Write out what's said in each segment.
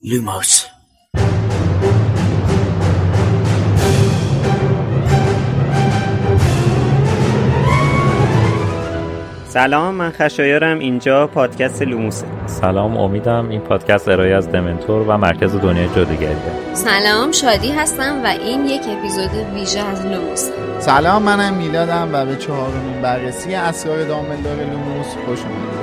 Lumos. سلام من خشایارم. اینجا پادکست لوموسه. سلام امیدم این پادکست ارائه از دمنتور و مرکز دنیای جادوگریه سلام شادی هستم و این یک اپیزود ویژه از لوموس. سلام منم میلادم و به چهارمین بررسی اسرار دامبلدور لوموس خوش اومدید.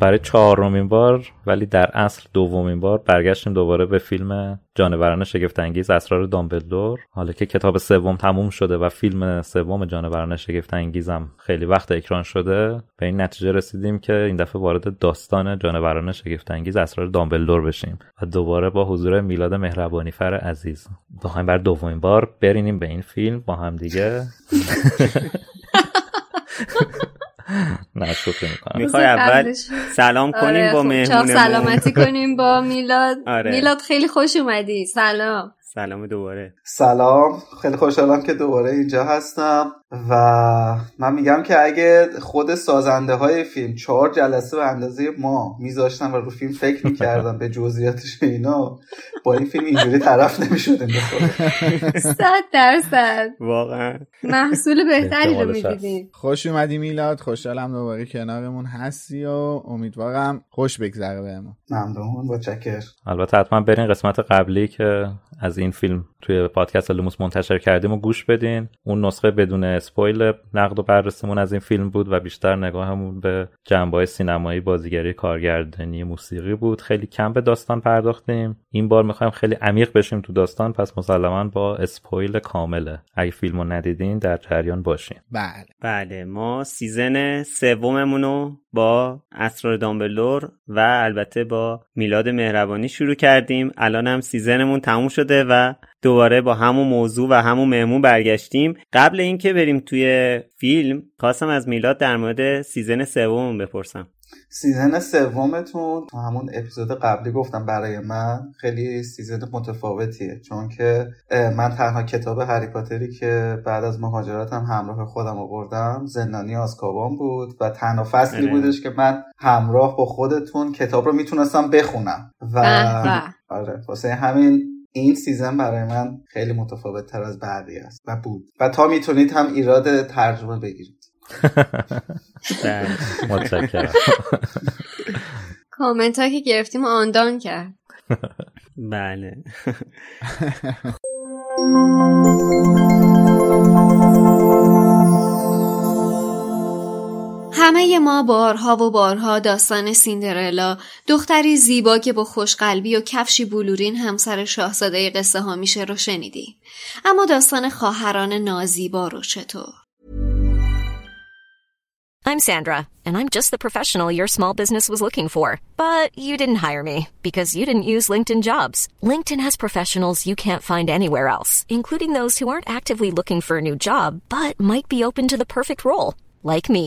برای چهارمین بار ولی در اصل دومین بار برگشتیم دوباره به فیلم جانوران شگفت انگیز اسرار دامبلدور. حالا که کتاب سوم تموم شده و فیلم سوم جانوران شگفت انگیزم خیلی وقت اکران شده به این نتیجه رسیدیم که این دفعه وارد داستان جانوران شگفت انگیز اسرار دامبلدور بشیم و دوباره با حضور میلاد مهربانی فر عزیز. بخوایم بر دومین بار برینیم به این فیلم با هم دیگه. نه شوخی می‌کنم. می‌خوای اول سلام کنیم آره با خب، مهمونمون. سلامتی کنیم با میلاد. آره. میلاد خیلی خوش اومدی. سلام. سلام دوباره. سلام. خیلی خوشحالم که دوباره اینجا هستم. و من میگم که اگه خود سازنده های فیلم چهار جلسه به اندازه ما میذاشتن و رو فیلم فکر می‌کردن به جزئیاتش اینا با این فیلم اینجوری طرف نمی‌شده صد درصد. واقعا. محصول بهتری رو. می‌دیدیم. خوش اومدی میلاد خوشحالم دوباره کنارمون هستی و امیدوارم خوش بگذره بهمون. ممنون با تشکر البته حتما برین قسمت قبلی که از این فیلم توی پادکست لوموس منتشر کردیم و گوش بدین. اون نسخه بدون spoil نقد و بررسیمون از این فیلم بود و بیشتر نگاهمون به جنبه سینمایی بازیگری کارگردانی موسیقی بود. خیلی کم به داستان پرداختیم. این بار می‌خوایم خیلی عمیق بشیم تو داستان پس مسلما با spoil کامله. اگه فیلمو ندیدین در جریان باشین. بله. بله ما season سوممون رو با اسرار دامبلدور و البته با میلاد مهربانی شروع کردیم. الان هم season مون تموم شده و دوباره با همون موضوع و همون مهمون برگشتیم قبل اینکه بریم توی فیلم خواستم از میلاد در مورد season سوممون بپرسم season سومتون تو همون اپیزود قبلی گفتم برای من خیلی season متفاوتیه چون که من تنها کتاب هری پاتری که بعد از مهاجرتم همراه خودم آوردم زندانی آزکابان بود و تنها فصلی آره. بودش که من همراه با خودتون کتاب رو می‌تونستم بخونم و. آره واسه همین این season برای من خیلی متفاوت تر از بقیه است و بود. و تا می‌تونید هم ایراد ترجمه بگیرید. بله. متشکرم. کامنت هایی که گرفتیم آندان کرد. بله. همه ما بارها و بارها داستان سیندرلا دختری زیبا که با خوشقلبی و کفشی بلورین همسر شاهزاده قصه ها میشه رو شنیدیم اما داستان خواهران نازیبا رو چطور I'm Sandra, and I'm just the professional your small business was looking for. But you didn't hire me because you didn't use LinkedIn jobs. LinkedIn has professionals you can't find anywhere else, including those who aren't actively looking for a new job but might be open to the perfect role, like me.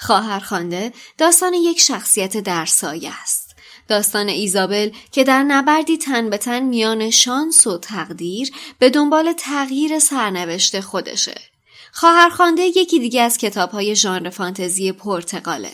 خواهرخوانده داستان یک شخصیت در سایه است. داستان ایزابل که در نبردی تن به تن میان شانس و تقدیر به دنبال تغییر سرنوشت خودشه. خواهرخوانده یکی دیگه از کتاب های ژانر فانتزی پرتغاله.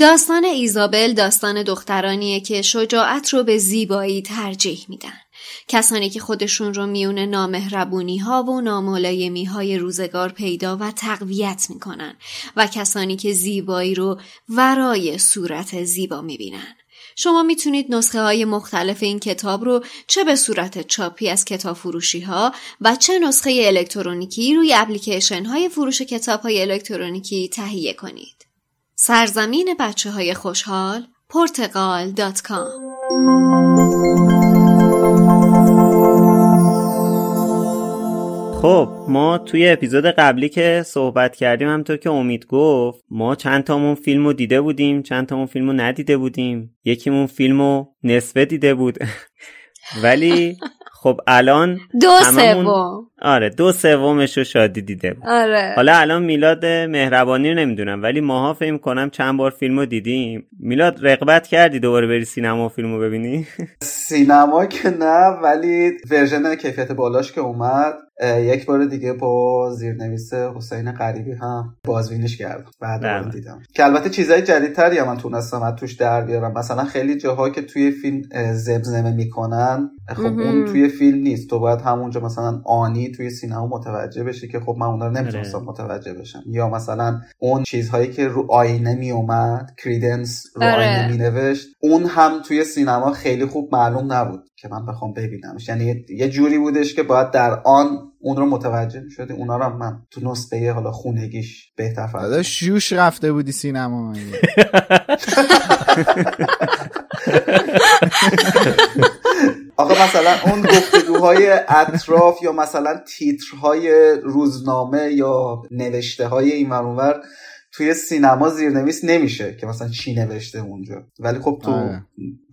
داستان ایزابل داستان دخترانیه که شجاعت رو به زیبایی ترجیح میدن. کسانی که خودشون رو میون نامهربونی ها و ناملایمی های روزگار پیدا و تقویت می‌کنن و کسانی که زیبایی رو ورای صورت زیبا می‌بینن. شما می‌تونید نسخه های مختلف این کتاب رو چه به صورت چاپی از کتاب فروشی ها و چه نسخه الکترونیکی روی اپلیکیشن های فروش کتاب های الکترونیکی تهیه کنید. سرزمین بچه های خوشحال پرتغال.com خب ما توی اپیزود قبلی که صحبت کردیم همطور که امید گفت ما چند تامون فیلم رو دیده بودیم چند تامون فیلم رو ندیده بودیم. یکیمون فیلم رو نصفه دیده بود. ولی خب الان دو سوم. آره دو سومش رو شادی دیده بود. آره. حالا الان میلاد مهربانی رو نمی‌دونم ولی ماها فکر کنم چند بار فیلم رو دیدیم. میلاد رقبت کردی دوباره بری سینما و فیلم رو ببینی؟ سینما که نه ولی ورژن کیفیت بالاش که اومد یک بار دیگه با زیرنویس حسین غریبی هم بازبینیش کردم. بعد بله. دیدم. که البته چیزای جدیدتری هم من تونستم از توش در بیارم. مثلا خیلی جاها که توی فیلم زمزمه می‌کنن خب اون توی فیلم نیست. تو باید همونجا مثلا آنی توی سینما متوجه بشی که خب من اونا رو نمی‌تونستم متوجه بشم یا مثلا اون چیزهایی که رو آینه میومد کریدنس رو آره. آینه مینوشت اون هم توی سینما خیلی خوب معلوم نبود که من بخوام ببینمش یعنی یه جوری بودش که باید در آن اون رو متوجه شدی اونا رو من تو نسخه حالا خونگیش بهتر فهمیدم شوش رفته بودی سینما؟ آقا مثلا اون گفتگوهای اطراف یا مثلا تیترهای روزنامه یا نوشته های این ور اون ور توی سینما زیرنویس نمیشه که مثلا چی نوشته اونجا. ولی خب تو آره.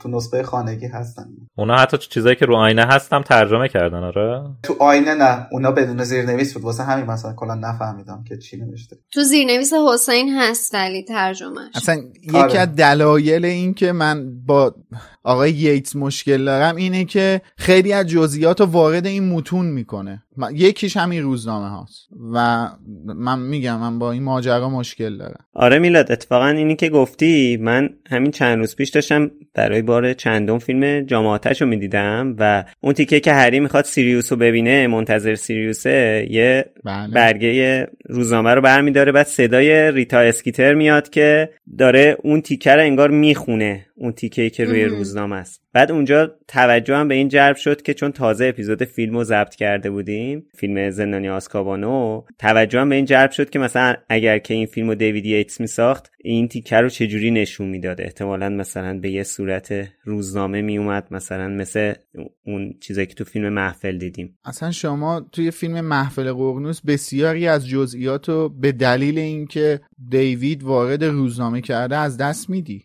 تو نسخه خانگی هستن. اونا حتی چیزایی که رو آینه هستم ترجمه کردن آره. تو آینه نه اونا بدون زیرنویس بود. واسه همین مثلا کلا نفهمیدم که چی نوشته. تو زیرنویس حسین هست ولی ترجمهش. اصلا آره. یکی از دلایل این که من با آقای ییتس مشکل دارم اینه که خیلی از جزئیات رو وارد این متون می‌کنه. یکیش همین روزنامه هاست. و من میگم من با این ماجرا مشکل دارم. آره میلاد اتفاقا اینی که گفتی من همین چند روز پیش داشتم برای بار چندم فیلم جامعاتش رو می‌دیدم و اون تیکه که هری می‌خواد سیریوس رو ببینه منتظر سیریوسه یه بله. برگه روزنامه رو برمیداره. بعد صدای ریتا اسکیتر میاد که داره اون تیکه رو انگار می‌خونه. اون تیکه که روی. روزنامه است بعد اونجا توجهم به این جلب شد که چون تازه اپیزود فیلم رو ضبط کرده بودیم فیلم زندانی آسکابانو توجهم به این جلب شد که مثلا اگر که این فیلم رو دیوید ییتس میساخت این تیکه رو چجوری نشون می‌داده احتمالا مثلا به یه صورت روزنامه میومد مثلا مثل اون چیزایی که تو فیلم محفل دیدیم. اصلا شما توی فیلم محفل قرنوس بسیاری از جزئیات رو به دلیل اینکه دیوید وارد روزنامه کرده از دست میدی.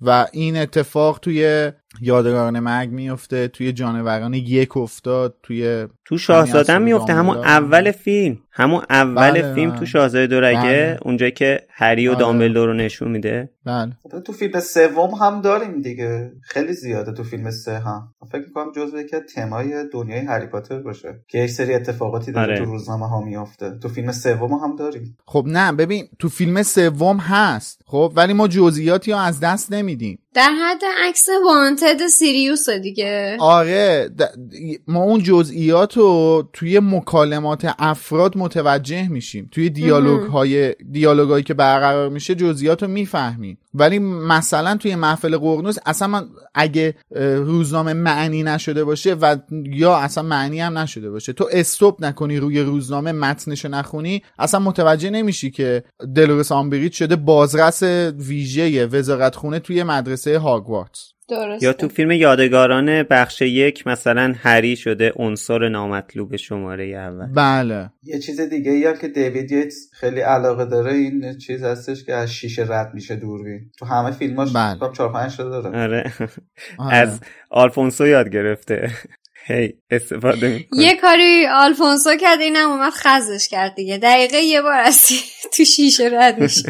و این اتفاق توی یادگاران مرگ میفته توی جانوران یک افتاد توی تو شاهزاده میفته. همون دامبلدور. اول فیلم. همون اول بله، فیلم بله. تو شاهزاده دورگه بله. اونجا که هری و آره. دامبلدور رو نشون میده. بله. خب تو فیلم سوم هم داریم دیگه. خیلی زیاده تو فیلم سه هم. فکر می‌کنم جزو یکی از تمای دنیای هری پاتر باشه. که یک سری اتفاقاتی داره آره. تو روزنامه ها میافته. تو فیلم سوم هم داریم. خب نه ببین تو فیلم سوم هست. خب ولی ما جزئیاتی رو از دست نمیدیم. در حد عکس وانتد سیریوس دیگه. آره د- ما اون جزئیات رو توی مکالمات افراد متوجه میشیم. توی دیالوگ های دیالوگایی که برقرار میشه جزئیات رو می‌فهمیم. ولی مثلا توی محفل قرنوس اصلا من اگه روزنامه معنی نشده باشه و یا اصلا معنی هم نشده باشه. تو استوب نکنی روی روزنامه متنشو نخونی اصلا متوجه نمیشی که دلورس آمبریج شده. بازرس ویژه وزارت خونه توی مدرسه هاگوارتس. درسته. یا تو فیلم یادگاران بخش یک مثلا هری شده عنصر نامطلوب شماره اول بله یه چیز دیگه یا که دیوید ییتس خیلی علاقه داره این چیز هستش که از شیشه رد میشه دوربین تو همه فیلماش بله. بله. 4 5 داره آره آره. از آلفونسو یاد گرفته هی استفاده می‌کنه یه کاری آلفونسو کرد اینم اومد خزش کرد دیگه دقیقه یه بار از تو شیشه رد میشه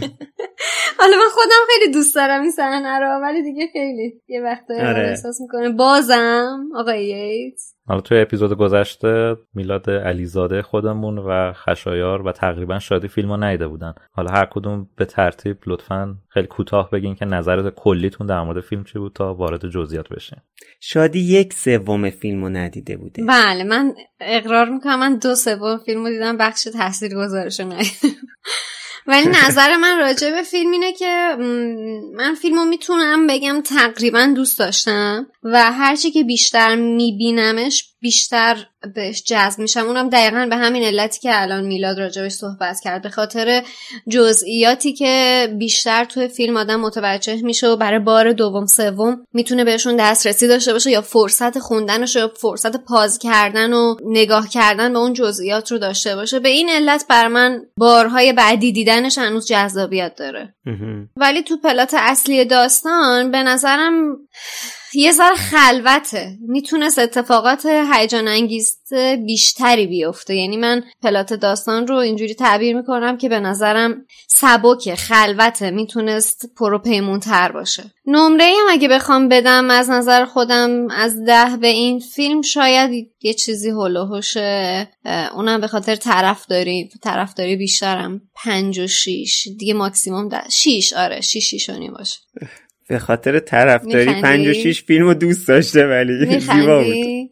حالا من خودم خیلی دوست دارم این صحنه رو ولی دیگه خیلی یه وقتایی آره. آره. احساس می‌کنه بازم آقای ییتس حالا توی اپیزود گذشته میلاد علیزاده خودمون و خشایار و تقریبا شادی فیلم رو ندیده بودن. حالا هر کدوم به ترتیب لطفا خیلی کوتاه بگین که نظرت کلیتون در مورد فیلم چی بود تا وارد جزئیات بشین شادی یک سوم فیلم رو ندیده بوده. بله من اقرار می‌کنم من دو سوم فیلم رو دیدم بخش تاثیر گذارش رو ندیدم. ولی نظر من راجع به فیلم اینه که من فیلم رو می‌تونم بگم تقریبا دوست داشتم و هرچی که بیشتر میبینمش بیشتر بهش جذب میشم. اونم دقیقا به همین علتی که الان میلاد راجبش صحبت کرد. به خاطر جزئیاتی که بیشتر توی فیلم آدم متوجه میشه و برای بار دوم سوم می‌تونه بهشون دسترسی داشته باشه یا فرصت خوندنش یا فرصت پاز کردن و نگاه کردن به اون جزئیات رو داشته باشه. به این علت بر من بارهای بعدی دیدنش هنوز جذابیت داره. ولی تو پلات اصلی داستان به نظرم یه ذره خلوته. می‌تونست اتفاقات هیجان انگیز بیشتری بیفته. یعنی من پلات داستان رو اینجوری تعبیر می‌کنم که به نظرم سبک خلوته. می‌تونست پروپیمون تر باشه. نمره هم اگه بخوام بدم از نظر خودم از ده به این فیلم شاید یه چیزی هلوهوشه اونم به خاطر طرفداری طرفداری بیشترم. پنج و شیش. دیگه ماکسیموم ده. شیش. آره شیش شیش باشه. به خاطر طرفداری؟ 5 و 6 فیلم رو دوست داشته ولی زیبا بود؟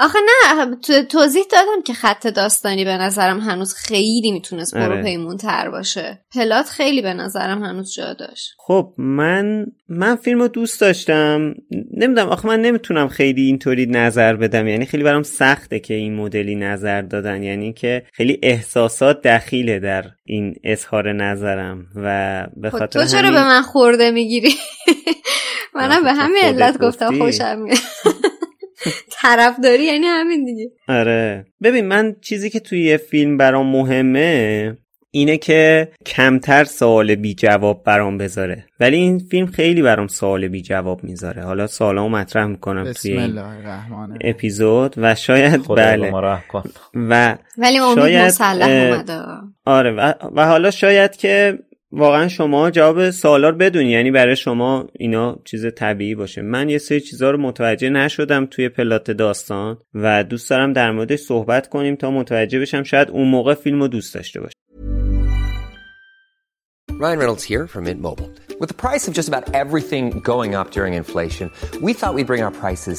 آخه نه تو- توضیح دادم که خط داستانی به نظرم هنوز خیلی می‌تونست آره. برو پیمون تر باشه. پلات خیلی به نظرم هنوز جا داشت. خب من من فیلم رو دوست داشتم. نمی‌دونم آخه من نمی‌تونم خیلی اینطوری نظر بدم. یعنی خیلی برام سخته که این مدلی نظر دادن. یعنی که خیلی احساسات دخیله در این اظهار نظرم. و به خب خاطر تو چرا همین- به من خورده می‌گیری؟ منم به همین خودت علت گفتم. خوشم میاد. طرفداری یعنی همین دیگه. آره. ببین من چیزی که توی یه فیلم برام مهمه اینه که کمتر سوال بی جواب برام بذاره. ولی این فیلم خیلی برام سوال بی جواب می‌ذاره. حالا سوالامو مطرح می‌کنم بسم توی این الله الرحمن الرحیم. اپیزود و شاید خدا به بله و ولی امید شاید، مسلح آره و, و حالا شاید که واقعا شما جواب سوالا رو بدونی. یعنی برای شما اینا چیز طبیعی باشه. من یه سری چیزها رو متوجه نشدم توی پلات داستان و دوست دارم در موردش صحبت کنیم تا متوجه بشم شاید اون موقع فیلم رو دوست داشته باشم Ryan Reynolds here from Mint Mobile. With the price of just about everything going up during inflation, we thought we'd bring our prices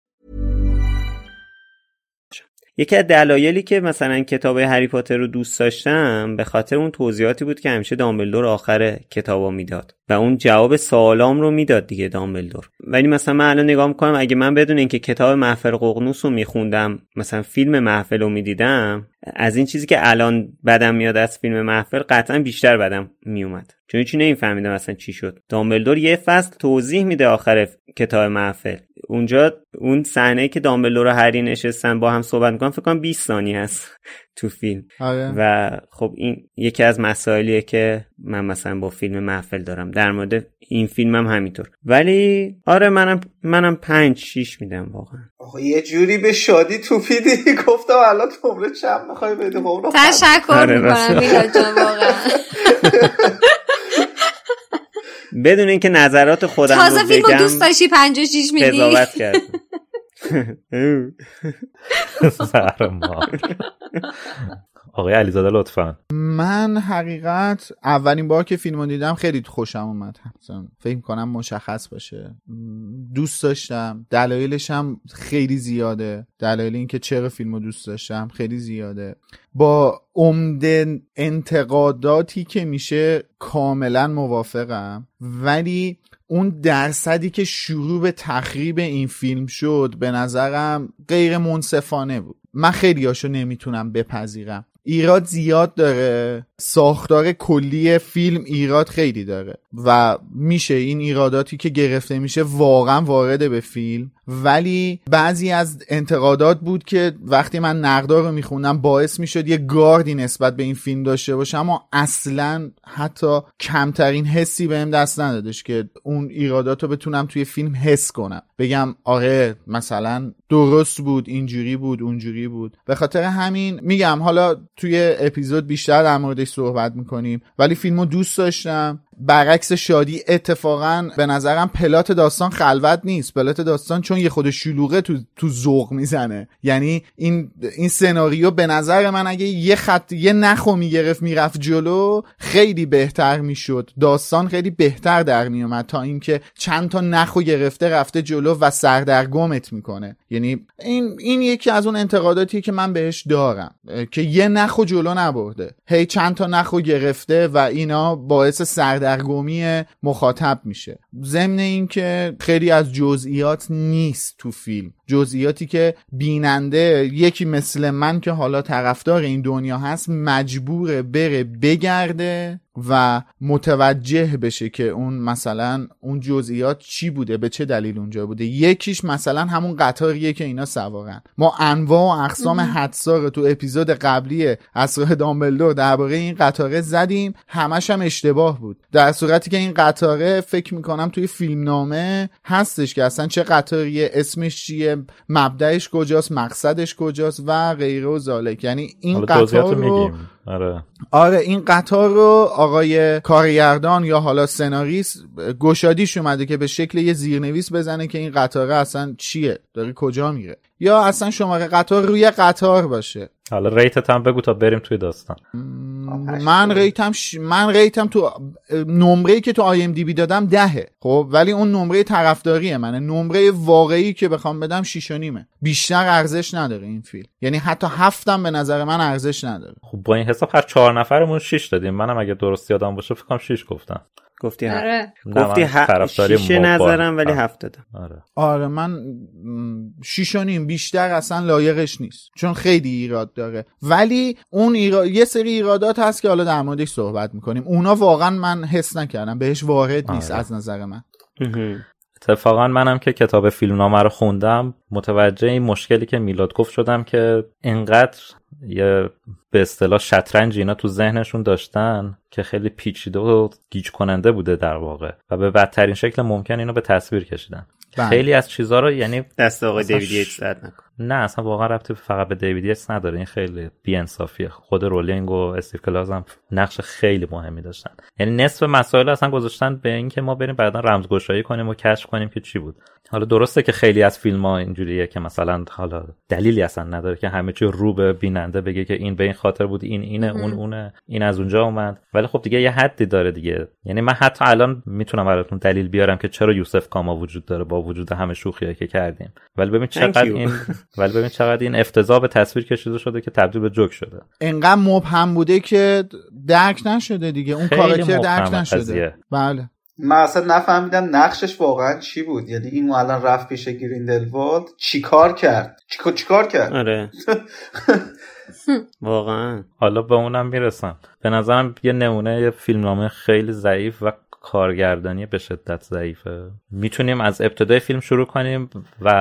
یکی از دلایلی که مثلا کتاب هری پاتر رو دوست داشتم به خاطر اون توضیحاتی بود که همیشه دامبلدور آخر کتابا می‌داد. و اون جواب سوالام رو می‌داد دیگه دامبلدور. ولی مثلا من الان نگاه می‌کنم اگه من بدون اینکه کتاب محفل ققنوس رو میخوندم مثلا فیلم محفل رو می‌دیدم از این چیزی که الان بدم میاد از فیلم محفل قطعا بیشتر بدم میومد. چون هیچی نمیفهمیدم اصلا چی شد. دامبلدور یه فصل توضیح میده آخر کتاب محفل. اونجا اون صحنه که دامبلدور و هری نشستن با هم صحبت می‌کنن فکر کنم 20 ثانیه هست. تو فیلم. آره. و خب این یکی از مسائلیه که من مثلا با فیلم محفل دارم. در مورد این فیلم هم همینطور. ولی آره منم منم پنج شیش میدم واقعا. آقا یه جوری به شادی توپیدی. گفتم الان نمره چند می‌خوای بده تشکر آره، می‌کنم راست. میلاد جان واقعا. بدون اینکه نظرات خودم تازه رو بگم دوست داشتی پنج و شیش میدی. قضاوت کردم. زهر ما آقای علیزاده لطفا. من حقیقت اولین بار که فیلمو دیدم خیلی خوشم اومد. فکر کنم مشخص باشه. دوست داشتم. دلایلش هم خیلی زیاده. دلایل اینکه چرا فیلمو دوست داشتم خیلی زیاده. با عمده انتقاداتی که میشه کاملا موافقم. ولی اون درصدی که شروع به تخریب این فیلم شد به نظرم غیر منصفانه بود. من خیلی هاشو نمی‌تونم بپذیرم. ایراد زیاد داره. ساختار کلی فیلم ایراد خیلی داره. و میشه این ایراداتی که گرفته میشه واقعا وارد به فیلم. ولی بعضی از انتقادات بود که وقتی من نقدار رو میخوندم باعث می‌شد یه گاردی نسبت به این فیلم داشته باشم اما اصلا حتی کمترین حسی بهم دست ندادش که اون ایرادات رو بتونم توی فیلم حس کنم. بگم آره مثلا درست بود اینجوری بود اونجوری بود. به خاطر همین میگم حالا توی اپیزود بیشتر در موردش صحبت می‌کنیم. ولی فیلمو دوست داشتم. برعکس شادی اتفاقا به نظرم پلات داستان خلوت نیست. پلات داستان چون یه خود شلوغه تو تو ذوق می‌زنه. یعنی این این سناریو به نظر من اگه یه خط یه نخو می‌گرفت می‌رفت جلو خیلی بهتر می‌شد. داستان خیلی بهتر در میومد تا اینکه چند تا نخو گرفته رفته جلو و سردرگمت می‌کنه. یعنی این این یکی از اون انتقاداتیه که من بهش دارم. که یه نخو جلو نبرده. هی چند تا نخو گرفته و اینا باعث سردرگمی مخاطب میشه. ضمن اینکه خیلی از جزئیات نیست تو فیلم. جزئیاتی که بیننده یکی مثل من که حالا طرفدار این دنیا هست مجبوره بره بگرده. و متوجه بشه که اون مثلا اون جزئیات چی بوده به چه دلیل اونجا بوده. یکیش مثلا همون قطاریه که اینا سوارن ما انواع و اقسام حدسا رو تو اپیزود قبلی اسرار دامبلدور درباره این قطاره زدیم. همش هم اشتباه بود. در صورتی که این قطاره فکر می‌کنم توی فیلمنامه هستش که اصلا چه قطاریه اسمش چیه مبدعش کجاست مقصدش کجاست و غیره و ذالک یعنی این قطار رو رو میگیم. آره. آره این قطار رو آقای کارگردان یا حالا سناریست گشادیش اومده که به شکل یه زیرنویس بزنه که این قطاره اصلا چیه داره کجا میره. یا اصلا شماره قطار روی قطار باشه. حالا rate ت هم بگو تا بریم توی داستان. من rate م ش... من rate م تو نمره که تو IMDb دادم دهه خب؟ ولی اون نمره طرفداری منه. نمره واقعی که بخوام بدم شیش و نیمه. بیشتر ارزش نداره این فیلم. یعنی حتی هفتم به نظر من ارزش نداره. خب با این حساب هر چهار نفرمون شیش دادیم. منم اگه درست یادم باشه فکر کنم شیش گفتم. گفتی هفت. آره. گفتی من ه... شیشه نظرم ولی. هفت دادم آره. آره من شیش و نیم بیشتر اصلا لایقش نیست. چون خیلی ایراد داره. ولی اون ایراد یه سری ایرادات هست که حالا در موردش صحبت می‌کنیم. اونا واقعا من حس نکردم. بهش وارد نیست آره. از نظر من. اتفاقا منم که کتاب فیلمنامه رو خوندم متوجه این مشکلی که میلاد گفت شدم که اینقدر یه به اصطلاح شطرنج اینا تو ذهنشون داشتن که خیلی پیچیده و گیج کننده بوده در واقع و به بدترین شکل ممکن اینو به تصویر کشیدن بله. خیلی از چیزها رو یعنی دست آقای دیوید ش- نکن نه اصلا واقعا ربطی فقط به دیوید یتس نداره. این خیلی بیانصافیه خود رولینگ و استیو کلاز هم نقش خیلی مهمی داشتن. یعنی نصف مسائل اصلا گذاشتن به اینکه ما بریم بعدا رمزگشایی کنیم و کشف کنیم که چی بود. حالا درسته که خیلی از فیلم ها اینجوریه که مثلا حالا دلیلی اصلا نداره که همه چی رو به بیننده بگه که این به این خاطر بود این اینه اون اونه این از اونجا اومد. ولی خب دیگه یه حدی داره دیگه. یعنی من حتی الان می‌تونم براتون دلیل بیارم که چرا یوسف کاما وجود داره با وجود همه شوخیایی که کردیم. ولی ببین چقدر. این ولی ببین چقدر این افتضاح به تصویر کشیده شده که تبدیل به جوک شده. انقدر مبهم بوده که درک نشده دیگه. اون خیلی کاراکتر درک نشده. قضیه. بله. من اصلا نفهمیدم نقشش واقعا چی بود. یعنی این الان رفت پیش گریندلوالد چیکار کرد؟ چیکار چیکار کرد؟ آره. واقعا. حالا به اونم می‌رسم. به نظرم یه نمونه یه فیلمنامه خیلی ضعیف و کارگردانی به شدت ضعیفه. می‌تونیم از ابتدای فیلم شروع کنیم و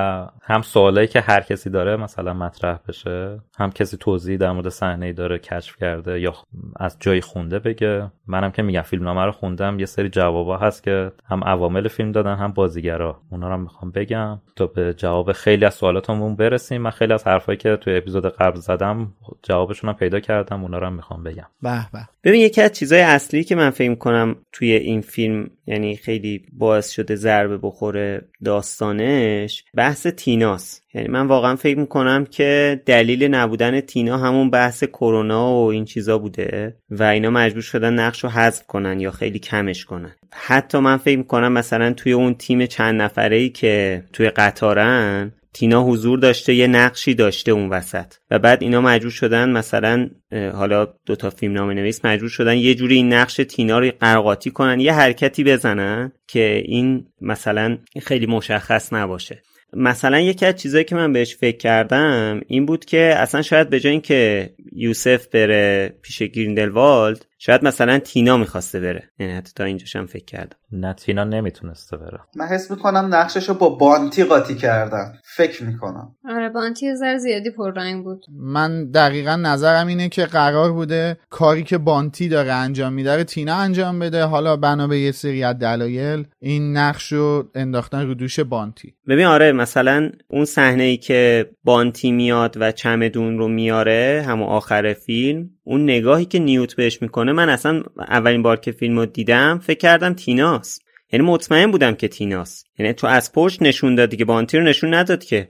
هم سوالایی که هر کسی داره مثلا مطرح بشه هم کسی توضیح در مورد صحنه داره کشف کرده یا از جای خونده بگه. منم که میگم فیلمنامه رو خوندم یه سری جوابا هست که هم عوامل فیلم دادن هم بازیگرا. اونا رو می‌خوام بگم. تا به جواب خیلی از سوالاتمون برسیم من خیلی از حرفایی که توی اپیزود قبل زدم جوابشون پیدا کردم اونا رو می‌خوام بگم. به به. ببین یکی از چیزهای اصلی که من فکر کنم توی این فیلم یعنی خیلی باعث شده ضربه بخوره داستانش بحث تیناس. یعنی من واقعا فکر می‌کنم که دلیل نبودن تینا همون بحث کرونا و این چیزا بوده و اینا مجبور شدن نقش رو حذف کنن یا خیلی کمش کنن. حتی من فکر می‌کنم مثلا توی اون تیم چند نفره ای که توی قطارن تینا حضور داشته یه نقشی داشته اون وسط. و بعد اینا مجبور شدن مثلا حالا دوتا فیلم نام نویس مجبور شدن یه جوری این نقش تینا رو قرقاتی کنن یه حرکتی بزنن که این مثلا خیلی مشخص نباشه. مثلا یکی از چیزایی که من بهش فکر کردم این بود که اصلا شاید به جای اینکه یوسف بره پیش گریندلوالد شاید مثلا تینا می‌خواسته بره. یعنی حتی تا اینجاش هم فکر کردم. نه تینا نمی‌تونسته بره. من حس می‌کنم نقشش رو با بانتی قاطی کردن. فکر می‌کنم. آره بانتی ذره زیادی پررنگ بود. من دقیقا نظرم اینه که قرار بوده کاری که بانتی داره انجام میده رو تینا انجام بده. حالا بنا به یه سری از دلایل این نقش رو انداختن رو دوش بانتی. ببین آره مثلا اون صحنه ای که بانتی میاد و چمدون رو میاره همون آخر فیلم اون نگاهی که نیوت بهش می‌کنه من اصلا اولین بار که فیلم رو دیدم فکر کردم تیناست یعنی مطمئن بودم که تیناست یعنی تو از پشت نشون دادی که بانتی رو نشون نداد که.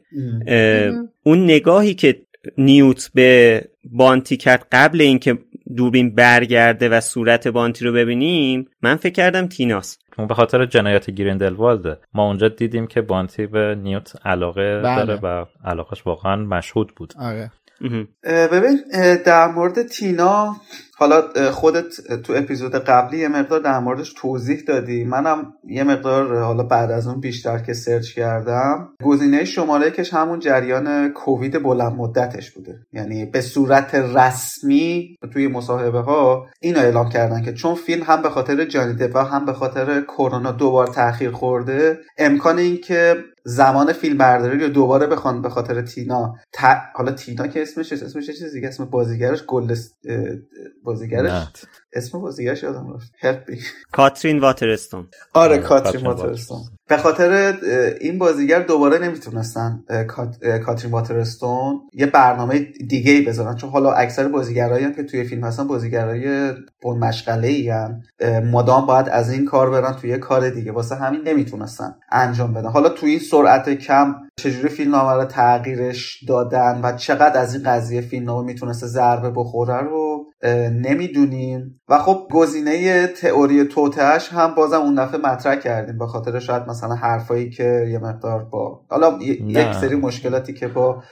اون نگاهی که نیوت به بانتی کرد قبل اینکه دوربین برگرده و صورت بانتی رو ببینیم من فکر کردم تیناست اون به خاطر جنایت گریندلوالده. ما اونجا دیدیم که بانتی به نیوت علاقه بله. داره و علاقش واقعا مشهود بود. آره. ببین در مورد تینا حالا خودت تو اپیزود قبلی یه مقدار در موردش توضیح دادی. منم یه مقدار حالا بعد از اون بیشتر که سرچ کردم گزینه شماره کش همون جریان کووید بلند مدتش بوده. یعنی به صورت رسمی توی مصاحبه ها اینو اعلام کردن که چون فیلم هم به خاطر جانی دپ و هم به خاطر کرونا دوبار تاخیر خورده امکان اینکه زمان فیلم برداری رو دوباره بخوان به خاطر تینا ت... حالا تینا که اسمش اسمش چیز دیگه اسم بازیگرش گل بازیگرش؟ اسم بازیگرش یادم رفت. کاترین واترستون. آره کاترین واترستون. به خاطر این بازیگر دوباره نمی‌تونستن کاترین واترستون یه برنامه دیگه ای بذارن. چون حالا اکثر بازیگرایی هم که توی فیلم هستن بازیگرای بن مشغله ای مادام باید از این کار برن توی کار دیگه. واسه همین نمی‌تونستن انجام بدن. حالا توی این سرعت کم چجوری فیلم رو تغییرش دادن و چقدر از این قضیه فیلم می‌تونسته ضربه بخوره رو نمی‌دونیم و خب گزینه تئوری توتهش هم بازم اون دفعه مطرح کردیم. به خاطر شاید مثلا حرفایی که یه مقدار با حالا یک سری مشکلاتی که با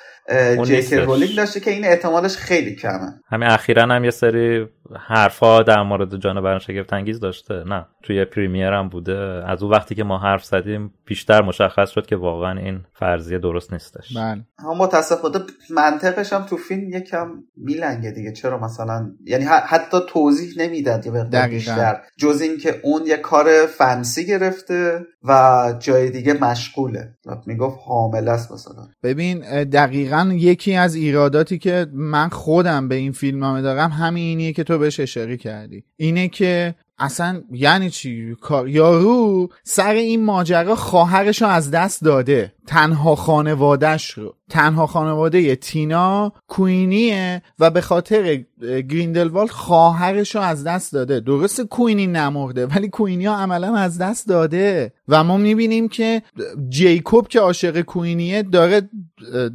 جیک رولینگ داشته که این احتمالش خیلی کمه. همین اخیرا هم یه سری حرفا در مورد جانوران شگفت انگیز داشته. نه توی پریمیر هم بوده. از اون وقتی که ما حرف زدیم بیشتر مشخص شد که واقعا این فرضیه درست نیستش. بله. اما متاسفانه منطقش هم تو فیلم یکم میلنگه دیگه. چرا مثلا؟ یعنی حتی توضیح نمی‌داد یه مقدار بیشتر. جز اینکه اون یه کار فنسی گرفته و جای دیگه مشغوله. می‌گفت حامل است مثلا. ببین دقیقا یکی از ایراداتی که من خودم به این فیلم دارم همینیه که تو بهش اشاره کردی. اینه که اصلا یعنی چی؟ یارو سر این ماجرا خواهرش رو از دست داده. تنها خانوادهش رو تنها خانواده تینا کوینیه و به خاطر گریندلوالد خواهرش رو از دست داده. درست کوینی نمرده ولی کوینی ها عملا از دست داده. و ما می‌بینیم که جیکوب که عاشق کوینیه داره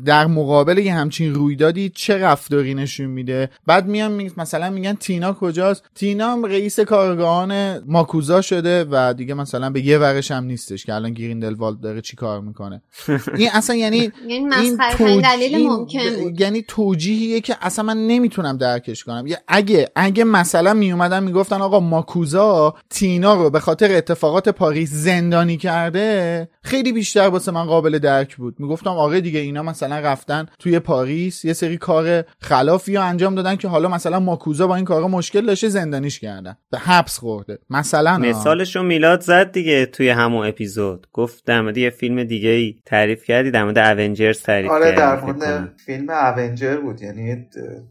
در مقابل یه همچین رویدادی چه رفتاری نشون میده؟ بعد میان مثلا میگن تینا کجاست؟ تینا رئیس کارگاهان ماکوزا شده و دیگه مثلا به یه ورش هم نیستش که الان گریندلوالد داره چی کار می‌کنه. این اصلا یعنی این دلیل ممکن بود. یعنی توجیهیه که اصلا من نمی‌تونم درکش کنم. اگه اگه مثلا میومدن می‌گفتن آقا ماکوزا تینا رو به خاطر اتفاقات پاریس زندانی کرده خیلی بیشتر واسه من قابل درک بود. می‌گفتم آره دیگه اینا مثلا رفتن توی پاریس یه سری کار خلافی یا انجام دادن که حالا مثلا ماکوزا با این کارا مشکل داشته زندانیش کردن. به حبس خورده. مثلا مثالشو میلاد زد دیگه توی همون اپیزود. گفت در یه فیلم دیگه ای تعریف کردی در مورد اونجرز تعریف آره در مورد فیلم اونجر بود. یعنی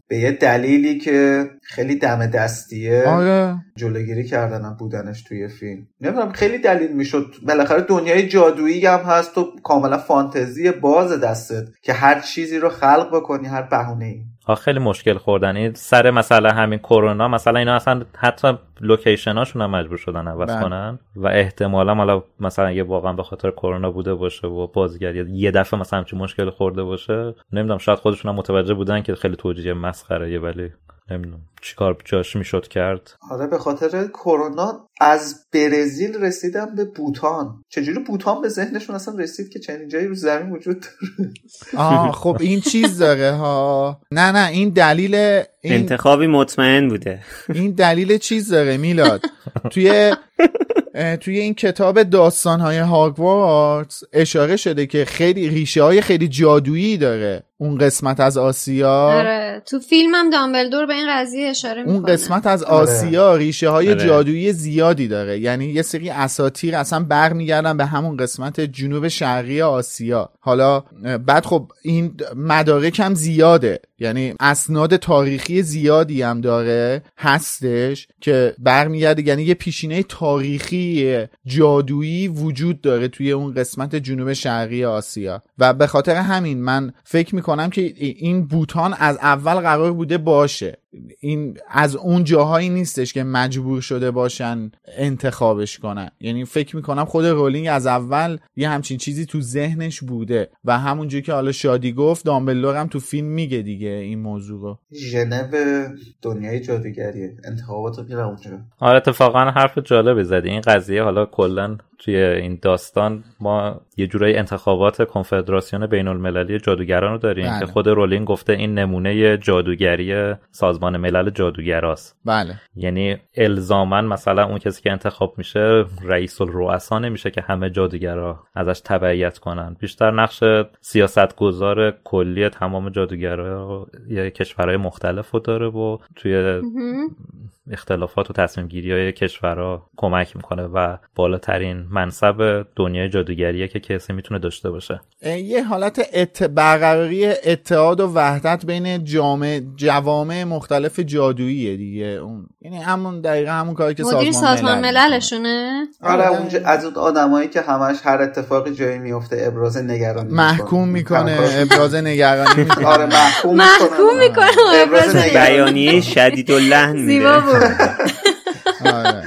به یه دلیلی که خیلی دم دستیه آره. جلوگیری کردن بودنش توی فیلم. نمی‌دونم خیلی دلیل می‌شد. بالاخره دنیای جادویی هم هست و کاملا فانتزی باز دستت که هر چیزی رو خلق بکنی هر بهونه ای. خیلی مشکل خوردن این سر مثلا همین کرونا مثلا اینا اصلا حتی لوکیشناشون هم مجبور شدن عوض بله. کنن و احتمالا حالا مثلا یه واقعا به خاطر کرونا بوده باشه و بازیگری یه دفعه مثلا همچین مشکل خورده باشه نمی‌دونم شاید خودشون هم متوجه بودن که خیلی توجیه مسخره ولی نمی‌دونم. چیکار جاش می‌شد کرد؟ آره به خاطر کرونا از برزیل رسیدم به بوتان. چجوری بوتان به ذهنشون اصلا رسید که چنین جایی رو زمین وجود داره؟ آه خب این چیز داره ها. نه نه این دلیل این انتخابی مطمئن بوده. این دلیل چیز داره میلاد. توی توی این کتاب داستانهای هاگوارتس اشاره شده که خیلی ریشه های خیلی جادویی داره. اون قسمت از آسیا؟ آره تو فیلمم دامبلدور به این قضیه اشاره اون می‌کنه. قسمت از آسیا ریشه های آره. جادویی زیادی داره. یعنی یه سری اساتیر اصلا برمیگردن به همون قسمت جنوب شرقی آسیا. حالا بعد خب این مدارک هم زیاده. یعنی اسناد تاریخی زیادی هم داره هستش که برمیگرده. یعنی یه پیشینه تاریخی جادویی وجود داره توی اون قسمت جنوب شرقی آسیا. و به خاطر همین من فکر می‌کنم که این بوتان از اول قرار بوده باشه. این از اون جاهایی نیستش که مجبور شده باشن انتخابش کنن. یعنی فکر می‌کنم خود رولینگ از اول یه همچین چیزی تو ذهنش بوده و همونجوری که حالا شادی گفت دامبلدور هم تو فیلم میگه دیگه این موضوع رو. ژنو دنیای جادوگریه. انتخابات رو اونجا آره اتفاقا حرف جالبی زدی. این قضیه حالا کلا توی این داستان ما یه جورایی انتخابات کنفدراسیون بین المللی جادوگران رو داریم بله. که خود رولینگ گفته این نمونه جادوگری سازمان ملل جادوگراست. بله. یعنی الزاما مثلا اون کسی که انتخاب میشه رئیس الرؤسا نمیشه که همه جادوگرا ازش تبعیت کنن. بیشتر نقش سیاستگزار کلی تمام جادوگرا یه کشورهای مختلف رو داره و توی اختلافات و تصمیم گیری های کشورها کمک می‌کنه و بالاترین منصب دنیای جادوگریه که کسی می‌تونه داشته باشه. یه حالت ات... برقراری اتحاد و وحدت بین جامعه جوامع مختلف جادوییه دیگه. اون یعنی همون دقیقا همون کاری که سازمان, سازمان ملل مللشونه؟ آره اونجا از اون آدمایی که همش هر اتفاقی جایی میفته ابراز نگرانی محکوم می‌کنه ابراز نگرانی آره محکوم محکوم می‌کنه ابراز نگرانی. بیانیه شدید و لحن آره.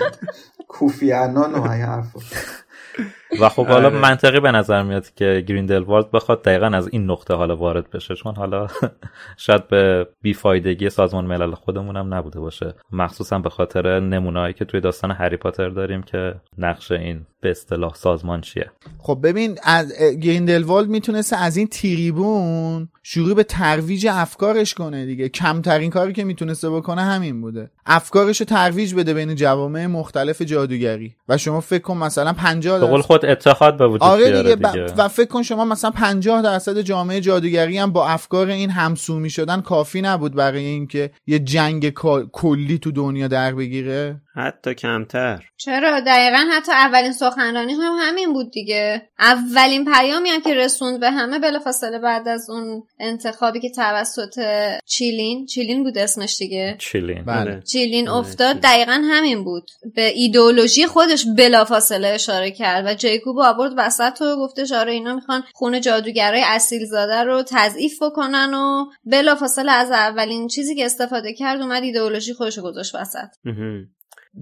کوفی عنان و این حرفا و خب حالا آره. منطقی به نظر میاد که گریندلوالد بخواد دقیقا از این نقطه حالا وارد بشه چون حالا شاید به بیفایدگی سازمان ملل خودمون هم نبوده باشه. مخصوصا به خاطر نمونه‌هایی که توی داستان هری پاتر داریم که نقش این به اصطلاح سازمان چیه. خب ببین از گریندلوالد می‌تونسته از این تریبون شروع به ترویج افکارش کنه دیگه. کمترین کاری که می‌تونسته بکنه همین بوده. افکارش رو ترویج بده بین جوامع مختلف جادوگری. و شما فکر کن مثلا 50 به قول درصد خود اتحاد به وجود آره دیگه, دیگه. ب- و فکر کن شما مثلا 50 درصد جامعه جادوگری هم با افکار این همسو شدن کافی نبود برای اینکه یه جنگ کا- کلی تو دنیا در بگیره؟ حتی کمتر. چرا؟ دقیقا حتی اولین سخنرانی هم همین بود دیگه. اولین پیامی هم که رسوند به همه بلافاصله بعد از اون انتخابی که توسط چیلین چیلین بود اسمش دیگه. چیلین. بله. چیلین آره، افتاد. دقیقا همین بود. به ایدئولوژی خودش بلافاصله اشاره کرد و جیکوب آورد وسط و گفتش آره اینا می‌خوان خون جادوگرای اصیل زاده رو تضعیف بکنن و بلافاصله از اولین چیزی که استفاده کرد اومد ایدئولوژی خودش گذاشت وسط.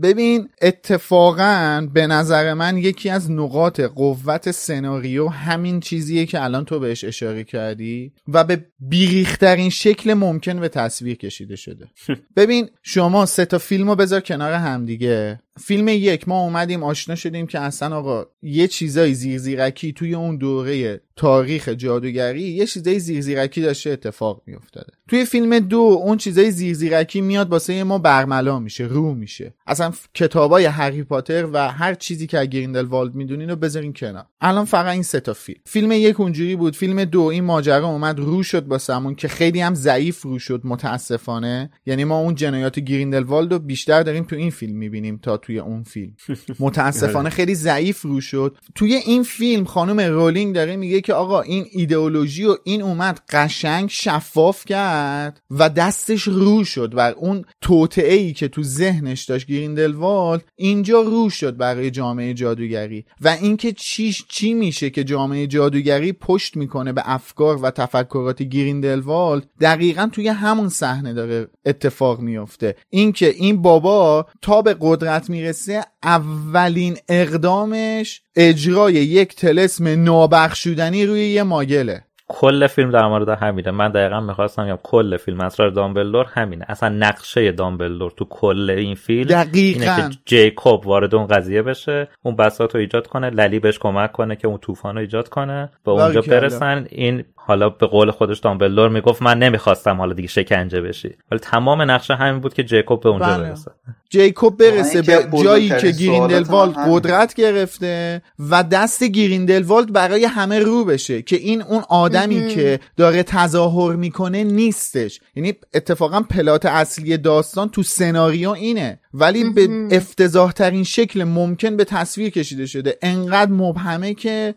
ببین اتفاقا به نظر من یکی از نقاط قوت سناریو همین چیزیه که الان تو بهش اشاره کردی و به بیریخترین شکل ممکن به تصویر کشیده شده. ببین شما سه تا فیلم رو بذار کنار همدیگه. فیلم یک ما اومدیم آشنا شدیم که اصلا آقا یه چیزای زیرزیرکی توی اون دوره تاریخ جادوگری یه چیزای زیرزیرکی داشته اتفاق میافتاده. توی فیلم دو اون چیزای زیرزیرکی میاد واسه ما برملا میشه رو میشه. اصلا کتابای هری پاتر و هر چیزی که گریندلوالد می‌دونین رو بذارین کنار. الان فقط این سه تا فیلم. فیلم یک اونجوری بود. فیلم دو این ماجرا اومد رو شد واسمون که خیلی هم ضعیف رو شد متاسفانه. یعنی ما اون جنایات گریندلوالد رو بیشتر داریم تو این فیلم می‌بینیم تا توی اون فیلم. متاسفانه خیلی ضعیف رو شد. توی این فیلم خانم رولینگ داره میگه که آقا این ایدئولوژی و این اومد قشنگ شفاف کرد و دستش رو شد بر اون توطئه ای که تو ذهنش داشت گریندلوالد اینجا رو شد برای جامعه جادوگری. و اینکه چی چی میشه که جامعه جادوگری پشت می‌کنه به افکار و تفکرات گریندلوالد دقیقا توی همون صحنه داره اتفاق میفته اینکه این بابا تا به قدرت می‌رسه اولین اقدامش اجرای یک طلسم نابخشودنی روی یه ماگله. کل فیلم در مورد همینه. من دقیقا می‌خواستم یا کل فیلم اسرار دامبلدور همینه. اصلا نقشه دامبلدور تو کل این فیلم دقیقا اینه که جیکوب وارد اون قضیه بشه اون بساط رو ایجاد کنه للی بهش کمک کنه که اون طوفان رو ایجاد کنه به اونجا برسن. این حالا به قول خودش دامبلدور می‌گفت من نمی‌خواستم حالا دیگه شکنجه بشی. ولی تمام نقشه همین بود که جیکوب به اونجا بله. برسه. جیکوب برسه به جایی که گریندلوالد قدرت گرفته و دست گریندلوالد برای همه رو بشه که این اون آدمی که داره تظاهر می‌کنه نیستش. یعنی اتفاقا پلات اصلی داستان تو سناریو اینه. ولی به افتضاح ترین شکل ممکن به تصویر کشیده شده. انقدر مبهمه که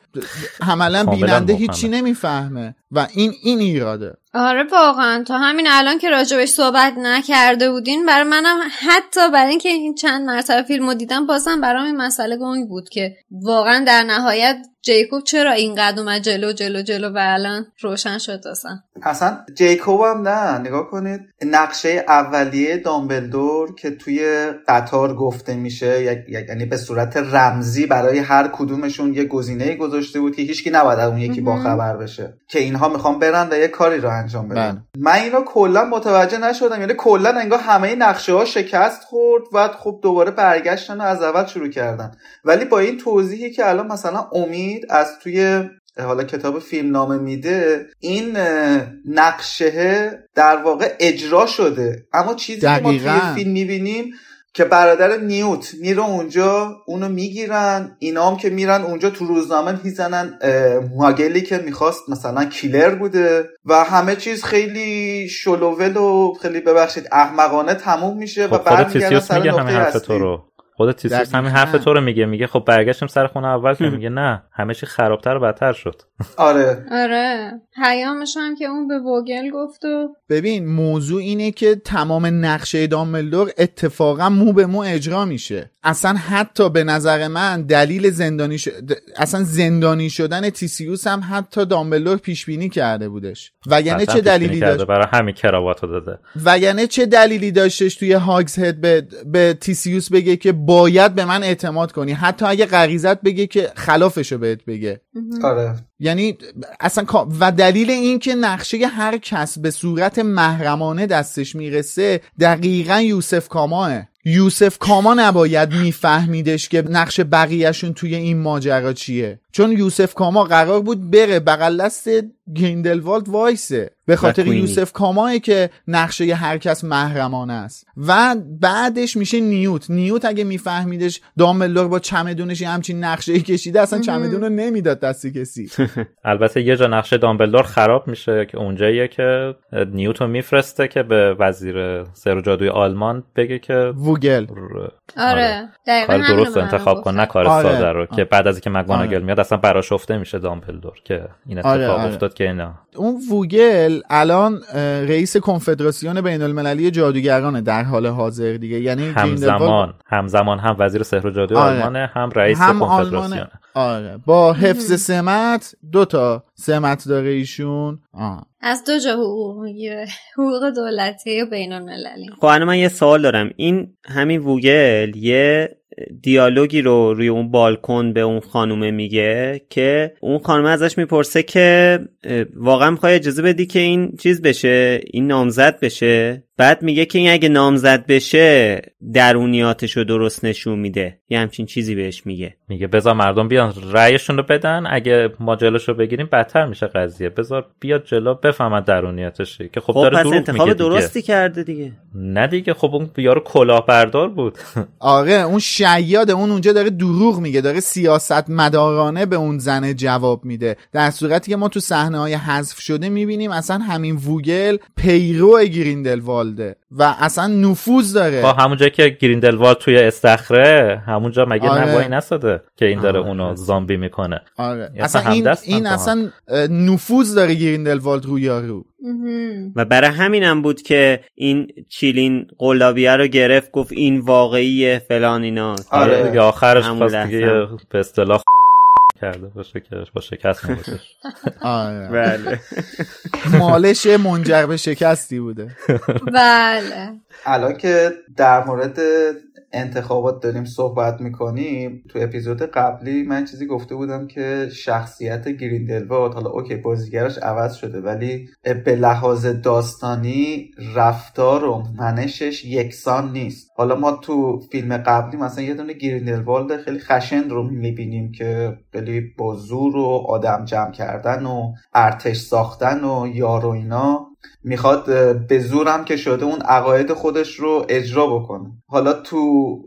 عملا بیننده هیچی نمی‌فهمه. و این این ایراده. آره واقعا. تا همین الان که راجبش صحبت نکرده بودین برای منم حتی برای اینکه این چند مرتبه فیلمو دیدم بازم برام این مسئله گنگ بود که واقعا در نهایت جیکوب چرا اینقدر اومد جلو جلو جلو و الان روشن شد اصلا؟ اصلا جیکوب هم نه. نگاه کنید. نقشه اولیه دامبلدور که توی قطار گفته میشه یعنی به صورت رمزی برای هر کدومشون یه گزینه گذاشته بود که هیچکی نباید اون یکی باخبر بشه. که اینها می‌خوان برن و یه کاری رو انجام بدن. بله. من اینو کلا متوجه نشدم. یعنی کلا انگار همه نقشه ها شکست خورد و خب دوباره برگشتن و از اول شروع کردن. ولی با این توضیحی که الان مثلا امید از توی حالا کتاب فیلم نامه میده این نقشه در واقع اجرا شده. اما چیزی که ما توی فیلم می‌بینیم که برادر نیوت میره اونجا اونو می‌گیرن اینا هم که میرن اونجا تو روزنامه می‌زنن ماگلی که می‌خواست مثلا کیلر بوده و همه چیز خیلی شلوول و خیلی ببخشید احمقانه تموم میشه و خب برمیگردن سر نقطه اصلی. خود تیسیوس همین حرف تو رو میگه میگه خب برگشتم سر خونه اول که میگه نه همه چی خرابتر و بدتر شد. آره. آره. پیامش هم که اون به وگل گفت و ببین موضوع اینه که تمام نقشه دامبلدور اتفاقا مو به مو اجرا میشه. اصلا حتی به نظر من دلیل زندانی ش... اصلا زندانی شدن تیسیوس هم حتی دامبلدور پیش بینی کرده بودش. وگرنه چه دلیلی داشت برای همین کراواتو داده. وگرنه چه دلیلی داشتش توی هاگز هد به, به تیسیوس بگه که باید به من اعتماد کنی؟ حتی اگه غریزت بگه که خلافشو بهت بگه. آره. یعنی اصلا و دلیل این که نقشه هر کس به صورت محرمانه دستش می‌رسه دقیقا یوسف کاماه یوسف کاما نباید میفهمیدش که نقش بقیهشون توی این ماجرا چیه. چون یوسف کاما قرار بود بره بغل دست گریندلوالد وایسه به خاطر یوسف کاماه که نقشه هر کس محرمانه است و بعدش میشه نیوت نیوت اگه میفهمیدش دامبلدور با چمدونش همچین نقشه ای کشیده اصلا چمدون رو نمی‌داد دست کسی البته یه جا نقشه دامبلدور خراب میشه که اونجاییه که نیوت رو میفرسته که به وزیر سر جادوی آلمان بگه که ووگل آره, آره. کار درست انتخاب کن نه کار آره. ساده رو که بعد از اینکه مگوناگل آره. میاد اصلا براشفته میشه دامبلدور که این اتفاق آره. آره. افتاد که اینا اون ووگل الان رئیس کنفدراسیون بین المللی جادوگرانه در حال حاضر دیگه. یعنی همزمان همزمان هم وزیر سحر و جادو آره. آلمانه هم رئیس هم کنفدراسیون. آره. با حفظ سمت دو تا سمت داره ایشون. آه. از دو جا حقوق می‌گیره. حقوق دولتی و بین المللی خب من یه سوال دارم. این همین ووگل یه دیالوگی رو روی اون بالکن به اون خانومه میگه که اون خانومه ازش می‌پرسه که واقعا می‌خوای اجازه بدی که این چیز بشه؟ این نامزد بشه؟ بعد میگه که این اگه نامزد بشه درونیاتش رو درست نشون میده. یه همچین چیزی بهش میگه. میگه بذار مردم بیان رأیشون رو بدن. اگه ما جلوش رو بگیریم بدتر میشه قضیه. بذار بیاد جلو بفهمد درونیاتش که خب, خب داره پس انتخاب درستی دیگه. کرده دیگه. نه دیگه خب اون یارو کلاهبردار بود. آره اون شیاد اون اونجا داره دروغ میگه داره سیاست مدارانه به اون زنه جواب میده در صورتی که ما تو صحنه های حذف شده می‌بینیم اصلا همین ووگل پیرو گریندلوالده و اصلا نفوذ داره با همونجا که گریندلوالد توی استخره همونجا مگه آره. نوایی نساده که این داره آره. اونو زامبی می‌کنه آره اصلا اصلا این, این. اصلا نفوذ داره گریندلوالد رو یارو و برای همینم بود که این چیلین قلابیه رو گرفت گفت این واقعیه فلان اینا. آره. دیگه آخرش لحظه. دیگه به اصطلاح کرده باشه که با شکست آره. بله. اعمالش منجر به شکستی بوده. بله. الان که در مورد انتخابات داریم صحبت می‌کنیم تو اپیزود قبلی من چیزی گفته بودم که شخصیت گریندلوالد حالا okay بازیگرش عوض شده ولی به لحاظ داستانی رفتار و منشش یکسان نیست. حالا ما تو فیلم قبلی مثلا یه دونه گریندلوالد خیلی خشن رو می‌بینیم که خیلی با زور و آدم جمع کردن و ارتش ساختن و یار و اینا. می‌خواد به زورم که شده اون عقاید خودش رو اجرا بکنه. حالا تو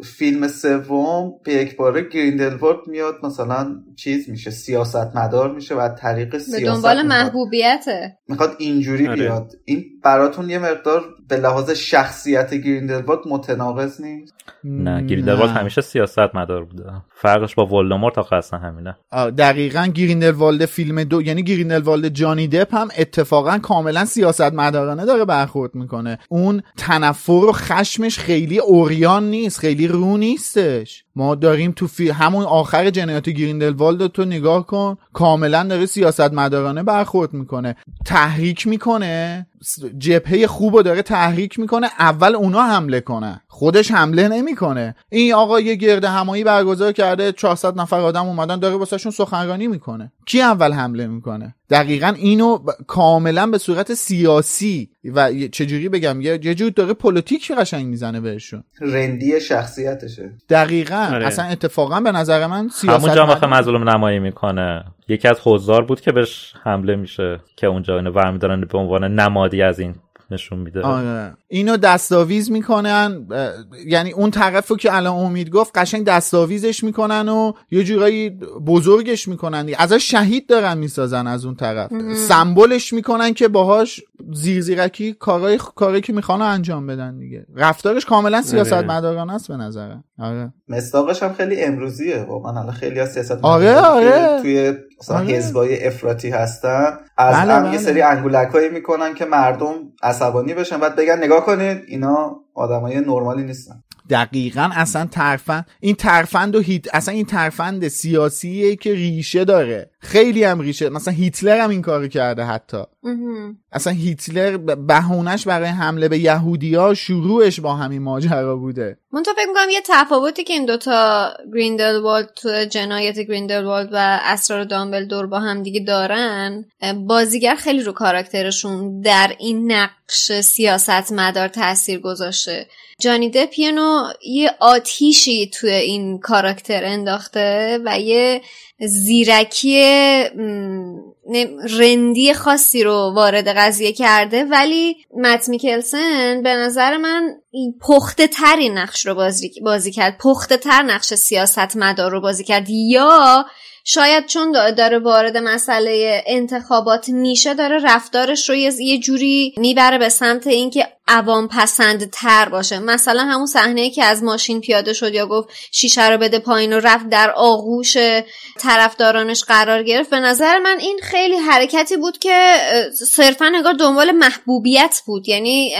فیلم سوم به یک باره گریندلوالد میاد مثلا چیز میشه سیاست مدار میشه و طریق به سیاست دنبال میخواد- محبوبیته. می‌خواد اینجوری آره. بیاد. این براتون یه مقدار به لحاظ شخصیت گریندلوالد متناقض نیست؟ نه گریندلوالد همیشه سیاست مدار بوده. فرقش با ولدمورت آخه اصلا همینه. دقیقا گریندلوالد فیلم دو یعنی گریندلوالد جانی دپ هم اتفاقا کاملا سیاست مدارانه داره برخورد می‌کنه. اون تنفر و خشمش خیلی عریان نیست خیلی رو نیستش. ما داریم تو فی... همون آخر جنایات گریندلوالد تو نگاه کن. کاملا داره سیاست مدارانه برخورد می‌کنه. تحریک می‌کنه. جبهه خوب رو داره تحریک می‌کنه اول اونا حمله کنه. خودش حمله نمی‌کنه. این آقا یه گرد همایی برگزار کرده 400 نفر آدم اومدن داره واسهشون سخنرانی می‌کنه. کی اول حمله می‌کنه؟ دقیقا اینو ب- کاملا به صورت سیاسی و چجوری بگم؟ یه جور داره پلیتیک قشنگ می‌زنه بهشون. رندی شخصیتشه. دقیقا. آره. اصلا اتفاقا به نظر من سیاست همونجا مدار- مظلوم نمایی می‌کنه. یکی از حضار بود که بهش حمله میشه که اونجا اینو برمیدارن به عنوان نمادی از این نشون میده آره اینو دستاویز می‌کنن یعنی اون طرف رو که الان امید گفت قشنگ دستاویزش می‌کنن و یه جورایی بزرگش می‌کنن. ازش شهید دارن می‌سازن از اون طرف سمبلش می‌کنن که باهاش زیرزیرکی کارای کاری که می‌خوان انجام بدن دیگه رفتارش کاملا سیاست آره. مدارانه است به نظرم آره مصداقش هم خیلی امروزیه واقعا الان خیلی از سیاست آره، آره. توی مثلا آره. حزبای افراطی هستن از بله، هم بله. یه سری انگولکایی می‌کنن که مردم عصبانی بشن. بعد بگن نگاه کنید اینا آدمای نرمالی نیستن. دقیقا اصلا ترفند این ترفند و هیت اصلا این ترفند سیاسیه که ریشه داره. خیلی هم ریشه. مثلا هیتلر هم این کارو کرده حتی. اصلا هیتلر بهونش برای حمله به یهودیا شروعش با همین ماجرا بوده. من تو فکر می‌کنم یه تفاوتی که این دوتا گریندلوالد تو جنایت گریندلوالد و اسرار دامبلدور با هم دیگه دارن بازیگر خیلی رو کاراکترشون در این نقش سیاست مدار تاثیر گذاشته. جانی دپ یه نوع یه آتیشی توی این کاراکتر انداخته و یه زیرکی رندی خاصی رو وارد قضیه کرده. ولی مت میکلسن به نظر من پخته تری نقش رو بازی, بازی کرد. پخته تر نقش سیاست مدار رو بازی کرد. یا شاید چون دا- داره وارد مسئله انتخابات میشه داره رفتارش رو یه جوری می‌بره به سمت اینکه عوام پسند تر باشه. مثلا همون صحنه که از ماشین پیاده شد یا گفت شیشه رو بده پایین و رفت در آغوش طرفدارانش قرار گرفت به نظر من این خیلی حرکتی بود که صرفا نگار دنبال محبوبیت بود. یعنی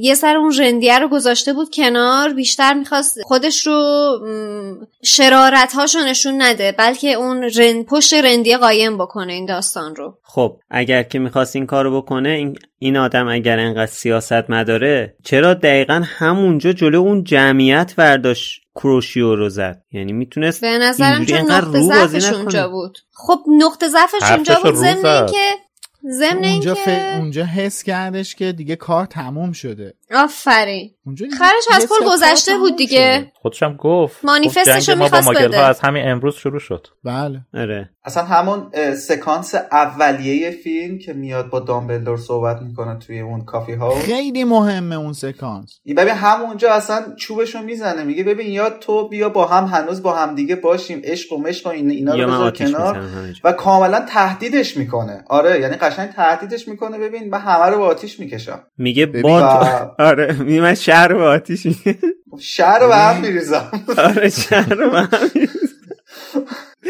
یه سر اون رندیه رو گذاشته بود کنار بیشتر می‌خواست خودش رو شرارت هاشو نشون نده بلکه اون رند پشت رندی قایم بکنه این داستان رو. خب اگر که می‌خواست این کارو بکنه این, این آدم اگر انقدر سیاست مداره چرا دقیقا همونجا جلو اون جمعیت برداشت کروشیو رو زد؟ یعنی می‌تونست به نظرم چون نقطه ضعفش اونجا بود. خب نقطه ضعفش اونجا بود ضمن که ضمن اونجا, اینکه ف... اونجا حس کردش که دیگه کار تموم شده. آفرین. خرش از پل گذشته بود دیگه. خودشم گفت. مانیفستشو گفت جنگ ما با می‌خواست ماگل بده. ها از همین امروز شروع شد. بله. آره. اصلا همون سکانس اولیه فیلم که میاد با دامبلدور صحبت می‌کنه توی اون کافی ها خیلی مهمه اون سکانس. ببین همونجا اصلا چوبشو می‌زنه میگه ببین یا تو بیا با هم هنوز با هم دیگه باشیم عشق و مشق و این اینا رو بذار کنار. و کاملا تهدیدش می‌کنه. آره یعنی قشنگ تهدیدش می‌کنه. ببین من همه رو با آتیش می‌کشم. میگه. با و آره من شهر رو به آتیش میگه شهر رو به هم میریزم. آره شهر رو به هم.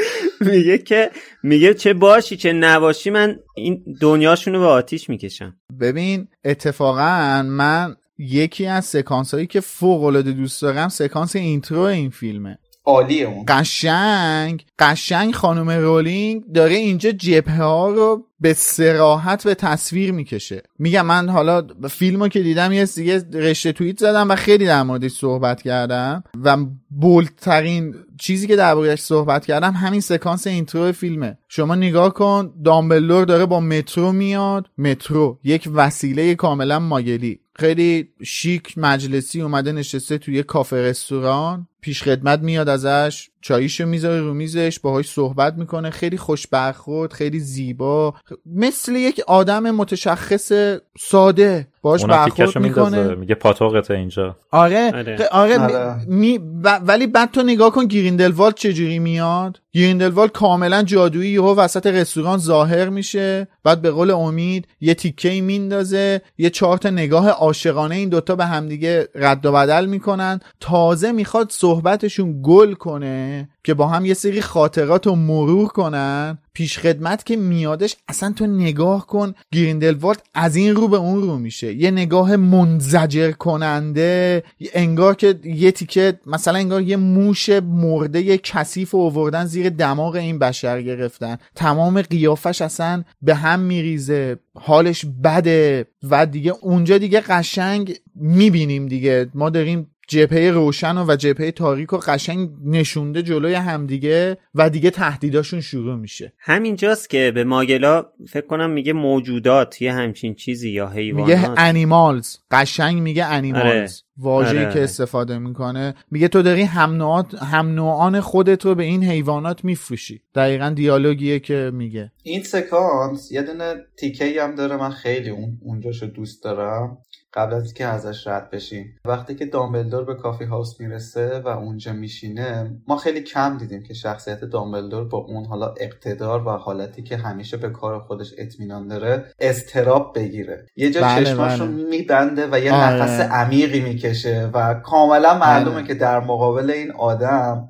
میگه که میگه چه باشی چه نباشی من این دنیاشونو به آتیش می‌کشم. ببین اتفاقا من یکی از سکانس هایی که فوق العاده دوست دارم سکانس اینترو این فیلمه. عالیه اون. قشنگ. قشنگ خانم رولینگ داره اینجا جبهه ها رو به صراحت به تصویر می‌کشه. میگم من حالا فیلمو که دیدم یه دیگه رشته توییت زدم و خیلی در موردش صحبت کردم و bold ترین چیزی که دربارهش صحبت کردم همین سکانس intro فیلمه. شما نگاه کن دامبلدور داره با مترو میاد. مترو یک وسیله کاملا Muggle ی خیلی شیک مجلسی اومده نشسته توی کافه رستوران. پیش خدمت میاد ازش. چاییشو می‌ذاره رو میزش باهاش صحبت می‌کنه. خیلی خوش برخورد خیلی زیبا. مثل یک آدم متشخص ساده. باهاش اونم برخورد می‌کنه. میگه پاتوقته اینجا. آره. آره. آره, آره, آره. می- و- ولی بعد تو نگاه کن گریندلوالد چجوری میاد؟ گریندلوالد کاملا جادویی یهو وسط رستوران ظاهر میشه. بعد به قول امید یه تیکه میندازه. یه چهار تا نگاه عاشقانه این دوتا به همدیگه رد و بدل می‌کنن. تازه می‌خواد صحبتشون گل کنه. که با هم یه سری خاطرات رو مرور کنن. پیش خدمت که میادش اصلا تو نگاه کن گریندلوالد از این رو به اون رو میشه. یه نگاه منزجر کننده انگار که یه تیکه مثلا انگار یه موش مرده یه کثیف رو آوردن زیر دماغ این بشر گرفتن. تمام قیافش اصلا به هم میریزه. حالش بده و دیگه اونجا دیگه قشنگ می‌بینیم دیگه. ما داریم جبهه روشن و, و جبهه تاریک و قشنگ نشونده جلوی همدیگه و دیگه تهدیداشون شروع میشه. همینجاست که به ماگلا فکر کنم میگه موجودات یه همچین چیزی یا حیوانات. میگه انیمالز قشنگ میگه انیمالز آره. واژه‌ای آره، که. استفاده می‌کنه. میگه تو داری هم نوعات هم نوعان خودت رو به این حیوانات میفروشی. دقیقا دیالوگیه که میگه. این سکانس یه دونه تیکه هم داره. من خیلی اون اونجاشو دوست دارم. قبل از که ازش رد بشیم وقتی که دامبلدور به کافی هاوس می‌رسه و اونجا میشینه ما خیلی کم دیدیم که شخصیت دامبلدور با اون حالا اقتدار و حالتی که همیشه به کار خودش اطمینان داره استراب بگیره یه جا بله، چشماشو بله. میبنده و یه آره. نفس عمیقی می‌کشه و کاملا معلومه بله. که در مقابل این آدم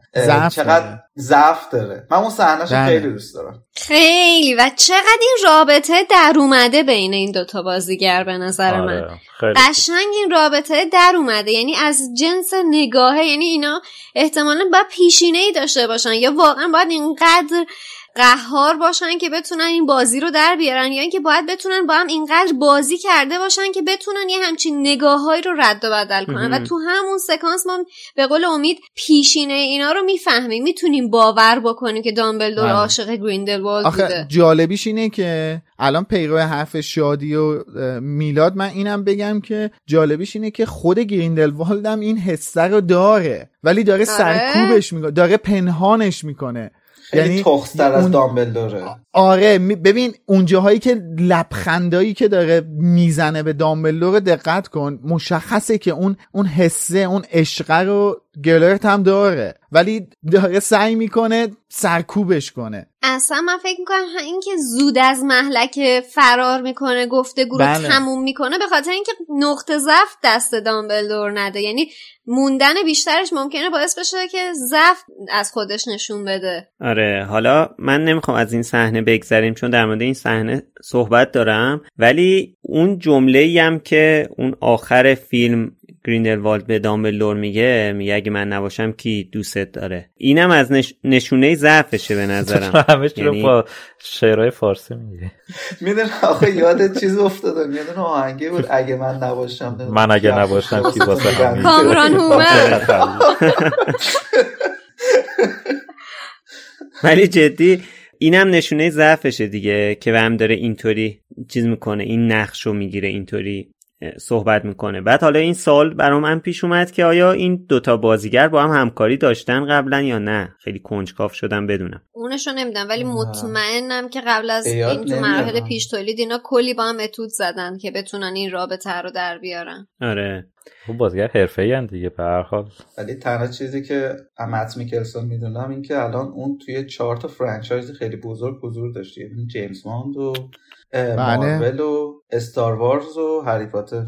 چقدر. ضعف داره من اون صحنه‌شو بله. خیلی دوست دارم خیلی. و چقدر این رابطه در اومده بین این دوتا بازیگر به نظر من. آره خیلی قشنگ این رابطه در اومده. یعنی از جنس نگاهه یعنی اینا احتمالا باید پیشینه ای داشته باشن یا واقعا باید اینقدر قهار باشن که بتونن این بازی رو در بیارن یا اینکه باید بتونن با هم اینقدر بازی کرده باشن که بتونن یه همچین نگاههایی رو رد و بدل کنن و. تو همون سکانس ما به قول امید پیشینه اینا رو می‌فهمیم می‌تونیم باور بکنیم که دامبلدور بله. عاشق گریندلوالد آخه بوده جالبیش اینه که الان پیرو حرف شادی و میلاد من اینم بگم که جالبیش اینه که خود گریندلوالد هم این حسه رو داره ولی داره سرکوبش می‌کنه داره پنهانش می‌کنه خیلی تخستر از اون- دامبلدوره. آره ببین اون جاهایی که لبخندایی که داره می‌زنه به دامبلدور دقت کن مشخصه که اون اون حسه اون عشقه رو گلرت هم داره. ولی داره سعی می‌کنه سرکوبش کنه. اصلا من فکر می‌کنم این که زود از محلک فرار می‌کنه گفتگو رو بله. تموم می‌کنه به خاطر اینکه نقطه ضعف دست دامبلدور نده. یعنی موندن بیشترش ممکنه باعث بشه که ضعف از خودش نشون بده. آره حالا من نمی‌خوام از این صحنه بگذریم چون در مورد این صحنه صحبت دارم. ولی اون جمله هم که اون آخر فیلم گریندلوالد به دامبلدور میگه میگه اگه من نباشم کی دوستت داره؟ اینم از نش... نشونه ضعفشه به نظرم. همه رو با شعرهای فارسی میگه. می‌دونم آخه یاد چیز افتادم یادم آهنگه بود اگه من نباشم من اگه نباشم کی واسه کامران هومر ولی جدی اینم نشونه ضعفشه دیگه که هم داره اینطوری چیز می‌کنه این نقش رو می‌گیره اینطوری. صحبت می‌کنه. بعد حالا این سال برام من پیش اومد که آیا این دوتا بازیگر با هم همکاری داشتن قبلا یا نه؟ خیلی کنجکاف شدم بدونم. اونشو نمی‌دونم ولی مطمئنم که قبل از این تو مراحل پیش تولید اینا کلی با هم اتود زدن که بتونن این رابطه رو در بیارن. آره. خب بازیگر حرفه‌ای دیگه به هر حال. ولی تنها چیزی که مت میکلسون می‌دونم این که الان اون توی چهار تا فرانچایز خیلی بزرگ حضور داشته یعنی جیمز باند و مارول و استار وارز و هری پاتر.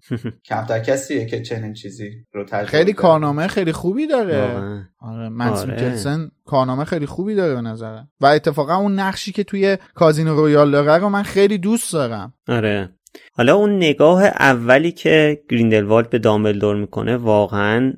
کمتر کسیه که چنین چیزی رو تجربه خیلی کارنامه خیلی خوبی داره. آره مت میکلسن کارنامه خیلی خوبی داره به نظرم. و اتفاقا اون نقشی که توی کازینو رویال داره رو من خیلی دوست دارم. آره. حالا اون نگاه اولی که گریندلوالد به دامبلدور می‌کنه واقعا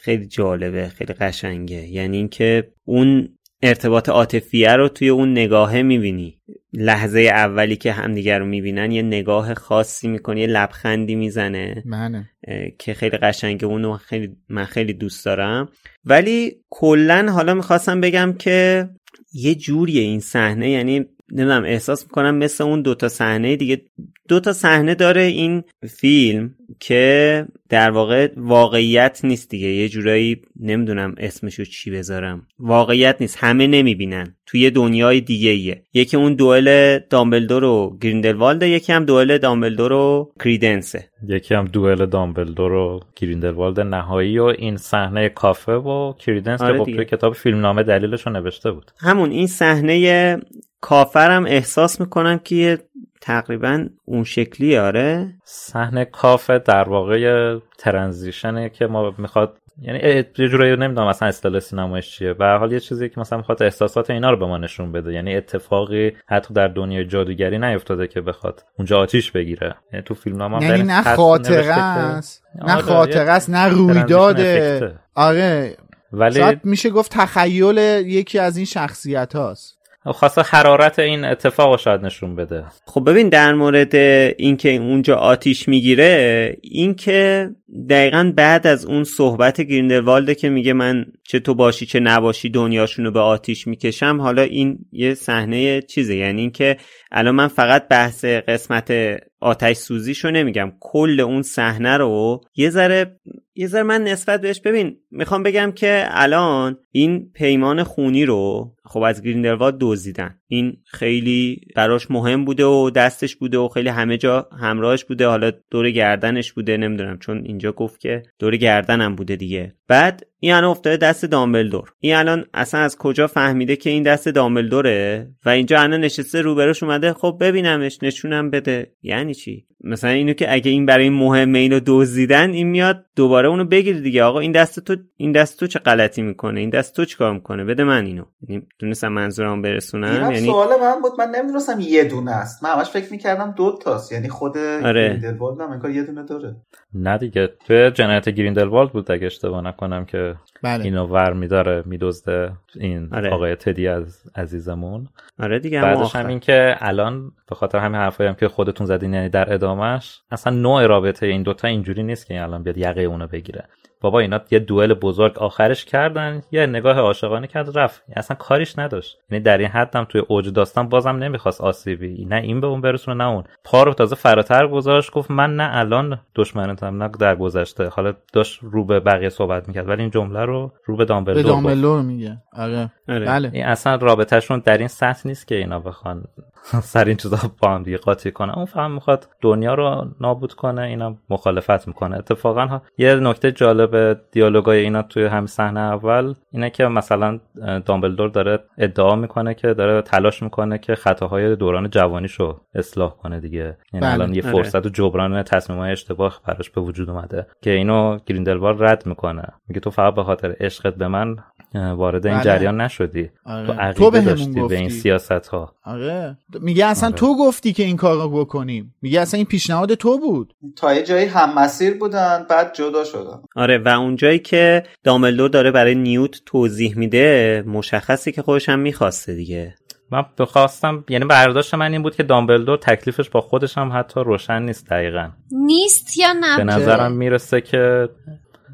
خیلی جالبه خیلی قشنگه. یعنی اینکه اون ارتباط عاطفیه رو توی اون نگاهه می‌بینی لحظه اولی که همدیگر رو می‌بینن یه نگاه خاصی می‌کنه یه لبخندی می‌زنه منه. که خیلی قشنگه اونو خیلی من خیلی دوست دارم ولی کلا حالا می‌خواستم بگم که یه جوریه این صحنه یعنی نمی‌دونم احساس می‌کنم مثل اون دوتا صحنه دیگه. دوتا صحنه داره این فیلم که در واقع واقعیت نیست دیگه. یه جورایی نمی‌دونم اسمشو چی بذارم. واقعیت نیست. همه نمی‌بینن. توی دنیای دیگه ایه. یکی اون دوئل دامبلدور و گریندلوالد یکی هم دوئل دامبلدور و کریدنسه. یکی هم دوئل دامبلدور و گریندلوالد نهایی و این صحنه کافه و کریدنس آره که. توی کتاب فیلمنامه دلیلش رو نوشته بود. همون این صحنه کافرم احساس می‌کنم که یه تقریبا اون شکلی آره. صحنه کافه در واقع ترنزیشنه که ما می‌خواد یعنی یه جورایی نمی‌دونم مثلا اصطلاح سینمایش چیه. به هر حال یه چیزی که مثلا می‌خواد احساسات اینا رو به ما نشون بده. یعنی اتفاقی حتی در دنیای جادوگری نیفتاده که بخواد اونجا آتیش بگیره. یعنی تو فیلم نام یعنی نه خاطره است. نه خاطره است نه رویداده. آره. ولی شاید میشه گفت تخیل یکی از این شخصیت هاست خواسته حرارت این اتفاق رو شاید نشون بده. خب ببین در مورد اینکه اونجا آتیش می‌گیره اینکه دقیقا بعد از اون صحبت گریندلوالده که میگه من چه تو باشی چه نباشی دنیاشونو به آتیش می‌کشم حالا این یه صحنه چیزه. یعنی اینکه الان من فقط بحث قسمت آتش سوزیشو نمیگم کل اون صحنه رو یه ذره یه ذره من نسبت بهش ببین می‌خوام بگم که الان این پیمان خونی رو خب از گریندلوالد دزدیدن. این خیلی براش مهم بوده و دستش بوده و خیلی همه جا همراهش بوده. حالا دور گردنش بوده نمی‌دونم چون اینجا گفت که دور گردنم بوده دیگه. بعد این الان افتاده دست دامبلدور. این الان اصلا از کجا فهمیده که این دست دامبلدوره؟ و اینجا الان نشسته روبروش اومده خب ببینمش نشونم بده. یعنی چی؟ مثلا اینو که اگه این برای این مهمه اینو دزدیدن این میاد دوباره اونو بگیره دیگه. آقا این دست تو این دست تو چه غلطی می‌کنه؟ این دست تو چیکار می‌کنه؟ بده من اینو. یعنی دونستم منظورم برسونم؟ اینم یعنی سوال من بود. من نمی‌دونستم یه دونه است. من همش فکر می‌کردم دو تاست. یعنی خود آره. گریندلوالد هم انگار یه دونه داره. نه دیگه. به جنایت گریندلوالد بود اگه اشتباه نکنم که بله. اینو ور میداره میدزده این آره. آقای تدی از عزیزمون. آره دیگه بعدش. هم این که الان به خاطر همین حرفایی هم که خودتون زدین یعنی در ادامش اصلا نوع رابطه این دوتا اینجوری نیست که الان بیاد یقه اونو بگیره. بابا اینا یه دوئل بزرگ آخرش کردن یه نگاه عاشقانه کرد رفت. یعنی اصلا کاریش نداشت. یعنی در این حد هم توی اوج داستان بازم نمی‌خواست آسیبی. نه این به اون برسونه نه اون. پا رو تازه فراتر گذاشت گفت من نه الان دشمنتم نه در گذشته حالا داشت رو به بقیه صحبت می‌کرد ولی این جمله رو رو به به دامبلدور. دامبلور میگه. آره. آره. بله. این اصلا رابطهشون در این سطح نیست که اینا بخوان سر این چیزا با هم دیگه قاطی کنن اون فقط می‌خواد دنیا رو نابود کنه اینا مخالفت می‌کنه اتفاقا ها یه نکته جالب دیالوگای اینا توی همین صحنه اول اینه که مثلا دامبلدور داره ادعا می‌کنه که داره تلاش می‌کنه که خطاهای دوران جوانیشو اصلاح کنه دیگه یعنی بله. الان یه آره. فرصت و جبران تصمیمای اشتباه براش به وجود اومده که اینو گریندلوالد رد می‌کنه میگه تو فقط به خاطر عشقت به من وارد این بله. جریان نشدی. آره. تو تو عقیده داشتی به گفتی. این سیاست ها آره. میگه اصلا آره. تو گفتی که این کار رو بکنیم. میگه اصلا این پیشنهاد تو بود. تا یه جایی هم مسیر بودن بعد جدا شدن. آره و اونجایی که دامبلدور داره برای نیوت توضیح میده مشخصه که خودش هم می‌خواسته دیگه. من بخواستم یعنی برداشت من این بود که دامبلدور تکلیفش با خودش هم حتی روشن نیست دقیقا. نیست یا نه؟ به نظرم می‌رسه که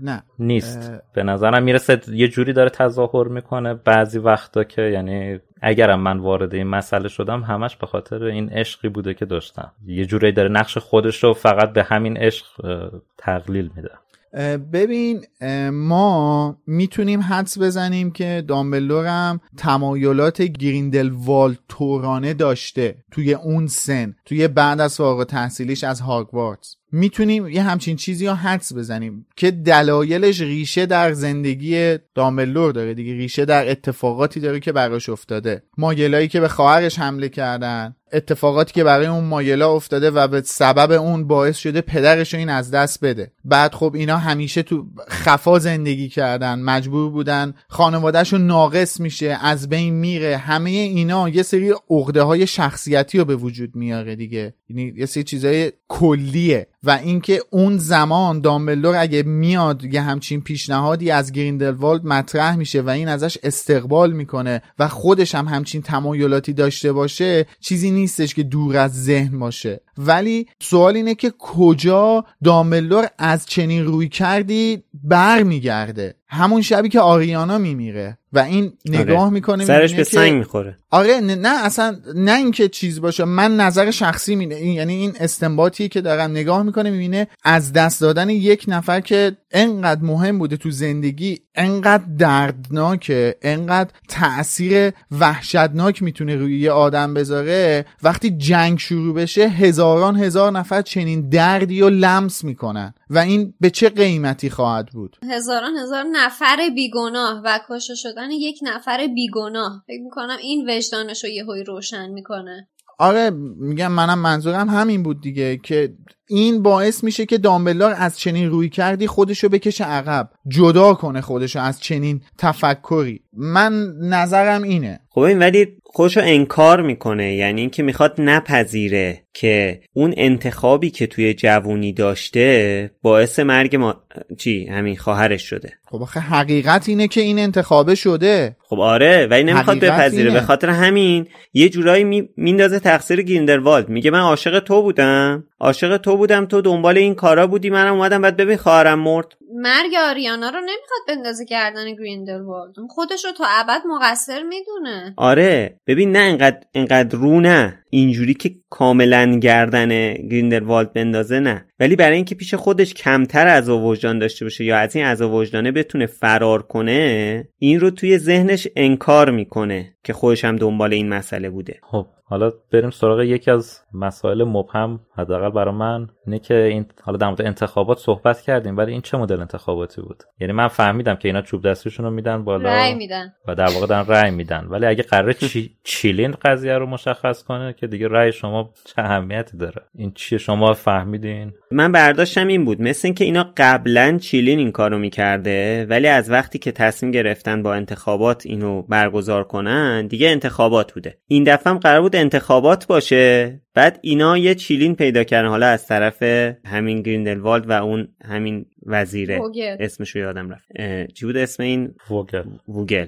نه. نیست. اه. به نظرم می‌رسه یه جوری داره تظاهر می‌کنه. بعضی وقتا که یعنی اگرم من وارد این مسئله شدم همش به خاطر این عشقی بوده که داشتم. یه جوری داره نقش خودش رو فقط به همین عشق تقلیل میده. ببین ما می‌تونیم حدس بزنیم که دامبلدور هم تمایلات گریندلوالد تورانه داشته توی اون سن توی بعد از فارغ تحصیلیش از هاگوارتس می‌تونیم یه همچین چیزی رو حدس بزنیم که دلایلش ریشه در زندگی دامبلدور داره دیگه ریشه در اتفاقاتی داره که براش افتاده. ماگلایی که به خواهرش حمله کردن اتفاقاتی که برای اون مایلا افتاده و به سبب اون باعث شده پدرش رو این از دست بده. بعد خب اینا همیشه تو خفا زندگی کردن مجبور بودن خانوادهش رو ناقص میشه از بین میره. همه اینا یه سری عقده های شخصیتی رو به وجود میاره دیگه. یعنی یه سری چیزای کلیه و اینکه اون زمان دامبلدور اگه میاد یه همچین پیشنهادی از گریندلوالد مطرح میشه و این ازش استقبال می‌کنه و خودش هم همچین تمایلاتی داشته باشه چیزی نیستش که دور از ذهن باشه. ولی سوال اینه که کجا دامبلدور از چنین روی کردی برمیگرده؟ همون شبی که آریانا میمیره و این نگاه آره. می‌کنه سرش به سنگ می‌خوره. آره نه, نه اصلا نه اینکه چیز باشه. من نظر شخصی مینه این یعنی این استنباطی که دارم نگاه می‌کنه می‌بینه از دست دادن یک نفر که انقدر مهم بوده تو زندگی انقدر دردناکه انقدر تاثیر وحشتناک می‌تونه روی یه آدم بذاره. وقتی جنگ شروع بشه هزاران هزار نفر چنین دردی رو لمس می‌کنن. و این به چه قیمتی خواهد بود؟ هزاران هزار نفر بیگناه و کشته شدن یک نفر بیگناه. فکر می‌کنم این وجدانش رو یهویی روشن می‌کنه. آره میگم منم منظورم همین بود دیگه که این باعث میشه که دامبلدار از چنین روی کردی خودشو بکشه عقب. جدا کنه خودشو از چنین تفکری. من نظرم اینه. خب این ولی خودشو انکار می‌کنه. یعنی اینکه می‌خواد نپذیره که اون انتخابی که توی جوونی داشته باعث مرگ ما چی؟ همین خواهرش شده. خب آخه حقیقت اینه که این انتخابه شده. خب آره ولی نمی‌خواد بپذیره. به خاطر همین یه جورایی می... میندازه تقصیر گریندلوالد میگه من عاشق تو بودم. عاشق تو بودم تو دنبال این کارا بودی منم اومدم بعد ببین خواهرم مرد. مرگ آریانا رو نمی‌خواد بندازه گردن گریندلوالد خودش رو تا ابد مقصر می‌دونه. آره ببین نه انقدر انقدر رو نه. اینجوری که کاملا گردن گریندلوالد بندازه نه. ولی برای اینکه پیش خودش کمتر عذاب وجدان داشته باشه یا از این عذاب وجدانه بتونه فرار کنه این رو توی ذهنش انکار می‌کنه که خودش هم دنبال این مسئله بوده. خب حالا بریم سراغ یکی از مسائل مبهم حداقل برای من اینه که این حالا در مورد انتخابات صحبت کردیم ولی این چه مدل انتخاباتی بود؟ یعنی من فهمیدم که اینا چوب دستیشون رو میدن بالا رأی میدن. و در واقع دارن رأی میدن. ولی اگه قرار چی... چیلین قضیه رو مشخص کنه که دیگه رأی شما چه اهمیتی داره؟ این چیه؟ شما فهمیدین؟ من برداشتم این بود مثل اینکه اینا قبلا چیلین این کارو می‌کرده ولی از وقتی که تصمیم گرفتن با انتخابات اینو برگزار کنن دیگه انتخابات بوده. این دفعه هم قرار بود انتخابات باشه بعد اینا یه چیلین پیدا کردن حالا از طرف همین گریندلوالد و اون همین وزیره. ووگل. اسمشو یادم رفت. چی بود اسم این؟ وگل ووگل.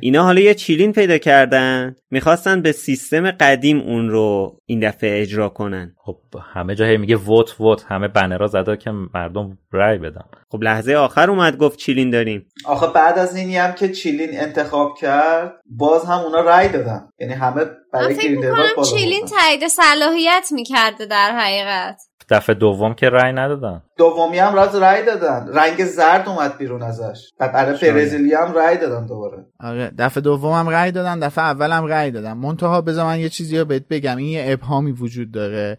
اینا حالا یه چیلین پیدا کردن می‌خواستن به سیستم قدیم اون رو این دفعه اجرا کنن. خب همه جا میگه ووت ووت. همه بنرها زده که مردم رأی بدن. خب لحظه آخر اومد گفت چیلین داریم. آخه بعد از اینی هم که چیلین انتخاب کرد باز هم اونا رای دادن. یعنی همه برای فکر چیلین. تایید صلاحیت می‌کرده در حقیقت. دفعه دوم که رأی ندادن. دومی هم راز رای دادن. رنگ زرد اومد بیرون ازش. و برای شاید. برزیلی هم رای دادن دوباره. آره دفعه دومم رأی دادن دفعه اولم رأی دادن. منتها بذار من یه چیزی رو بهت بگم. این یه ابهامی وجود داره.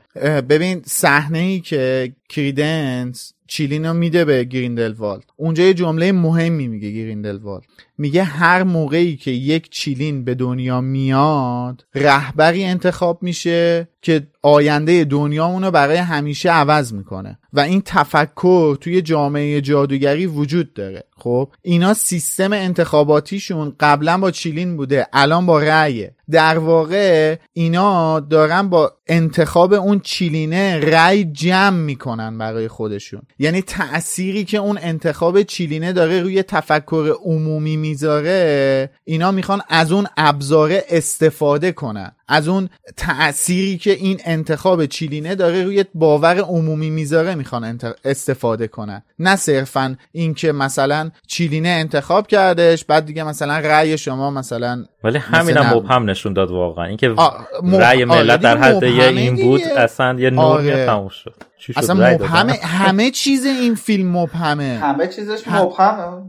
ببین صحنه ای که کریدنس چیلین رو میده به گریندلوالد. اونجا یه جمله مهمی میگه گریندلوالد. میگه هر موقعی که یک چیلین به دنیا میاد رهبری انتخاب میشه که آینده دنیامون رو برای همیشه عوض می‌کنه. و این تفکر توی جامعه جادوگری وجود داره. خب اینا سیستم انتخاباتیشون قبلا با چیلین بوده الان با رأیه. در واقع اینا دارن با انتخاب اون چیلینه رأی جمع می‌کنن برای خودشون. یعنی تأثیری که اون انتخاب چیلینه داره روی تفکر عمومی می‌ذاره اینا می‌خوان از اون ابزاره استفاده کنن. از اون تأثیری که این انتخاب چیلینه داره روی باور عمومی می‌ذاره می‌خوان استفاده کنن. نه صرفا اینکه مثلا چیلینه انتخاب کردش بعد دیگه مثلا رأی شما مثلا ولی همینم مبهم نشون داد واقعا. اینکه رأی ملت در حد این بود اصلا یه نور آره. تموم شد. اصلا مبهمه. همه چیز این فیلم مبهمه. همه چیزش مبهمه.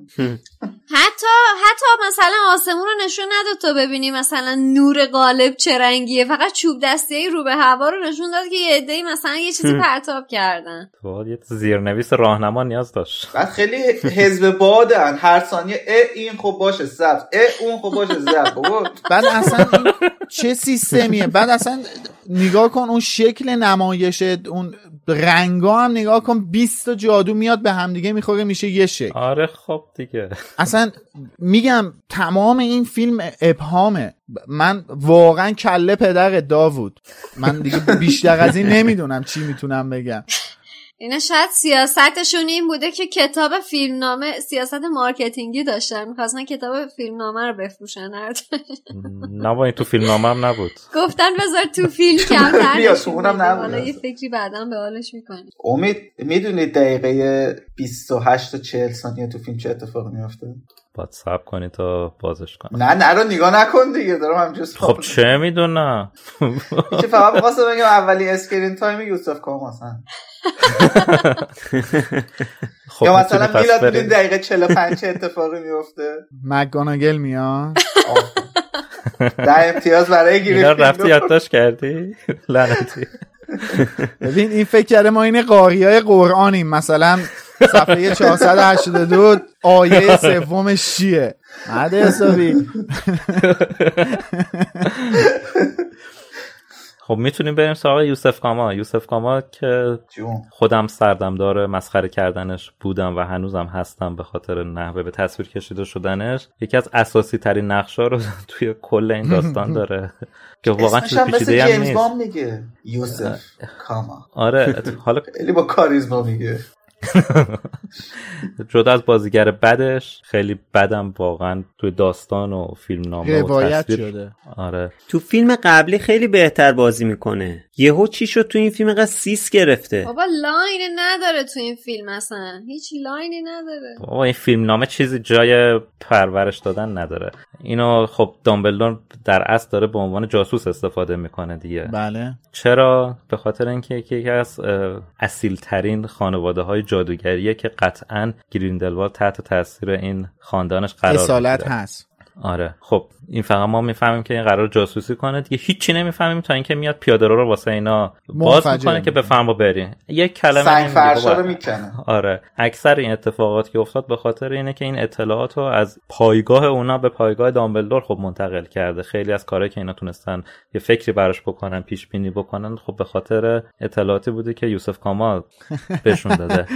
حتی حتی مثلا آسمون رو نشون نداد تو ببینی مثلا نور غالب چه رنگیه. فقط چوب دستی رو به هوا رو نشون داد که یه عده‌ای مثلا یه چیزی پرتاب کردن. تو یه زیرنویس راهنما نیاز داشت. بعد خیلی حزب بادن. هر ثانیه ا این خب باشه سبز ا اون خب باشه زرد بعد اصلا چه سیستمیه؟ بعد اصلا نگاه کن اون شکل نمایش اون رنگا هم نگاه کن 20 تا جادو میاد به همدیگه می‌خوره میشه یه شکل. آره خب دیگه. اصلا میگم تمام این فیلم ابهامه. من واقعا کله پدر داوود. من دیگه بیشتر از این نمی‌دونم چی می‌تونم بگم. اینا شاید سیاستشون این بوده که کتاب فیلمنامه سیاست مارکتینگی داشتن. می‌خواستن کتاب فیلمنامه رو بفروشن. نه با این تو فیلمنامه هم نبود. گفتن بذار تو فیلم کمتر اونم نبود یه فکری بعدا به حالش می‌کنی امید می‌دونید دقیقه 28 تا 40 ثانیه تو فیلم چه اتفاقی میفته باید سب کنی تا بازش کنی نه نه رو نگاه نکن دیگه دارم همجوز خب چه می‌دونم؟ چه فقط بخواستم بگم اولی اسکرین تایم یوسف کاماسن خب یا مثلا میلاد میدین دقیقه 45 چه اتفاقی میفته مگاناگل میاد. در امتیاز برای گیری رفتی یادداشت کردی؟ لعنتی. ببین این فکر کرده ما این قاری های قرآنیم. مثلا صفحه 482 آیه سومش چیه مده حسابی. خب می‌تونیم بریم سراغ یوسف کاما. یوسف کاما که خودم سردم داره مسخره کردنش بودم و هنوزم هستم به خاطر نحوه به تصویر کشیده شدنش. یکی از اساسی ترین نقشا رو توی کل این داستان داره. که واقعا چیز پیچیده هم نیست. یوسف کاما. آره حالا خیلی با کاریزما میگه. جدا از بازیگر بدش. خیلی بدم واقعا توی داستان و فیلم نامه و تصویر. شده. آره. تو فیلم قبلی خیلی بهتر بازی می‌کنه. یهو چی شد تو این فیلم؟ فقط سیس گرفته. بابا line نداره تو این فیلم اصلا. هیچ line ی نداره. بابا این فیلم نامه چیزی جای پرورش دادن نداره. اینو خب دامبلدور در اصل داره به عنوان جاسوس استفاده می‌کنه دیگه. بله. چرا؟ به خاطر اینکه یکی از اصیل ترین خانواده های جادوگریه که قطعا گریندلوالد تحت تاثیر این خاندانش قرار اصالت هست. آره. خب این فقط ما می‌فهمیم که این قرار جاسوسی کنه دیگه. هیچی نمی‌فهمیم تا اینکه میاد پیاده رو واسه اینا باز می‌کنه که بفهم با بریم یک کلمه سنگ فرشا رو می‌کنه. آره. اکثر این اتفاقات که افتاد به خاطر اینه که این اطلاعات رو از پایگاه اونا به پایگاه دامبلدور خب منتقل کرده. خیلی از کارهایی که اینا تونستن یه فکری براش بکنن پیش بینی بکنن خب به خاطر اطلاعاتی بوده که یوسف کامال بهشون داده.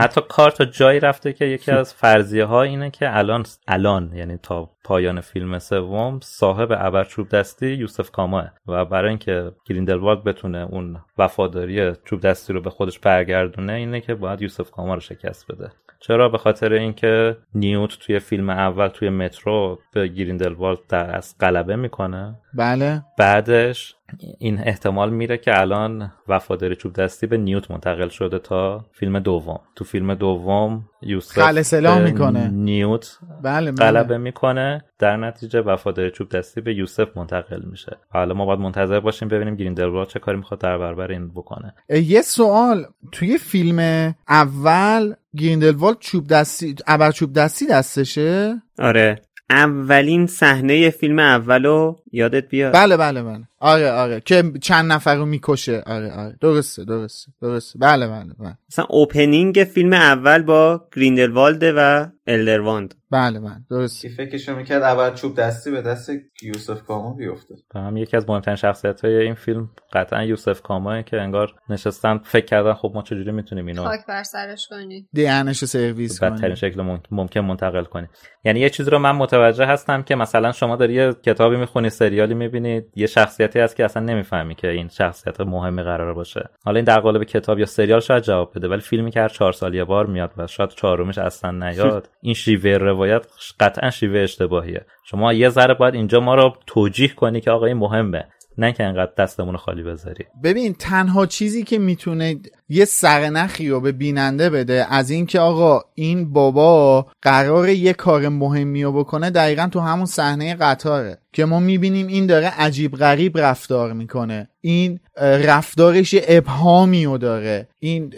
حتی کار تا جایی رفته که یکی از فرضیه ها اینه که الان الان یعنی تا پایان فیلم سوم صاحب ابر چوب دستی یوسف کاماه و برای اینکه گریندلوالد بتونه اون وفاداری چوب دستی رو به خودش برگردونه اینه که باید یوسف کاما رو شکست بده. چرا؟ به خاطر اینکه نیوت توی فیلم اول توی مترو به گریندلوالد در از غلبه می‌کنه. بله. بعدش این احتمال میره که الان وفاداری چوب دستی به نیوت منتقل شده تا فیلم دوم. تو فیلم دوم یوسف می‌کنه. نیوت بله, بله. غلبه می‌کنه. در نتیجه وفاداری چوب دستی به یوسف منتقل میشه. حالا ما باید منتظر باشیم ببینیم گریندلوالد چه کاری می‌خواد در برابر این بکنه. یه سوال. توی فیلم اول گریندلوالد چوب دستی ابر چوب دستی دستشه؟ آره. اولین صحنه فیلم اولو یادت بیاد؟ بله بله بله. آره آره. که چند نفر رو می‌کشه. آره آره. درسته درسته درسته. بله بله بله. مثلا اوپنینگ فیلم اول با گریندلوالد و الدرواند بله بله. درست کی فکرشو می‌کرد اول چوب دستی به دست یوسف کاما بیفته؟ هم یکی از مهمترین شخصیت های این فیلم قطعا یوسف کاماه که انگار نشستن فکر کردن خب ما چجوری می‌تونیم اینو خاک بر سرش کنی دهنش سرویس بدترین کنی شکل مم- ممکن منتقل کنی یعنی یه چیزی رو من متوجه هستم که مثلا شما داری یه کتابی می‌خونی سریالی می‌بینید. یه شخصیتی هست که اصلا نمی‌فهمی که این شخصیت مهمی قرار باشه. حالا این در قالب کتاب یا سریال شاید جواب بده ولی فیلمی که هر چهار سال یه بار میاد و شاید چهارمش اصلا نیاد این شیوه روایت قطعا شیوه اشتباهیه. شما یه ذره باید اینجا ما رو توجیه کنی که آقا این مهمه نه که انقدر دستمون خالی بذاری. ببین تنها چیزی که می‌تونه یه سرنخی رو به بیننده بده. از اینکه آقا این بابا قرار یه کار مهمی رو بکنه دقیقا تو همون صحنه قطاره که ما می‌بینیم این داره عجیب غریب رفتار می‌کنه. این رفتارش ابهامی رو داره. این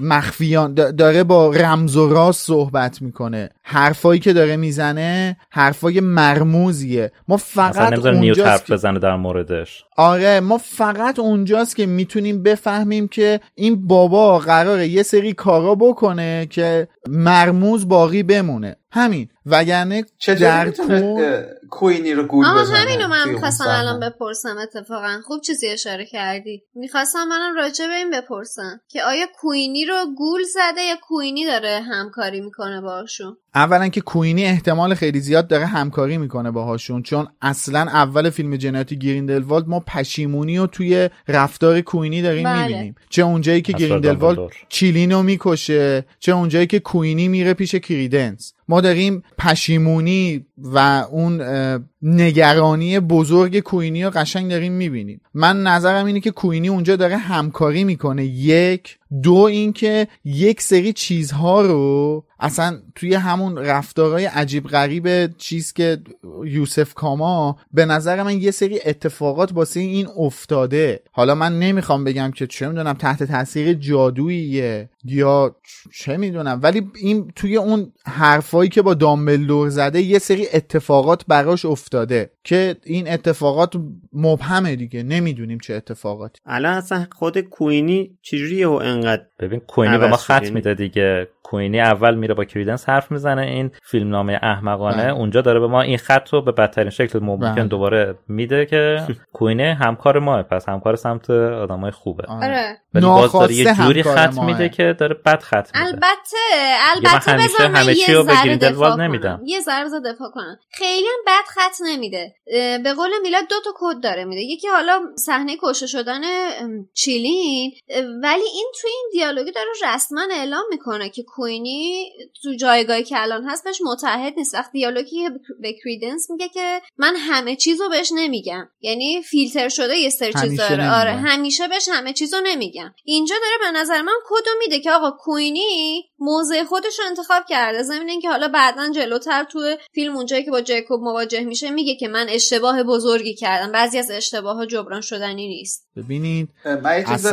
مخفیان دا- داره با رمز و راز صحبت می‌کنه. حرفایی که داره می‌زنه حرفای مرموزیه. ما فقط اونجاست حرف بزنه در موردش. آره ما فقط اونجاست که می‌تونیم بفهمیم که این بابا قراره یه سری کارا بکنه که مرموز باقی بمونه همین وگرنه چطوری در کوینی رو گول بزنه همینو توی من می‌خواستم؟ الان بپرسم اتفاقا خوب چیزی اشاره کردی می‌خواستم منم راجع به این بپرسم که آیا کوینی رو گول زده یا کوینی داره همکاری می‌کنه باشون اولا که کوینی احتمال خیلی زیاد داره همکاری می‌کنه باهاشون چون اصلا اول فیلم جنایت گریندلوالد ما پشیمونی رو توی رفتار کوینی داریم بله. می‌بینیم چه اونجایی که گریندلوالد. چیلینو می‌کشه چه اونجایی که کوینی میره پیش کریدنس ما داریم پشیمونی و اون نگرانی بزرگ کوینی رو قشنگ داریم می‌بینیم. من نظرم اینه که کوینی اونجا داره همکاری می‌کنه. یک. دو اینکه یک سری چیزها رو اصلا توی همون رفتارهای عجیب غریب چیز که یوسف کاما به نظر من یه سری اتفاقات واسه این افتاده. حالا من نمی‌خوام بگم که چه می‌دونم تحت تاثیر جادوییه یا چه می‌دونم. ولی این توی اون حرفایی که با دامبلدور زده یه سری اتفاقات براش افتاده که این اتفاقات مبهمه دیگه. نمی‌دونیم چه اتفاقاتی. الان اصلا خود کوینی چجوریه و انقدر ببین کوینی به ما خط یعنی- میده دیگه. کوینی اول میره با کریدنس حرف می‌زنه این فیلمنامه احمقانه بله. اونجا داره به ما این خط رو به بدترین شکل ممکن بله. دوباره میده که کوینی همکار ماه پس همکار سمت آدمای خوبه آره ولی باز داره یه جوری خط ماه. میده که داره بد خط میده البته البته بذار من همه چی یه رو به ذره گریندلوالد دفاع نمیدم. کنم. یه ذره بذار دفاع کنم خیلی هم بد خط نمیده به قول میلاد دو تا کد داره میده یکی حالا صحنه کشته شدن چیلین ولی این تو این دیالوگی داره رسما اعلام می‌کنه که کوینی تو جایگاهی که الان هست بهش متحد نیست. وقتی دیالوگی که به کریدنس میگه که من همه چیز رو بهش نمیگم. یعنی فیلتر شده یه سری چیز همیشه داره نمیگم. آره همیشه بهش همه چیز رو نمیگم. اینجا داره به نظر من کدو میده که آقا کوینی موضع خودش رو انتخاب کرده. ضمن اینکه حالا بعدا جلوتر تو فیلم اونجایی که با جیکوب مواجه میشه میگه که من اشتباه بزرگی کردم. بعضی از اشتباه ها جبران شدنی نیست. ببینید من یه چیز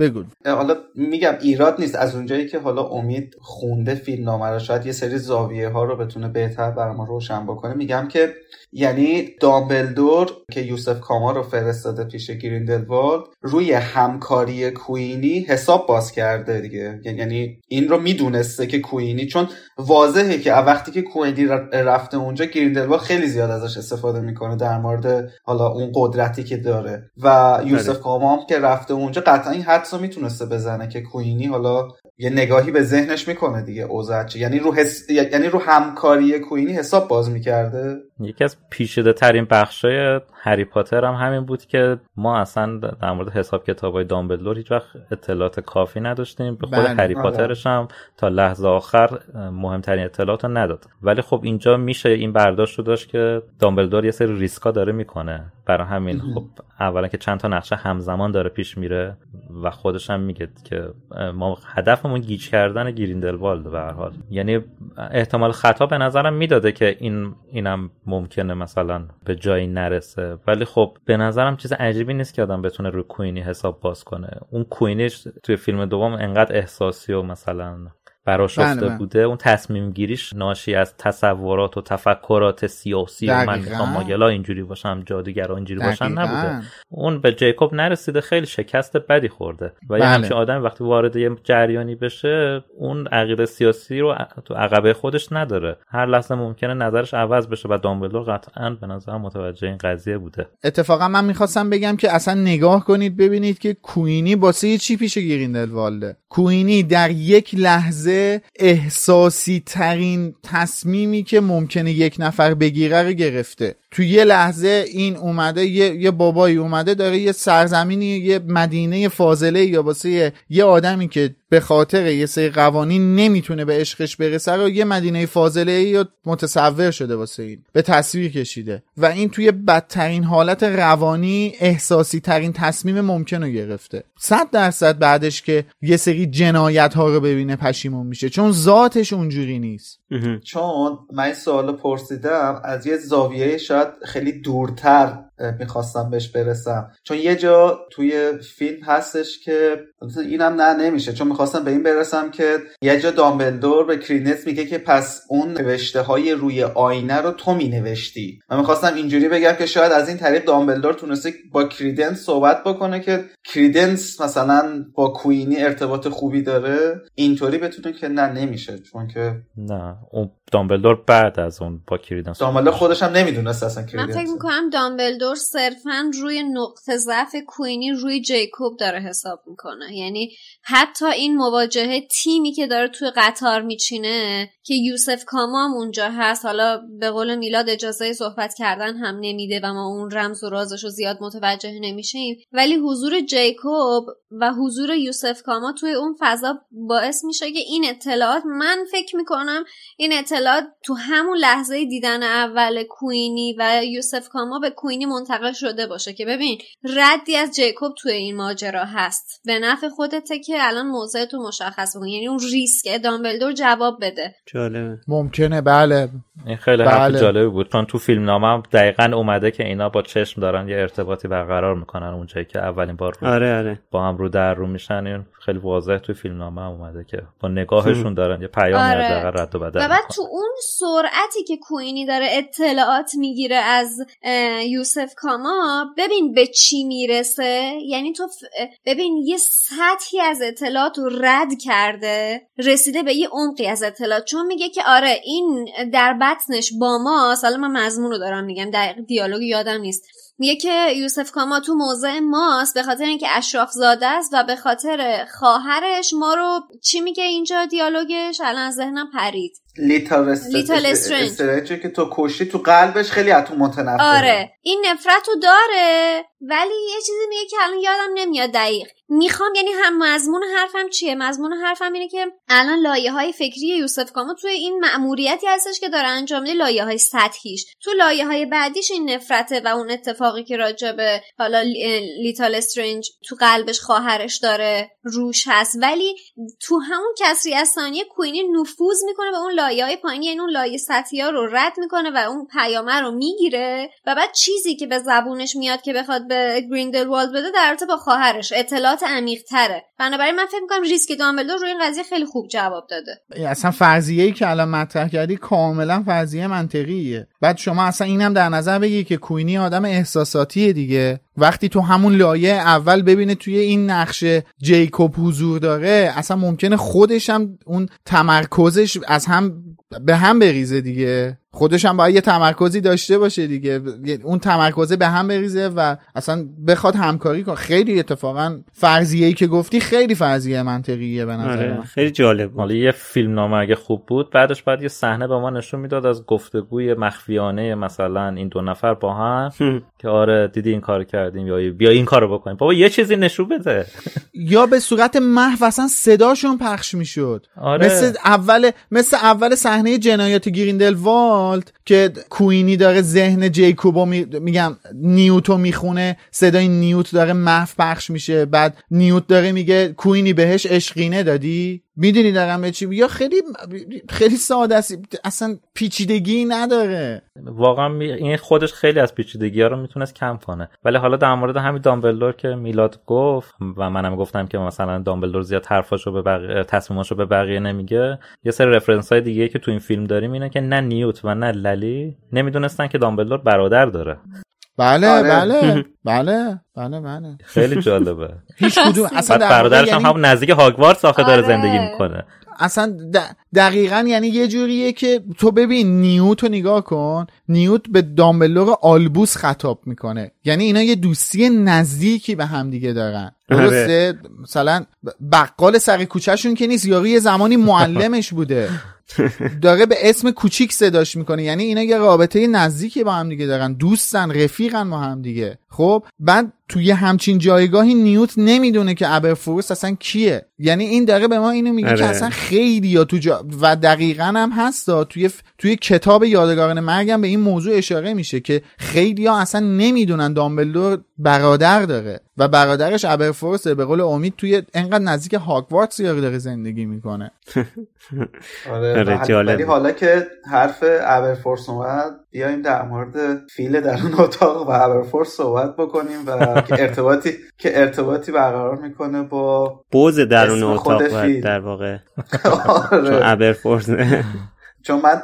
بگو. حالا میگم ایراد نیست از اونجایی که حالا امید خونده فیلم نامه رو شاید یه سری زاویه ها رو بتونه بهتر برای ما روشن بکنه. میگم که یعنی دامبلدور که یوسف کاما رو فرستاده پیش گریندلوالد روی همکاری کوینی حساب باز کرده دیگه. یعنی این رو می‌دونسته که کوینی چون واضحه که وقتی که کوینی رفته اونجا گریندلوالد خیلی زیاد ازش استفاده می‌کنه در مورد حالا اون قدرتی که داره. و یوسف کاما هم که رفته اونجا قطعا این حدس رو می‌تونسته بزنه که کوینی حالا یه نگاهی به ذهنش می‌کنه دیگه چیه. یعنی رو حس... یعنی رو همکاری کوینی حساب باز می‌کرده یکی از پیچیده ترین بخشای هری پاتر هم همین بود که ما اصلا در مورد حساب کتاب های دامبلدور هیچ وقت اطلاعات کافی نداشتیم. به خود بله، هری آره. پاترش هم تا لحظه آخر مهمترین اطلاعات رو نداد. ولی خب اینجا میشه این برداشت رو داشت که دامبلدور یه سری ریسکا داره می‌کنه. برای همین خب اولا که چند تا نقشه همزمان داره پیش میره و خودش هم میگه که ما هدفمون گیج کردن گریندلوالد به هر حال. یعنی احتمال خطا به نظرم می‌داده که این اینم ممکنه مثلا به جایی نرسه. ولی خب به نظرم چیز عجیبی نیست که آدم بتونه روی کوینی حساب باز کنه. اون کوینیش توی فیلم دوم انقدر احساسی و مثلا براشفته بله، بله. بوده اون تصمیم گیریش ناشی از تصورات و تفکرات سیاسی و من. می‌خوام ماگلا اینجوری باشم جادوگرا اینجوری باشن دقیقاً. نبوده اون به جیکوب نرسیده خیلی شکست بدی خورده و یه بله. همچین آدم وقتی وارد یه جریانی بشه اون عقیده سیاسی رو تو عقبه خودش نداره هر لحظه ممکنه نظرش عوض بشه و دامبلدور قطعا به نظر متوجه این قضیه بوده اتفاقا من می‌خواستم بگم که اصلا نگاه کنید ببینید که کوینی باسه چی پیش گریندلوالده کوینی در یک لحظه احساسی ترین تصمیمی که ممکنه یک نفر بگیره رو گرفته. تو یه لحظه این اومده یه, یه بابایی اومده داره یه سرزمینی یه مدینه فاضله یا واسه یه, آدمی که به خاطر یه سری قوانین نمی‌تونه به عشقش برسه رو یه مدینه فاضله یا متصور شده واسه این به تصویر کشیده. و این توی بدترین حالت روانی احساسی ترین تصمیم ممکن رو گرفته. صد درصد بعدش که یه سری جنایت ها رو ببینه پشیمون میشه چون ذاتش اونجوری نیست. چون من این سوال پرسیدم از یه زاویه شاید خیلی دورتر می‌خواستم بهش برسم. چون یه جا توی فیلم هستش که اینم نه نمیشه. چون می‌خواستم به این برسم که یه جا دامبلدور به کرینت میگه که پس اون نوشته های روی آینه رو تو مینوشتی. من می‌خواستم اینجوری بگم که شاید از این طریق دامبلدور تونسته با کریدنس صحبت بکنه که کریدنس مثلا با کوینی ارتباط خوبی داره. اینطوری بتونه که نه نمیشه. چون که نه اون دامبلدور بعد از اون با کریدنس. دامبلدور خودش هم نمی‌دونست اصلا من کریدنس. فکر می‌کنم دامبلدور صرفا روی نقطه ضعف کوینی روی جیکوب داره حساب می‌کنه. یعنی حتی این مواجهه تیمی که داره توی قطار میچینه که یوسف کاما هم اونجا هست حالا به قول میلاد اجازه صحبت کردن هم نمیده و ما اون رمز و رازش رو زیاد متوجه نمیشیم. ولی حضور جیکوب و حضور یوسف کاما توی اون فضا باعث میشه که این اطلاعات من فکر می‌کنم این اطلاعات تو همون لحظه دیدن اول کوینی و یوسف کاما به کوینی منتقل شده باشه که ببین ردی از جیکوب توی این ماجرا هست. به نفع خودته که الان موضع تو مشخص بکن یعنی اون ریسک دامبلدور جواب بده. جالبه. ممکنه بله. این خیلی بله. حرف جالبی بود. چون تو فیلم نامه هم دقیقا اومده که اینا با چشم دارن یه ارتباطی برقرار می‌کنن اونجایی که اولین بار رو آره آره. با هم رو در رو میشن. این خیلی واضح تو فیلم نامه هم اومده که با نگاهشون دارن. یه پیامی آره. رد و بدل و بعد. تو اون سرعتی که کوینی داره اطلاعات می‌گیره از یوسف کاما ببین به چی می‌رسه؟ یعنی تو ببین یه سطحی از اطلاعات رو رد کرده رسیده به یه عمقی از اطلاعات. چون میگه که آره این در بطنش با ماست حالا من مضمون رو دارم میگم دقیق دیالوگ یادم نیست. میگه که یوسف کاما تو موضع ماست به خاطر اینکه اشراف زاده است و به خاطر خواهرش ما رو چی میگه اینجا دیالوگش؟ الان از ذهنم پرید. لیتل است... لیتل استرنج. که تو کشتی تو قلبش خیلی از تو متنفره. آره. این نفرت رو داره. ولی یه چیزی میگه که الان یادم نمیاد دقیق. می‌خوام یعنی هم مضمون حرفم چیه؟ مضمون حرفم اینه که الان لایه های فکری یوسف کاما توی این مأموریتی هستش که داره انجام میده لایه های سطحیش. تو لایه های بعدیش این نفرته و اون اتفاقی که راجع به حالا لی- لیتا لسترنج تو قلبش خواهرش داره روش هست. ولی تو همون کسری از ثانیه کوینی نفوذ می‌کنه به اون لایه های پایینی یعنی اون لایه سطحی ها رو رد می‌کنه و اون پیامه رو می‌گیره و بعد چیزی که به زبونش میاد که بخواد به گریندلوالد بده در رابطه با خواهرش. اطلاعات عمیق تره بنابراین من فکر می‌کنم ریسک دامبلدور روی این قضیه خیلی خوب جواب داده. اصلا فرضیه ای که الان مطرح کردی کاملا فرضیه منطقیه. بعد شما اصلا اینم در نظر بگی که کوینی آدم احساساتیه دیگه. وقتی تو همون لایه اول ببینه توی این نقشه جیکوب حضور داره اصلا ممکنه خودش هم اون تمرکزش از هم به هم بریزه دیگه. خودش هم باید یه تمرکزی داشته باشه دیگه. اون تمرکزه به هم بریزه و اصلا بخواد همکاری کنه. خیلی اتفاقا فرضیه ای که گفتی خیلی فرضیه منطقیه به نظر آره من. خیلی جالب. حالا یه فیلم نامه اگه خوب بود بعدش بعد یه صحنه به ما نشون می‌داد از گفتگوی مخفیانه مثلا این دو نفر با هم که آره دیدی این کار کردیم یا بیا این کارو بکنیم. بابا یه چیزی نشون بده. یا به صورت محو اصلا صداشون پخش می‌شد. آره. مثل اول مثل اول صحنه جنایات که کوینی داره ذهن جیکوبو می... میگم نیوتو می‌خونه صدای نیوت داره محو پخش میشه بعد نیوت داره میگه کوینی بهش عشقینه دادی؟ می‌دونی دارم به چی یا خیلی خیلی ساده است. اصلا پیچیدگی نداره. واقعا این خودش خیلی از پیچیدگی ها رو می‌تونست کم کنه. ولی حالا در مورد همین دامبلدور که میلاد گفت و منم گفتم که مثلا دامبلدور زیاد حرفاشو به بقیه تصمیماشو به بقیه نمیگه یه سری رفرنس های دیگه که تو این فیلم داریم اینه که نه نیوت و نه للی نمی‌دونستن که دامبلدور برادر داره. بله آره. بله. بله بله بله. خیلی جالبه. هیچ کدوم. اصلا برادرش هم یعنی... نزدیک هاگوارتس آخه داره آره. زندگی می‌کنه. اصلا دقیقا یعنی یه جوریه که تو ببین نیوت رو نگاه کن. نیوت به دامبلور آلبوس خطاب می‌کنه. یعنی اینا یه دوستی نزدیکی به همدیگه دارن. آره. درسته؟ مثلا بقال سر کوچهشون که نیست یاری یه زمانی معلمش بوده. داره به اسم کوچیک صداش می‌کنه. یعنی اینا یه رابطه نزدیکی با هم دیگه دارن. دوستن رفیقن با هم دیگه. خب بعد توی همچین جایگاهی نیوت نمی‌دونه که ابرفورس اصلا کیه. یعنی این داره به ما اینو میگه که اصلا خیلی یا تو جا... و دقیقا هم هستا توی توی کتاب یادگاران مرگم به این موضوع اشاره میشه که خیلی ها اصلا نمی‌دونن دامبلدور برادر داره و برادرش ابرفورس به قول امید توی انقدر نزدیک هاگوارتس داره زندگی می‌کنه. آره, آره، ولی حالا که حرف ابرفورس اومد بیایم در مورد فیل در اون اتاق و ابرفورس صحبت بکنیم و که ارتباطی که ارتباطی برقرار می‌کنه با بوز در اون اتاق در واقع آره. چون ابرفورس چون من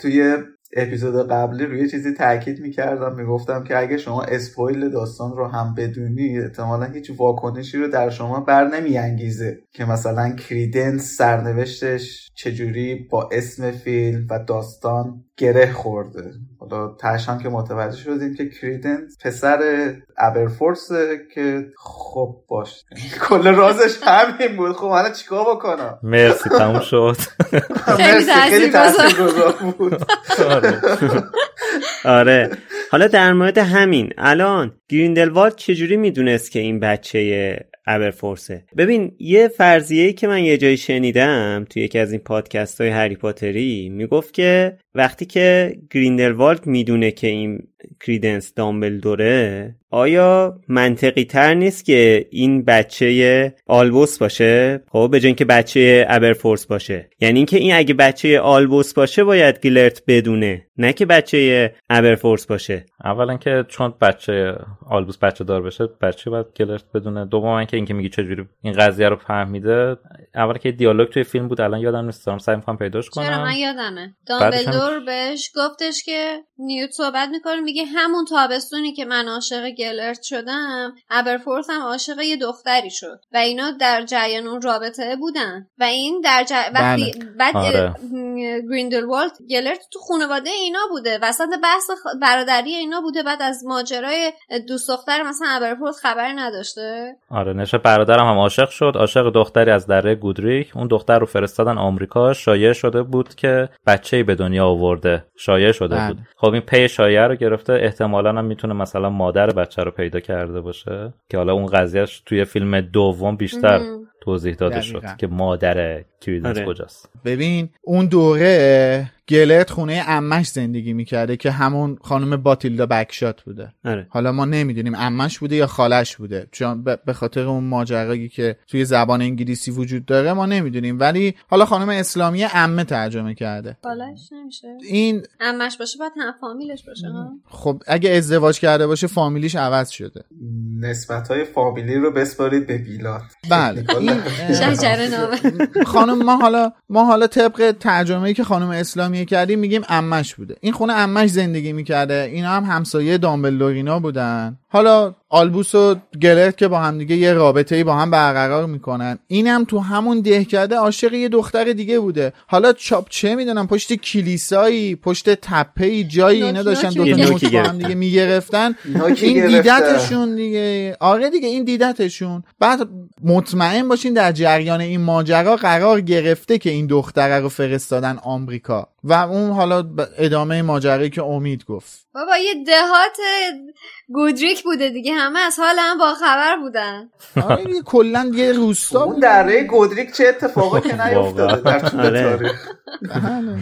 توی اپیزود قبلی روی چیزی تاکید می‌کردم می‌گفتم که اگه شما اسپویل داستان رو هم بدونی احتمالا هیچ واکنشی رو در شما بر نمیانگیزه که مثلا کریدنس سرنوشتش چجوری با اسم فیلم و داستان گره خورده. حالا تشان که متوجه شدیم که کریدنس پسر ابرفورس که خب باش. کل رازش همین بود. خب حالا چیکار بکنم؟ مرسی تموم شد. مرسی. خیلی تاثیرگذار بود. آره. آره. حالا در مورد همین الان گریندلوالد چجوری می‌دونست که این بچه ابرفورسه ببین یه فرضیه که من یه جایی شنیدم توی یکی از این پادکست های هری پاتری می‌گفت که وقتی که گریندلوالد می‌دونه که این کریدنس دامبلدوره آیا منطقی تر نیست که این بچه آلبوس باشه؟ خب به که بچه ابرفورس باشه. یعنی اینکه این اگه بچه آلبوس باشه باید گیلرت بدونه نه که بچه ابرفورس باشه. اولا که چون بچه آلبوس بچه دار بشه بچه باید گیلرت بدونه. دوم که اینکه میگی چجوری این قضیه رو فهمیده. اول که دیالوگ توی فیلم بود الان یادم نیست. دارم سعی می‌کنم پیداش کنم. چرا من یادمه. دامبلدور بهش گفتش که نیوت صحبت می‌کنه میگه همون تابستونی که من عاشق گلرت شدم ابرفورس هم عاشق یه دختری شد و اینا در جریان اون رابطه بودن و این در ج... وقتی بله. بعد آره. گریندلوالد گلرت تو خانواده اینا بوده وسط بحث برادری اینا بوده بعد از ماجرای دوست دختر مثلا ابرفورس خبر نداشته آره نشه برادرم هم عاشق شد عاشق دختری از دره گودریک اون دختر رو فرستادن آمریکا شایع شده بود که بچه‌ای به دنیا آورده شایع شده بله. بود خب این پی شایعه رو گرفته احتمالا هم می‌تونه مثلا مادر بچه رو پیدا کرده باشه که حالا اون قضیهش توی فیلم دوم بیشتر توضیح داده شد که مادر کریدنس آره. کجاست. ببین اون دوره گلت خونه امش زندگی می‌کرده که همون خانم باتیلدا بکشات بوده. آره. حالا ما نمی‌دونیم امش بوده یا خالش بوده. چون به خاطر اون ماجرایی که توی زبان انگلیسی وجود داره ما نمی‌دونیم. ولی حالا خانم اسلامی امه ترجمه کرده. خالش نمیشه. این امش باشه باید هم فامیلش باشه خب اگه ازدواج کرده باشه فامیلیش عوض شده. نسبت های فامیلی رو بسپارید به بیلات بله. نامه. خانم ما حالا ما حالا طبق ترجمه ای که خانم اسلامی کردیم میگیم امش بوده. این خونه امش زندگی می‌کرده. اینا هم همسایه دامبلدورینا بودن. حالا آلبوس و گلرت که با هم دیگه یه رابطه ای با هم برقرار می‌کنن. اینم تو همون دهکده عاشق یه دختر دیگه بوده. حالا چاپ چه می‌دونم پشت کلیسایی پشت تپه جایی اینا داشتن دو تا با هم دیگه می‌گرفتن. این دیدتشون دیگه. آره دیگه این دیدتشون. بعد مطمئن باشین در جریان این ماجرا قرار گرفته که این دختره رو فرستادن آمریکا. و اون حالا ادامه ماجرایی که امید گفت. بابا یه دهات گودریک بوده دیگه. همه از حال هم با خبر بودن. آره کلا یه روستا اون دره گودریک چه اتفاقی که نیفتاده در طول آره. تاریخ؟ بله.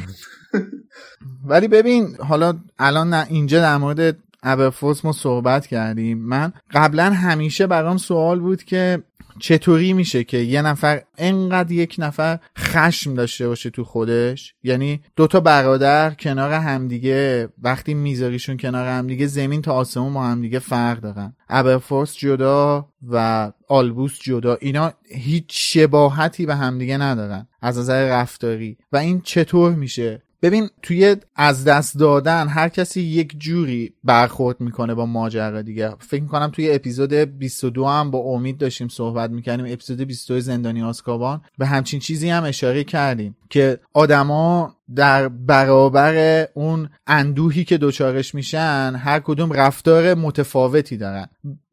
ولی ببین حالا الان اینجا در مورد ابرفوس ما صحبت کردیم. من قبلا همیشه برام سوال بود که چطوری میشه که یه نفر انقدر یک نفر خشم داشته باشه تو خودش؟ یعنی دوتا برادر کنار همدیگه وقتی میذاریشون کنار همدیگه زمین تا آسمون با همدیگه فرق دارن. ابرفورس جدا و آلبوس جدا. اینا هیچ شباهتی به همدیگه ندارن از نظر رفتاری. و این چطور میشه؟ ببین توی از دست دادن هر کسی یک جوری برخورد می‌کنه با ماجرا دیگه. فکر می‌کنم توی اپیزود 22 هم با امید داشتیم صحبت می‌کردیم. اپیزود 22 زندانی آسکابان به همچین چیزی هم اشاره کردیم. که آدما در برابر اون اندوهی که دوچارش میشن هر کدوم رفتار متفاوتی دارن.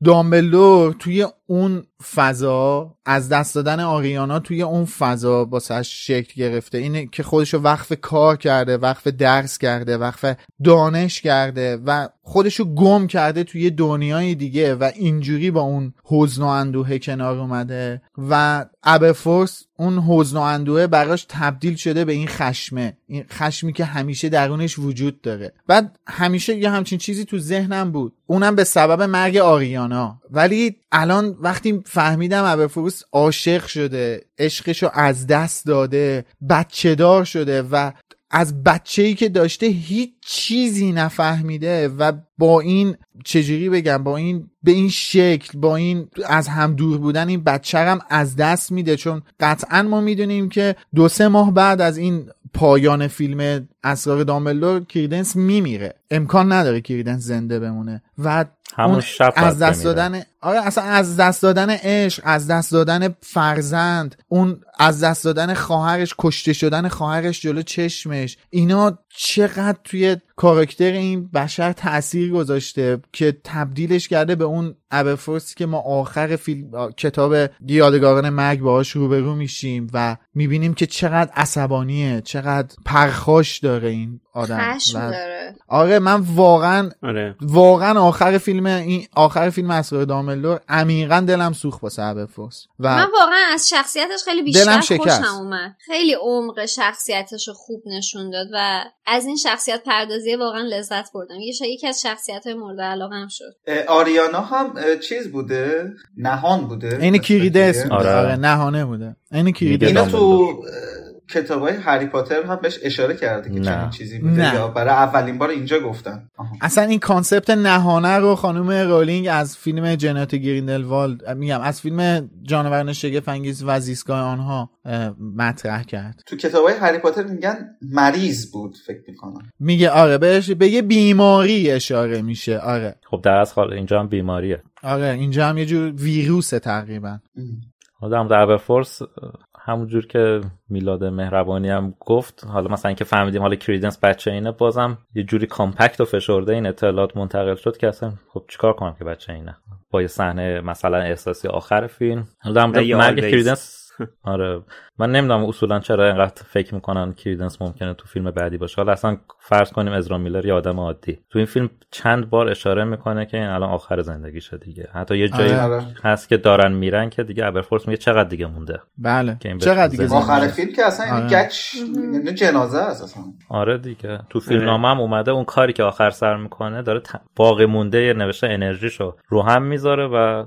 دامبلور توی اون فضا از دست دادن آریانا توی اون فضا باسش شکل گرفته. اینه که خودشو وقف کار کرده وقف درس کرده وقف دانش کرده و خودشو گم کرده توی دنیای دیگه و اینجوری با اون حزن و اندوه کنار اومده و ابرفورس اون حزن و اندوه براش تبدیل شده به این خشمه. این خشمی که همیشه درونش وجود داره. بعد همیشه یه همچین چیزی تو ذهنم بود. اونم به سبب مرگ آریانا. ولی الان وقتی فهمیدم ابرفورس عاشق شده عشقشو از دست داده بچه دار شده و از بچه ای که داشته هیچ چیزی نفهمیده و با این چجوری بگم با این به این شکل با این از هم دور بودن این بچه هم از دست میده. چون قطعا ما می‌دونیم که دو سه ماه بعد از این پایان فیلم اسرار دامبلدور کریدنس میمیره. امکان نداره کریدنس زنده بمونه. و همون شب از دست دادن آره اصلا از دست دادن عشق از دست دادن فرزند اون از دست دادن خواهرش کشته شدن خواهرش جلو چشمش. اینا چقدر توی کاراکتر این بشر تاثیر گذاشته که تبدیلش کرده به اون ابرفورسی که ما آخر فیلم کتاب یادگاران مرگ باهاش روبرو میشیم و می‌بینیم که چقدر عصبانیه چقدر پرخاش داره. این آدم خشم و- داره. آره من واقعا آره. واقعا آخر فیلم این آخر فیلم اسرار دامبلدور عمیقا دلم سوخت واسه ابرفورس و من واقعا از شخصیتش خیلی دلم بیشتر شکست. خوشم اومد. خیلی عمق شخصیتش رو خوب نشون داد و از این شخصیت پردازی واقعا لذت بردم. یکی از شخصیت های مورد علاقه هم شد. آریانا هم چیز بوده؟ نهان بوده؟ این مثل بوده. آره. آره نهانه بوده. این کریدنس میگه اینا تو. کتاب های هری پاتر هم بهش اشاره کرده که. چنین چیزی بوده نه. یا برای اولین بار اینجا گفتن. آها. اصلا این concept نهانه رو خانم رولینگ از فیلم جنات گریندلوالد میگم از فیلم جانوران شگفت انگیز و زیستگاه آنها مطرح کرد. تو کتاب های هری پاتر میگن مریض بود فکر می‌کنم. میگه آره بهش به یه بیماری اشاره میشه آره. خب در از حال اینجا هم بیماریه. آره اینجا هم یه جور ویروسه تقریبا. حالا در ابرفورس همونجور که میلاد مهربانی هم گفت حالا مثلا اینکه فهمیدیم حالا کریدنس بچه اینه بازم یه جوری کامپکت و فشرده این اطلاعات منتقل شد که اصلا خب چیکار کنم که بچه اینه؟ با یه صحنه مثلا احساسی آخر فیلم. حالا مرگ. کریدنس آره. من نمی‌دونم اصولا چرا اینقدر فکر می‌کنن کریدنس ممکنه تو فیلم بعدی باشه. حالا اصلا فرض کنیم ازرا میلر یه آدم عادی. تو این فیلم چند بار اشاره می‌کنه که این الان آخر زندگیشه دیگه. حتی یه جایی آره. هست که دارن میرن که دیگه ابرفورس میگه چقدر دیگه مونده. بله. که این چقدر دیگه آخر فیلم که اصلا آره. این گچ یعنی جنازه است اصلا. آره دیگه. تو فیلم نامه هم اومده اون کاری که آخر سر می‌کنه داره ت- باقی مونده نوشته انرژیشو رو هم می‌ذاره و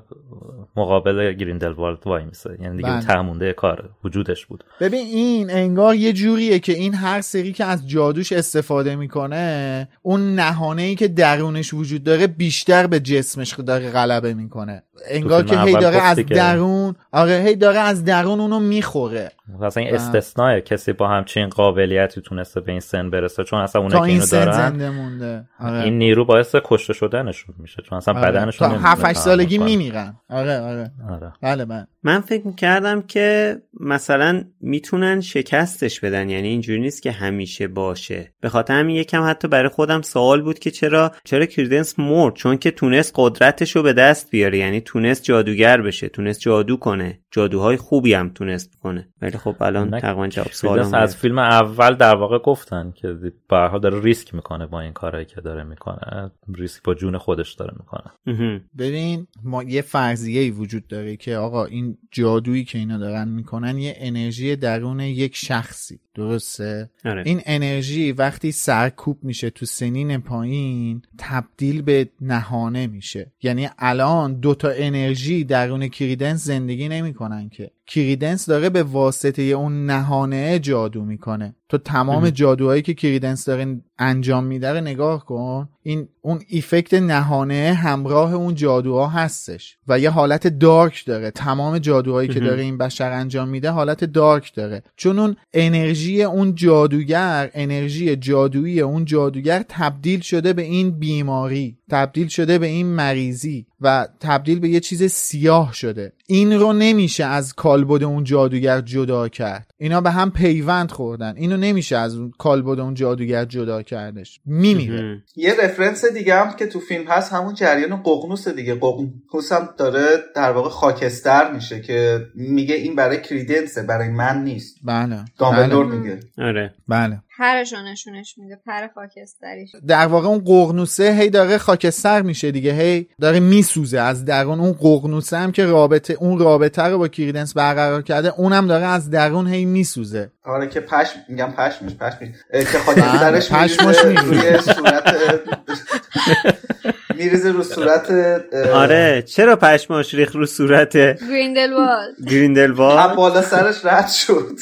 مقابل گریندلوالد وای میسه یعنی دیگه بله. ته مونده کار وجودش بود. ببین این انگار یه جوریه که این هر سری که از جادوش استفاده می‌کنه اون نهانه ای که درونش وجود داره بیشتر به جسمش داره غلبه می‌کنه. انگار که هی داره از درون آره هی داره از درون اونو می‌خوره. اصلا این استثناء کسی با همچین قابلیتی تونسته به این سن برسه چون اصلا اونایی که این اینو دارن زنده مونده. آره. این نیرو باعث کشته شدنشون میشه چون اصلا آره. بدنشون تا نمی‌تونه 7 8 سالگی. میمیرن. آره آره. آره. بله بله. من فکر می‌کردم که مثلا می‌تونن شکستش بدن. یعنی اینجوری نیست که همیشه باشه. به خاطر همین یکم حتی برای خودم سوال بود که چرا چرا کریدنس مرد؟ چون که تونست قدرتش رو به دست بیاره. یعنی تونست جادوگر بشه تونست جادو کنه. جادوهای خوبی هم تونست کنه. ولی خب الان تقریبا جواب سوالم از فیلم اول در واقع گفتن که به هر حال داره ریسک می‌کنه با این کارهایی که داره می‌کنه. ریسک با جون خودش داره می‌کنه. ببین ما یه فرضیه ای وجود داره که آقا این جادویی که اینا دارن می‌کنن یه انرژی درون یک شخصی. درسته؟ آره. این انرژی وقتی سرکوب میشه تو سنین پایین تبدیل به نهانه میشه. یعنی الان دوتا انرژی درون کریدنس زندگی نمی‌کنن که. کریدنس داره به واسطه اون نهانه جادو می‌کنه. تو تمام جادوهایی که کریدنس داره انجام میده رو نگاه کن. این اون effect نهانه همراه اون جادوها هستش. و یه حالت dark داره. تمام جادوهایی که داره این بشر انجام میده حالت dark داره. چون اون انرژی اون جادوگر انرژی جادویی اون جادوگر تبدیل شده به این بیماری تبدیل شده به این مریضی و تبدیل به یه چیز سیاه شده. این رو نمیشه از کالبد اون جادوگر جدا کرد. اینا به هم پیوند خوردن. اینو نمیشه از اون کالبد اون جادوگر جدا کردش. میمیره. یه رفرنس دیگه هم که تو فیلم هست همون جریان ققنوس دیگه. ققنوس هم داره در واقع خاکستر میشه که میگه این برای کریدنسه برای من نیست. بله. دامبلدور بله. میگه. آره. بله. پرشو نشونش میده پر خاکستریش. در واقع اون ققنوسه هی داره خاکستر میشه دیگه هی داره میسوزه. از درون اون ققنوسه هم که رابطه اون رابطه رو با کریدنس برقرار کرده اونم داره از درون هی میسوزه. آره که پشم میگم پشمش پشمش که خاکسترش بله، پشمش میریزه صورت میریزه رو صورت آره چرا پشماش ریخ رو صورت؟ گریندلوالد گریندلوالد از بالا سرش رد شد.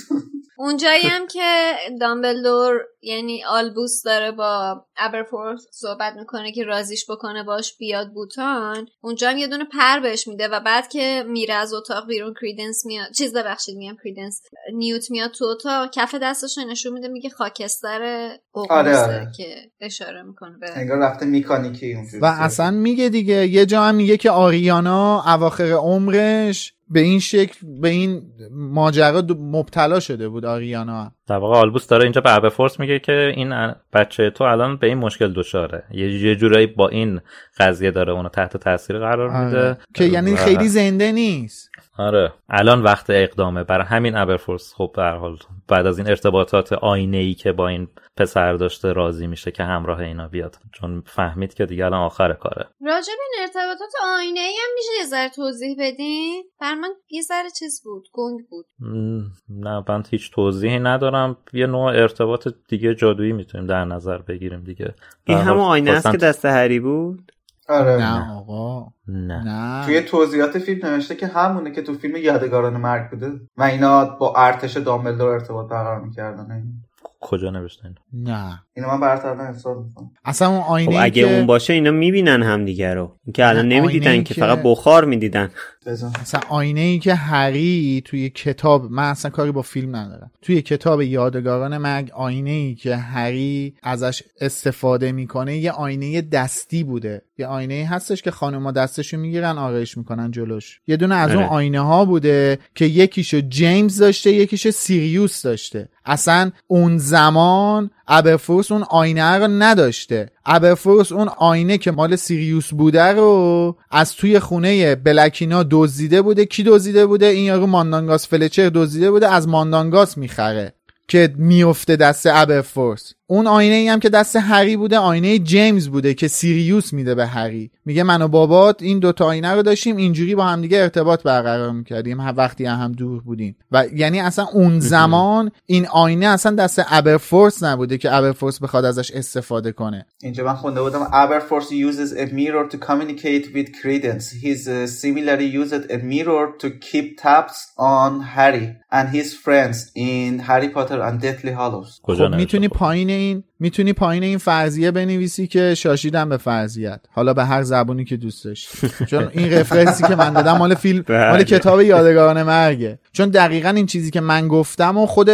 اونجایی هم که دامبلدور یعنی آلبوس داره با ابرفورس صحبت می‌کنه که رازیش بکنه باش بیاد بوتان اونجا هم یه دونه پر بهش میده و بعد که میره از اتاق بیرون کریدنس میاد. چیز ببخشید میگم کریدنس. نیوت میاد تو اتاق کف دستش رو نشون میده میگه خاکستر آره، آره. که اشاره می‌کنه به انگار رفته میکانیکی اونجوری و اصلا میگه دیگه یه جا هم میگه که آریانا اواخر عمرش به این شکل به این ماجرا مبتلا شده بود آریانا. در واقع آلبوس داره اینجا به ابرفورس میگه که این بچه تو الان به این مشکل دچاره. یه جورایی با این قضیه داره اونو تحت تاثیر قرار میده. آره. که یعنی خیلی زنده نیست. آره. الان وقت اقدامه. برای همین ابرفورس خب به هر حال بعد از این ارتباطات آینه ای که با این پسر داشته راضی میشه که همراه اینا بیاد. چون فهمید که دیگه الان آخر کاره. راجع به این ارتباطات آینه ای هم میشه یه ذره توضیح بدین؟ بر من یه ذره چیز بود. گنگ بود. م، نه من هیچ توضیحی ندارم. یه نوع ارتباط دیگه جادویی می‌تونیم در نظر بگیریم دیگه. این همون آینه است که دست هری بود؟ آره. نه آقا. نه. نه. توی توضیحات فیلم نوشته که همونه که تو فیلم یادگاران مرگ بوده و اینا با ارتش دامبلدور ارتباط برقرار می‌کردن. کجا نوشته؟ نه. اینو من برطرف احساس می‌کنم. اصلا اون خب آینه اگه که اون باشه اینا می‌بینن همدیگه رو. که الان نمی‌دیدن که که- فقط بخار می‌دیدن. مثلا آینه ای که هری توی کتاب من اصلا کاری با فیلم ندارم. توی کتاب یادگاران مرگ آینه ای که هری ازش استفاده می‌کنه یه آینه دستی بوده. یه آینه ای هستش که خانوما دستشو می‌گیرن آرایش می‌کنن جلوش. یه دونه از اون آره. آینه ها بوده که یکیشو جیمز داشته یکیشو سیریوس داشته. اصلا اون زمان ابرفورس اون آینه رو نداشته. ابرفورس اون آینه که مال سیریوس بوده رو از توی خونه بلکینا دزدیده بوده. کی دزدیده بوده؟ این یارو ماندانگاس فلچر دزدیده بوده. از ماندانگاس می‌خره که میفته دست ابرفورس اون آینه ای هم که دست هری بوده آینه جیمز بوده که سیریوس میده به هری میگه من و بابات این دوتا آینه رو داشتیم اینجوری با هم دیگه ارتباط برقرار می‌کردیم هر وقتی هم دور بودیم و یعنی اصلا اون زمان این آینه اصلا دست ابرفورس نبوده که ابرفورس بخواد ازش استفاده کنه اینجا من خونده بودم Aberforth uses a mirror to communicate with Credence. He's uh, similarly used a mirror to keep tabs on Harry and his friends in Harry Potter and Deathly Hallows. خب؟ می‌تونی. پایین این می‌تونی پایین این فرضیه بنویسی که شاشیدم به فرضیت. حالا به هر زبونی که دوست داشتی. چون این رفرنسی که من دادم مال فیلم بله. مال کتاب یادگاران مرگه. چون دقیقا این چیزی که من گفتم و خود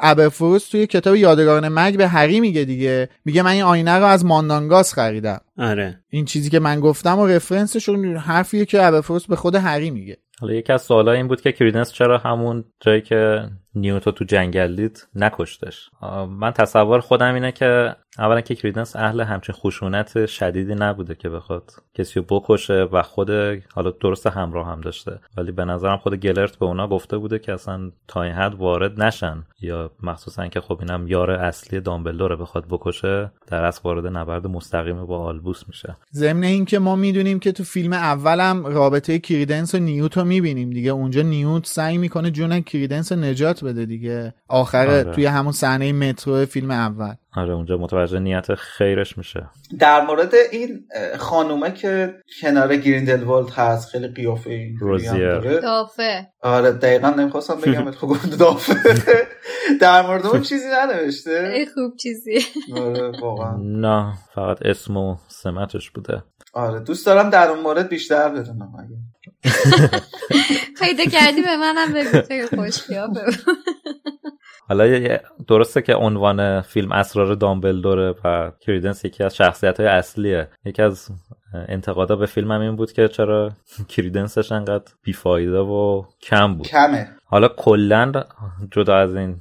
ابرفروس توی کتاب یادگاران مرگ به هری میگه دیگه. میگه من این آینه رو از ماندانگاس خریدم. آره. این چیزی که من گفتم و رفرنسشون حرفیه که ابرفروس به خود هری میگه. حالا یکی از سوالا این بود که کریدنس چرا همون جایی که نیوتو تو جنگل دید نکشتش. من تصور خودم اینه که اولا که کریدنس اهل همچین خشونت شدیدی نبوده که بخواد کسی رو بکشه و خود حالا درست همراه هم داشته. ولی به نظرم خود گلرت به اونا گفته بوده که اصلا تا این حد وارد نشن. یا مخصوصا که خب اینم یار اصلی دامبلدوره بخواد بکشه در اصل وارد نبرد مستقیم با آلبوس میشه. ضمن اینکه ما می‌دونیم که تو فیلم اولم رابطه کریدنس و نیوت رو می‌بینیم. دیگه اونجا نیوت سعی می‌کنه جون کریدنس نجات بده دیگه. آخر آره. توی همون صحنه مترو فیلم اول. آره اونجا متوجه نیت خیرش میشه. در مورد این خانومه که کنار گریندلوالد هست خیلی قیافه این روزیه. دافه. آره دقیقا نمی‌خواستم بگم خب گفت دافه. در مورد اون چیزی ننوشته. ای خوب چیزی. آره واقعا. نه فقط اسم و سمتش بوده. آره دوست دارم در اون مورد بیشتر بدونم اگه. پیدا کردی به منم بگو خیلی خوش قیافه بود. حالا یه- درسته که عنوان فیلم اسرار دامبلدوره و کریدنس یکی از شخصیت های اصلیه. یکی از انتقادا به فیلم هم این بود که چرا کریدنسش انقدر بیفایده و کم بود. کمه. حالا کلا جدا از این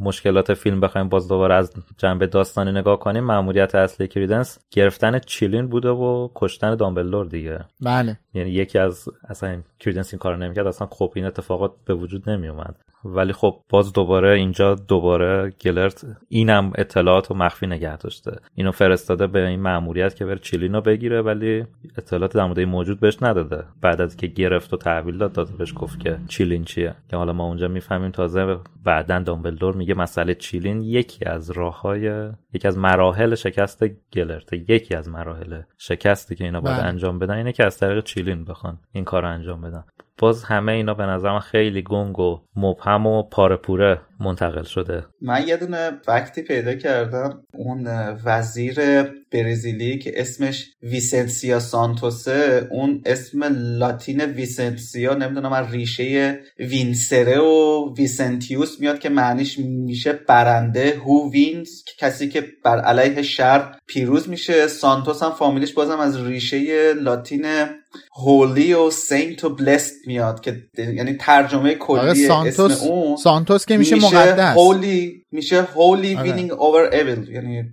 مشکلات فیلم بخوایم باز دوباره از جنبه داستانی نگاه کنیم مأموریت اصلی کریدنس گرفتن چیلین بوده و کشتن دامبلدور دیگه. بله. یعنی یکی از اصلا این کریدنس این کار نمی‌کرد اصلا خب این اتفاقات به وجود نمی اومد ولی خب باز دوباره اینجا دوباره گلرت اینم اطلاعات رو مخفی نگه داشته. اینو فرستاده به این مأموریت که بره چیلینو بگیره ولی اطلاعات در موجود بهش نداده. بعد از که گرفت و تحویل داد داده بهش گفت که چیلین چیه؟ که حالا ما اونجا می‌فهمیم تازه بعدا دامبلدور میگه مسئله چیلین یکی از راههای یکی از مراحل شکست گلرت یکی از مراحل شکستی که اینا باید بله. انجام بدن اینه که از طریق چیلین بخوان این کار رو انجام بدن باز همه اینا به نظرم خیلی گنگ و مبهم و پاره منتقل شده. من یه دونه وقتی پیدا کردم. اون وزیر برزیلی که اسمش ویسنسیا سانتوسه اون اسم لاتین ویسنسیا نمی‌دونم از ریشه وینسره و ویسنتیوس میاد که معنیش میشه برنده هو وینز کسی که بر علیه شر پیروز میشه. سانتوس هم فامیلش بازم از ریشه لاتین holy و saint و blessed میاد که یعنی ترجمه کلی آره سانتوس اسم اون سانتوس که میشه مقدس. holy میشه holy آره. winning over evil یعنی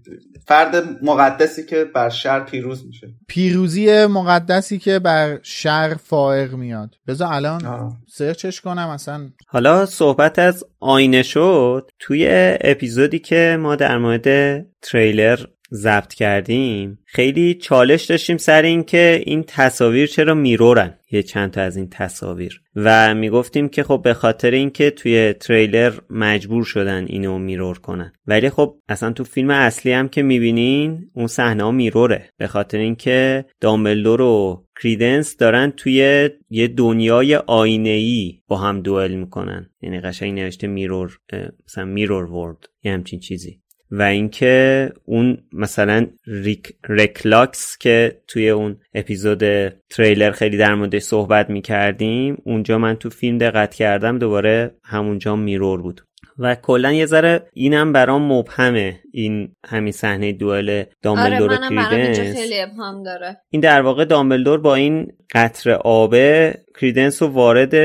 فرد مقدسی که بر شر پیروز میشه. پیروزی مقدسی که بر شر فائق میاد. بذار الان آه. سرچش کنم اصلا حالا صحبت از آینه شد. توی اپیزودی که ما در مورد تریلر ضبط کردیم. خیلی چالش داشتیم سر این که این تصاویر چرا میرورن؟ یه چند تا از این تصاویر. و می‌گفتیم که خب به خاطر اینکه توی تریلر مجبور شدن اینو میرور کنن. ولی خب اصلا تو فیلم اصلی هم که می‌بینین اون صحنه ها میروره. به خاطر اینکه دامبلدور و کریدنس دارن توی یه دنیای آینه با هم دوئل می‌کنن. یعنی قشنگ نوشته میرور مثلا میرور ورد یه همچین چیزی. و اینکه اون مثلا ریک رکلاکس که توی اون اپیزود تریلر خیلی در موردش صحبت می‌کردیم اونجا من تو فیلم دقت کردم دوباره همونجا میرور بود. و کلا یه ذره اینم برام مبهمه این همین صحنه دوئل آره دامبلدور و منم کریدنس. خیلی ابهام داره. این در واقع دامبلدور با این قطر آبه کریدنس رو وارد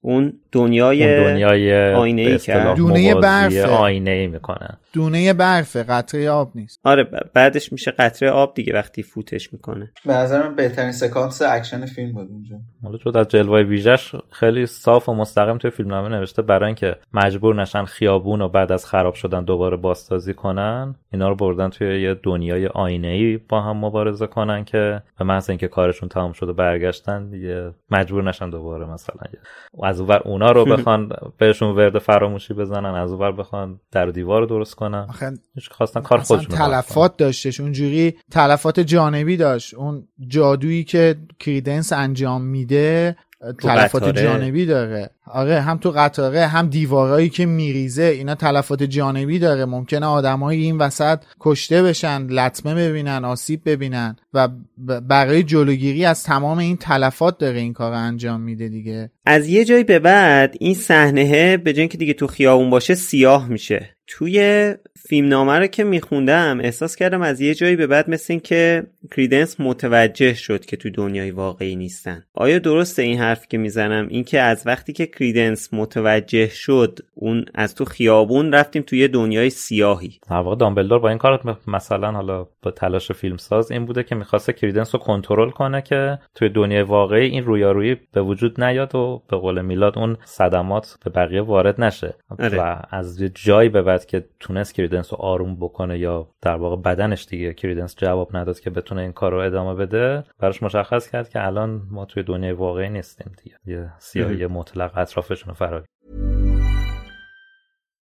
اون دنیای اون دنیای به اصطلاح کرد. دونه برفه. آینه ای می‌کنن. دونه برفه قطره آب نیست. آره بعدش میشه قطره آب دیگه وقتی فوتش می‌کنه. به نظر من بهترین سکانس اکشن فیلم بود اونجا. حالا جدا از جلوه ویژش خیلی صاف و مستقیم توی فیلمنامه نوشته برای اینکه مجبور نشن خیابون و بعد از خراب شدن دوباره بازسازی کنن. اینا رو بردن توی یه دنیای آینه ای با هم مبارزه کنن که به محض اینکه کارشون تمام شده برگشتن دیگه مجبور نشن دوباره مثلا از اونور اونا رو بخوان بهشون ورد فراموشی بزنن از اونور بخوان در و دیوار رو درست کنن آخه هیچ خواستن کار خودشون. تلفات داشتش اونجوری تلفات جانبی داشت اون جادویی که کریدنس انجام میده تلفات قطاره. جانبی داره. آره هم تو قطاره هم دیوارایی که میریزه اینا تلفات جانبی داره. ممکنه آدمایی این وسط کشته بشن لطمه ببینن آسیب ببینن و برای جلوگیری از تمام این تلفات داره این کار انجام میده دیگه. از یه جایی به بعد این صحنه به جای اینکه دیگه تو خیابون باشه سیاه میشه. توی فیلمنامه رو که میخوندم احساس کردم از یه جایی به بعد مثل این که کریدنس متوجه شد که تو دنیای واقعی نیستن. آیا درسته این حرف که می‌زنم؟ این که از وقتی که کریدنس متوجه شد اون از تو خیابون رفتیم توی دنیای سیاهی. در واقع دامبلدور با این کار مثلا حالا با تلاش فیلمساز این بوده که می‌خواسته کریدنس رو کنترل کنه که توی دنیای واقعی این رویارویی به وجود نیاد و به قول میلاد اون صدمات به بقیه وارد نشه. آره. و از جایی به بعد که تونست کریدنس رو آروم بکنه یا در واقع بدنش دیگه کریدنس جواب نداد که بتونه این کار رو ادامه بده براش مشخص کرد که الان ما توی دنیای واقعی نیستیم دیگه. یه سیاهی مطلق اطرافشون رو فرا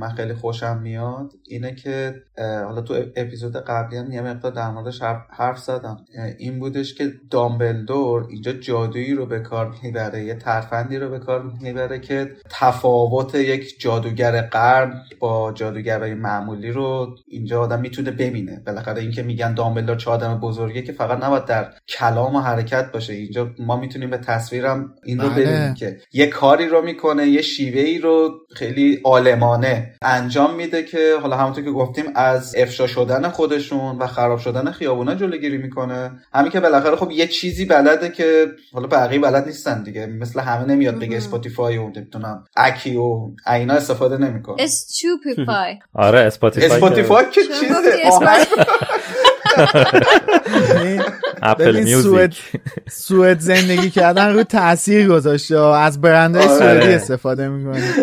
من خیلی خوشم میاد اینه که حالا تو اپیزود قبلی هم یه مقدار در موردش حرف زدم. این بودش که دامبلدور اینجا جادویی رو به کار می‌بره یه ترفندی رو به کار می‌بره که تفاوت یک جادوگر قرن با جادوگرای معمولی رو اینجا آدم می‌تونه ببینه. بالاخره اینکه میگن دامبلدور چه آدم بزرگه که فقط نباید در کلام و حرکت باشه. اینجا ما می‌تونیم به تصویرم این رو ببینیم که یه کاری رو می‌کنه یه شیوه ای رو خیلی عالمانه انجام میده که حالا همونطور که گفتیم از افشا شدن خودشون و خراب شدن خیابونا جلوگیری می‌کنه. همین که بالاخره خب یه چیزی بلده که حالا بقیه بلد نیستن دیگه. مثل همه نمیاد بگه Spotify و نمی‌دونم Accio و اینا استفاده نمی‌کنه. Stupefy آره Spotify Spotify که چیزه؟ اپل میوزیک سوئد زندگی کردن رو تاثیر گذاشته. از برندهای سوئدی استفاده می‌کنه.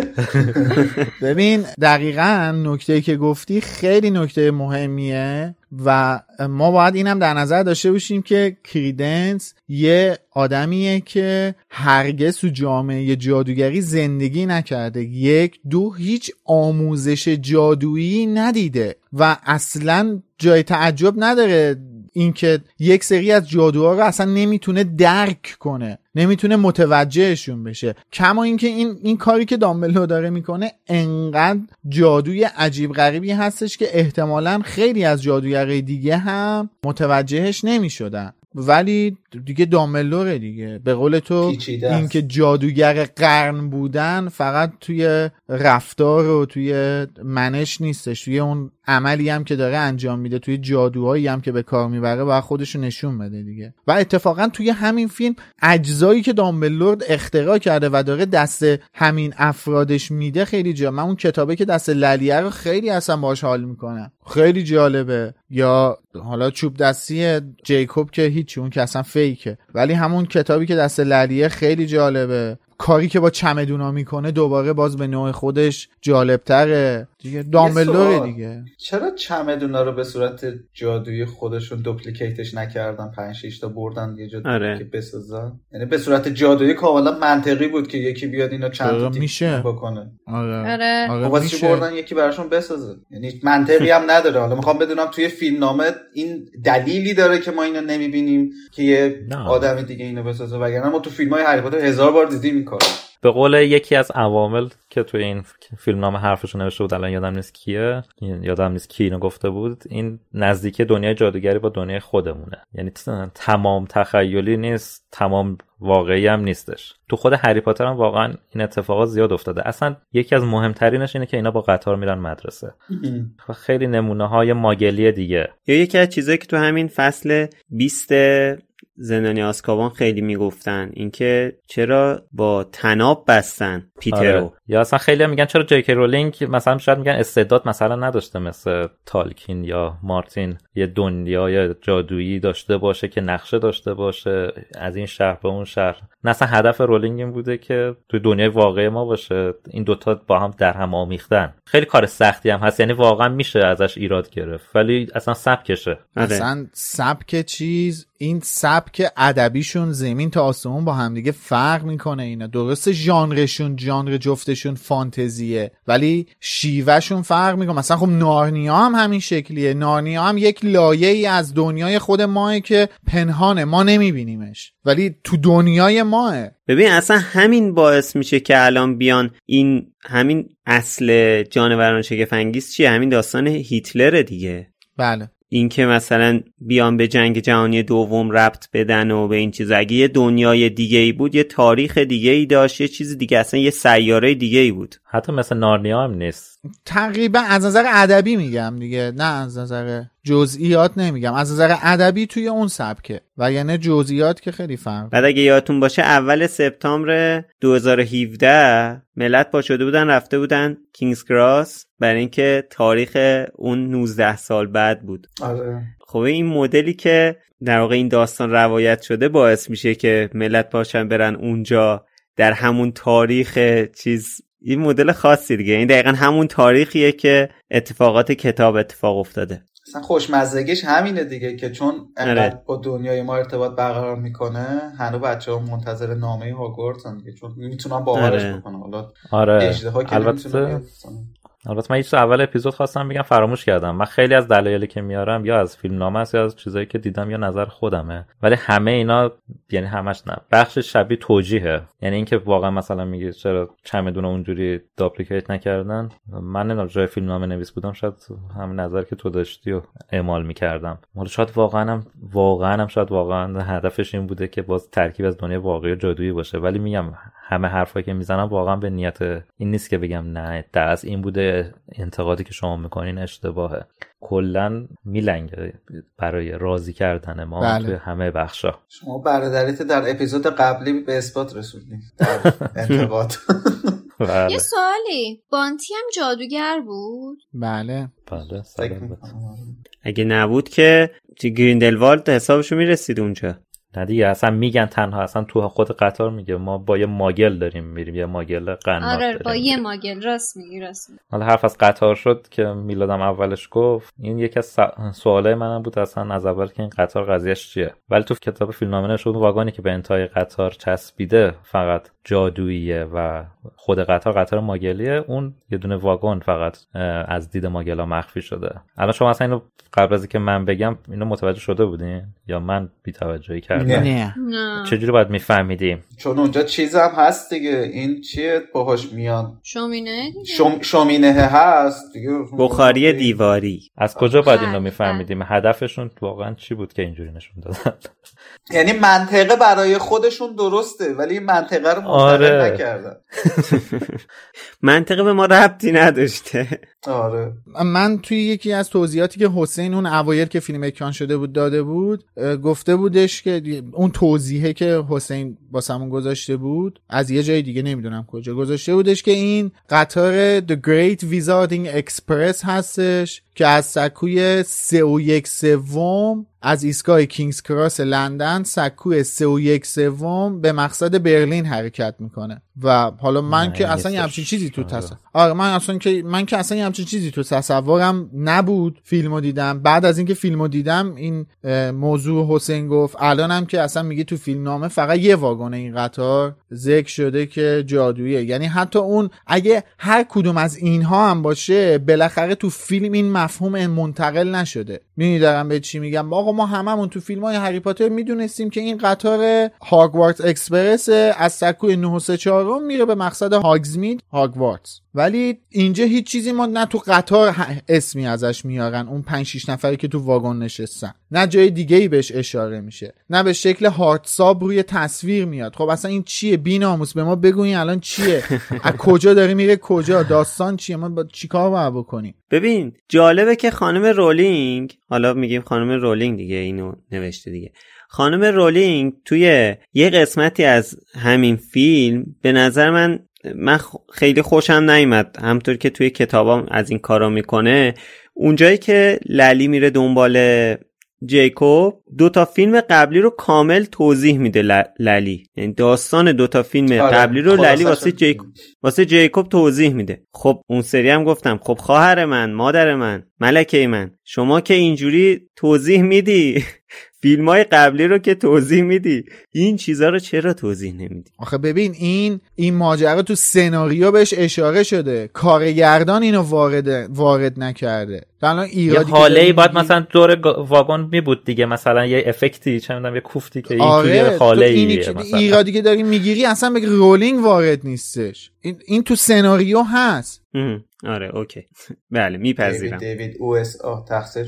ببین دقیقا نکته که گفتی خیلی نکته مهمیه و ما باید اینم در نظر داشته باشیم که کریدنس یه آدمیه که هرگز تو جامعه جادوگری زندگی نکرده. یک دو هیچ آموزش جادویی ندیده. و اصلا جای تعجب نداره اینکه یک سری از جادوها رو اصلا نمی‌تونه درک کنه نمی‌تونه متوجهشون بشه. کما اینکه این این کاری که دامبلو داره می‌کنه انقدر جادوی عجیب غریبی هستش که احتمالا خیلی از جادوگرای دیگه هم متوجهش نمی‌شدن. ولی دیگه داملوره دیگه. به قول تو اینکه جادوگر قرن بودن فقط توی رفتار و توی منش نیستش. توی اون عملی هم که داره انجام میده توی جادوهایی هم که به کار می‌بره و خودشو نشون بده دیگه. و اتفاقا توی همین فیلم اجزایی که دامبلورد اختراع کرده و داره دست همین افرادش میده خیلی جا. من اون کتابه که دست للیه رو خیلی اصلا باش حال می‌کنم. خیلی جالبه. یا حالا چوب دستی جیکوب که هیچی اون که اصلا فیکه ولی همون کتابی که دست للیه خیلی جالبه. کاری که با چمدونا می‌کنه دوباره باز به نوع خودش جالبتره. دیگه دامبلوره دیگه. چرا چمدونا رو به صورت جادویی خودشون دوپلیکیتش نکردن؟ 5 6 تا بردن یه جا آره. که بسازن؟ یعنی به صورت جادویی کاملا منطقی بود که یکی بیاد اینو چند تا میشه. بکنه. آره. آره. آره چی میشه. بردن یکی براشون بسازه؟ یعنی منطقی هم نداره. حالا می‌خوام بدونم توی فیلمنامه این دلیلی داره که ما اینو نمی‌بینیم که یه. آدم دیگه اینو بسازه؟ وگرنه ما تو فیلم های هری پاتر هزار بار دیدیم این کارو. به قول یکی از عوامل که توی این فیلم نام حرفشو نوشته بود الان یادم نیست کیه یادم نیست کی اینو گفته بود این نزدیکی دنیای جادوگری با دنیای خودمونه. یعنی تمام تخیلی نیست تمام واقعی هم نیستش. تو خود هری پاتر هم واقعا این اتفاقات زیاد افتاده. اصلا یکی از مهمترینش اینه که اینا با قطار میرن مدرسه. و خیلی نمونه های ماگلی دیگه. یا یکی از چیزایی که تو همین فصل 20 زندانی آسکابان خیلی می‌گفتن. اینکه چرا با تناب بستن پیتر آره. رو. یا اصلا خیلی هم میگن چرا جی کی رولینگ مثلا شاید میگن استعداد مثلا نداشته مثل تالکین یا مارتین. یه دنیای جادویی داشته باشه که نقشه داشته باشه. از این شهر به اون شهر. نه اصلا هدف رولینگ این بوده که توی دنیای واقعی ما باشه. این دوتا با هم در هم آمیختن. خیلی کار سختی هم هست. یعنی واقعا میشه ازش ایراد گرفت. ولی اصلا سبکشه. آره. اصلا سبک چیز این سبک ادبیشون زمین تا آسمون با همدیگه فرق می‌کنه اینا. درسته ژانرشون ژانر جفتشون فانتزیه ولی شیوهشون فرق می‌کنه. مثلا خب نارنیا هم همین شکلیه. نارنیا هم یک لایه ای از دنیای خود ماست که پنهانه. ما نمیبینیمش. ولی تو دنیای ماه. ببین اصلا همین باعث میشه که الان بیان این همین اصل جانوران شگفنگیز چیه؟ همین داستان هیتلر دیگه. بله. اینکه مثلا بیان به جنگ جهانی دوم ربط بدن و به این چیز. اگه یه دنیای دیگه ای بود یه تاریخ دیگه ای داشت یه چیز دیگه اصلا یه سیاره دیگه ای بود. حتی مثل نارنیا هم نیست. تقریبا از نظر ادبی میگم دیگه نه از نظر جزئیات نمیگم. از نظر ادبی توی اون سبکه. و یعنی جزئیات که خیلی فرق بعد اگه یادتون باشه اول سپتامبر 2017 ملت پا شده بودن رفته بودن کینگز کراس برای اینکه تاریخ اون 19 سال بعد بود. آره. خب این مدلی که در واقع این داستان روایت شده باعث میشه که ملت پاشن برن اونجا در همون تاریخ چیز. این مدل خاصی دیگه. این دقیقا همون تاریخیه که اتفاقات کتاب اتفاق افتاده. اصلا خوشمزدگیش همینه دیگه که چون انقدر آره. با دنیای ما ارتباط برقرار می‌کنه هنوز بچه ها منتظر نامه هاگوارتن دیگه چون می‌تونن باورش آره. بکنن حالا آره البته البته من یه اول اپیزود خواستم بگم فراموش کردم. من خیلی از دلایلی که میارم یا از فیلم نامه است یا از چیزایی که دیدم یا نظر خودمه. ولی همه اینا یعنی همش نه بخش شبیه توجیهه. یعنی اینکه واقعا مثلا میگه چرا چمدون اونجوری داپلیکیت نکردن. من نمی‌دونم جای فیلم نامه نویس بودم شاید همین نظر که تو داشتی و اعمال می‌کردم. حالا شاید واقعا هم واقعا هم شاید واقعا هدفش این بوده که باز ترکیب از دنیا واقعی و جادویی باشه. ولی میگم همه حرفایی که می‌زنم واقعا به نیت این نیست که بگم نه در از این بوده. انتقادی که شما می‌کنین اشتباهه. کلا میلنگه برای راضی کردن ما بله. توی همه بخشا شما برادریت در اپیزود قبلی به اثبات رسوندید در انتقاد. بله. یه سوالی. بانتی هم جادوگر بود؟ بله. بله. اگه نبود که چی گریندلوالد حسابشو می‌رسید اونجا. نه دیگه اصلا میگن تنها اصلا تو خود قطار میگه ما با یه ماگل داریم میریم یه ماگل قنات آره با یه. ماگل راست میگی راست میگی حالا حرف از قطار شد که میلادم اولش گفت این یکی از سوالای منم بود اصلا از اول که این قطار قضیهش چیه ولی تو کتاب فیلمنامه نشد اون واگانی که به انتهای قطار چسبیده فقط جادوییه و خود قطار قطار ماگلیه. اون یه دونه واگن فقط از دید ماگلا مخفی شده. الان شما اصلا اینو قبل از اینکه من بگم اینو متوجه شده بودین؟ یا من بی‌توجهی کردم؟ نه. چجوری باید میفهمیدیم چون اونجا چیز هم هست دیگه. این چیه؟ باهاش میان. شومینه شم... شومینه هست دیگه. بخاری دیواری. از کجا باید بله، این رو میفهمیدیم هدفشون واقعا چی بود که اینجوری نشون دادن؟ یعنی منطقه برای خودشون درسته ولی این منطقه رو آره. نکردن منطقه به ما ربطی نداشته آره. من توی یکی از توضیحاتی که حسین اون اوایل که فیلم اکران شده بود داده بود گفته بودش که اون توضیحه که حسین باسمون گذاشته بود از یه جای دیگه نمی‌دونم کجا گذاشته بودش که این قطار The Great Wizarding Express هستش که از سکوی سه و یک سوم از ایستگاه کینگز کراس لندن سکوی سه و یک سوم به مقصد برلین حرکت می‌کنه. و حالا من که اصلا یه. همچین چیزی تو. تصور آره من اصلا که من که اصلا یه همچین چیزی تو تصورم نبود فیلمو دیدم بعد از اینکه فیلمو دیدم این موضوع حسین گفت الانم که اصلا میگه تو فیلم نامه فقط یه واگن این قطار ذکر شده که جادوییه یعنی حتی اون اگه هر کدوم از اینها هم باشه بالاخره تو فیلم این مفهوم منتقل نشده می‌دونی دارم به چی میگم؟ آقا ما هممون تو فیلم های هری پاتر می‌دونستیم که این قطار هاگوارتس اکسپرس از سکوی 9 و 3 چهارم میره به مقصد هاگزمید هاگوارتس ولی اینجا هیچ چیزی ما نه تو قطار اسمی ازش میارن اون 5 6 نفری که تو واگن نشستن. نه جای دیگه ای بهش اشاره میشه. نه به شکل hard sub روی تصویر میاد. خب اصلا این چیه؟ بیناموس به ما بگوین الان چیه؟ از کجا داره میره کجا؟ داستان چیه؟ ما با چیکار باید بکنیم؟ ببین جالبه که خانم رولینگ حالا میگیم خانم رولینگ دیگه اینو نوشته دیگه. خانم رولینگ توی یه قسمتی از همین فیلم به نظر من من خیلی خوشم نیومد. همطور که توی کتابام از این کارا می‌کنه اونجایی که للی میره دنبال جیکوب دو تا فیلم قبلی رو کامل توضیح میده للی. یعنی داستان دو تا فیلم آره. قبلی رو للی واسه جیکوب واسه جیکوب توضیح میده. خب اون سری هم گفتم. خب خواهر من مادر من ملکه من شما که اینجوری توضیح میدی فیلم های قبلی رو که توضیح میدی این چیزها رو چرا توضیح نمیدی؟ آخه ببین این این ماجرا تو سناریو بهش اشاره شده. کارگردان اینو وارد وارد نکرده. الان ایرادی یه هاله ای باید مثلا دور واگن می بود دیگه. مثلا یه افکتی چه می‌دونم یه کوفتی که این آره توی هاله ای ایرادی که داری می‌گیری اصلا به رولینگ وارد نیستش. این, این تو سناریو هست. آره اوکی. بله میپذیرم. دیوید یتس آ تقصیر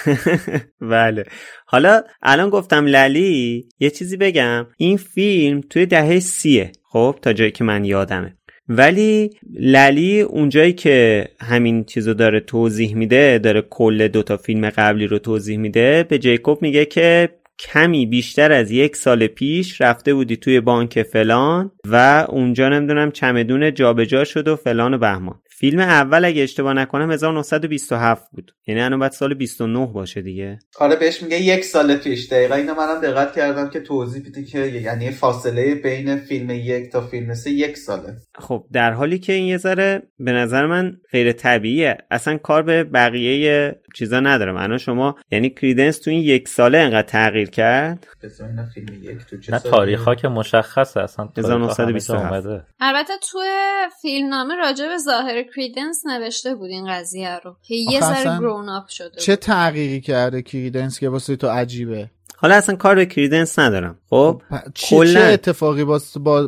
بله. حالا الان گفتم للی یه چیزی بگم. این فیلم توی دهه سیه خب تا جایی که من یادمه. ولی للی اونجایی که همین چیزو داره توضیح میده داره کل دوتا فیلم قبلی رو توضیح میده به جیکوب میگه که کمی بیشتر از یک سال پیش رفته بودی توی بانک فلان و اونجا نمی‌دونم چمدون جابجا شد و فلان و بهمان. فیلم اول اگه اشتباه نکنم 1927 بود. یعنی الان بعد سال 29 باشه دیگه. آره بهش میگه یک سال پیش. دقیقا اینو منم دقت کردم که توضیح بده که یعنی فاصله بین فیلم یک تا فیلم سه یک ساله. خب در حالی که این یه ذره به نظر من غیر طبیعیه. اصلا کار به بقیه چیزا ندارم. الان شما یعنی کریدنس تو این یک ساله انقدر تغییر کرد؟ نه تاریخ ها که مشخصه. اصلا 1927 البته تو فیلم نامه راجع به ظاهر کریدنس نوشته بود این قضیه رو. که یه ذره گرون اپ شده چه تغییری کرده کریدنس که واسه تو عجیبه؟ حالا اصلا کار به کریدنس ندارم. خب؟ چه, چه اتفاقی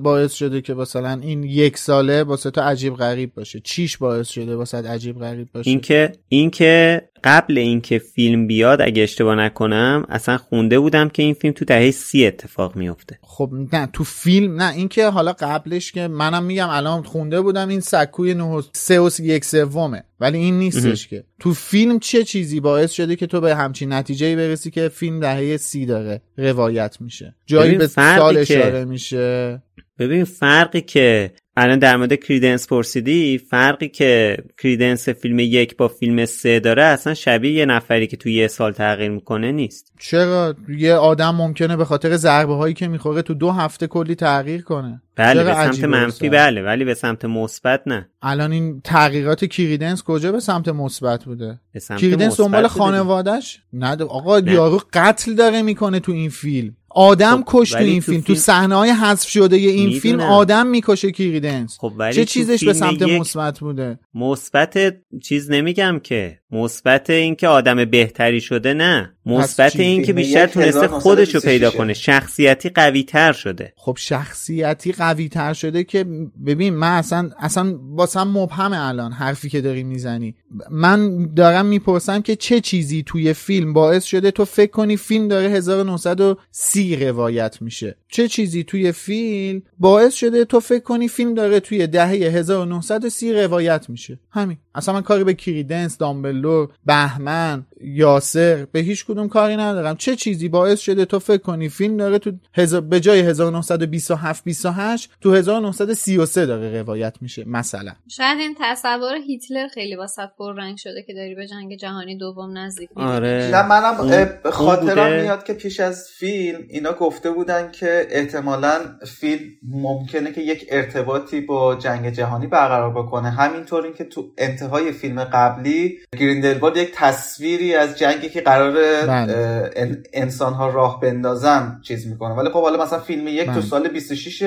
باعث شده که مثلا این یک ساله واسه تو عجیب غریب باشه؟ چیش باعث شده واسه عجیب غریب باشه؟ اینکه اینکه قبل اینکه فیلم بیاد اگه اشتباه نکنم اصلا خونده بودم که این فیلم تو دهه سی اتفاق میفته. خب نه تو فیلم نه اینکه حالا قبلش که منم میگم الان خونده بودم این سکوی نه سه و یک سومه. ولی این نیستش که. تو فیلم چه چیزی باعث شده که تو به همچین نتیجه برسی که فیلم دهه سی داره روایت میشه؟ جایی به سال اشاره میشه. ببین فرقی که الان در مورد کریدنس پرسیدی فرقی که کریدنس فیلم یک با فیلم سه داره اصلا شبیه یه نفری که توی یه سال تغییر می‌کنه نیست. چرا؟ یه آدم ممکنه به خاطر ضربه هایی که می‌خوره تو دو هفته کلی تغییر کنه. بله به سمت منفی بله ولی به سمت مثبت نه. الان این تغییرات کریدنس کجا به سمت مثبت بوده؟ کریدنس دنبال خانوادهش نه آقا یارو قتل داره می‌کنه تو این فیلم. آدم خب کش تو این فیلم. تو صحنه های حذف شده این می‌دونم. فیلم آدم می‌کشه کریدنس خب چه چیزش به سمت مثبت بوده؟ مثبت چیز نمیگم که مثبت اینکه آدم بهتری شده نه. مثبت اینکه بیشتر تونسته خودشو پیدا کنه. شخصیتی قوی تر شده. خب شخصیتی قوی تر شده که ببین من اصلا اصلا واسم مبهمه الان حرفی که داری می‌زنی. من دارم می‌پرسم که چه چیزی توی فیلم باعث شده تو فکر کنی فیلم داره 1930 روایت میشه. چه چیزی توی فیلم باعث شده تو فکر کنی فیلم داره توی دهه 1930 روایت میشه؟ همین. اصلا من کاری به کریدنس دامبلور بهمن یاسر به هیچ کدوم کاری ندارم. چه چیزی باعث شده تو فکر کنی فیلم داره تو هز... به جای 1927 28 تو 1933 داره روایت میشه مثلا. شاید این تصور هیتلر خیلی واسط رنگ شده که داری به جنگ جهانی دوم نزدیک آره. نه منم خاطرم میاد که پیش از فیلم اینا گفته بودن که احتمالا فیلم ممکنه که یک ارتباطی با جنگ جهانی برقرار بکنه. همینطور که تو انتهای فیلم قبلی گریندلوالد یک تصویری از جنگی که قرار بله. انسان ها راه بندازن چیز می‌کنه. ولی خب حالا مثلا فیلم یک تو بله. سال 26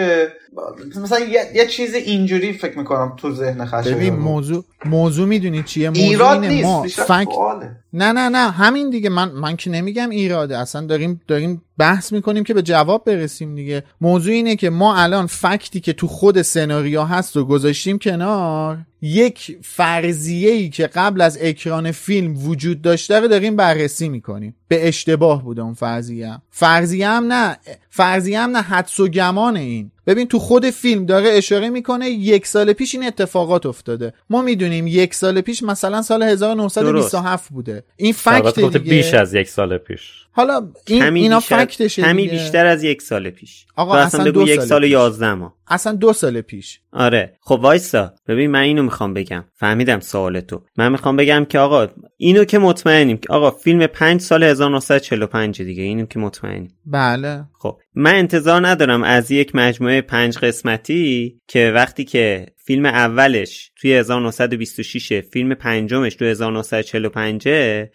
مثلا یه, یه چیز اینجوری فکر می‌کنم تو ذهن خشم ببین موضوع موضوع می‌دونی چیه؟ موضوع ایراد نیست ما. نه نه نه همین دیگه. من من که نمیگم ایراده. اصلا داریم داریم بحث می‌کنیم که به جواب برسیم. دیگه. موضوع اینه که ما الان فکتی که تو خود سناریو هست و گذاشتیم کنار. یک فرضیه ای که قبل از اکران فیلم وجود داشته رو داریم بررسی می‌کنیم. به اشتباه بوده اون فرضیه. هم فرضیه هم نه فرضیه هم نه حدس و گمان این. ببین تو خود فیلم داره اشاره می‌کنه یک سال پیش این اتفاقات افتاده. ما می‌دونیم یک سال پیش مثلا سال 1927 بوده. این فکت دیگه. بیش از یک سال پیش. حالا این اینا بیشتر- فکتشه کمی دیگه. بیشتر از یک سال پیش. آقا اصلا اصلا دو یک سال سال پیش. یازده ماه. اصلا دو سال پیش. آره. خب وایسا ببین من اینو می‌خوام بگم. فهمیدم سوال تو من می‌خوام بگم که آقا اینو که مطمئنیم. که آقا فیلم 5 سال 1945 دیگه. اینو که مطمئنیم. بله. خب من انتظار ندارم از یک مجموعه پنج قسمتی که وقتی که فیلم اولش توی 1926 فیلم پنجمش تو 1945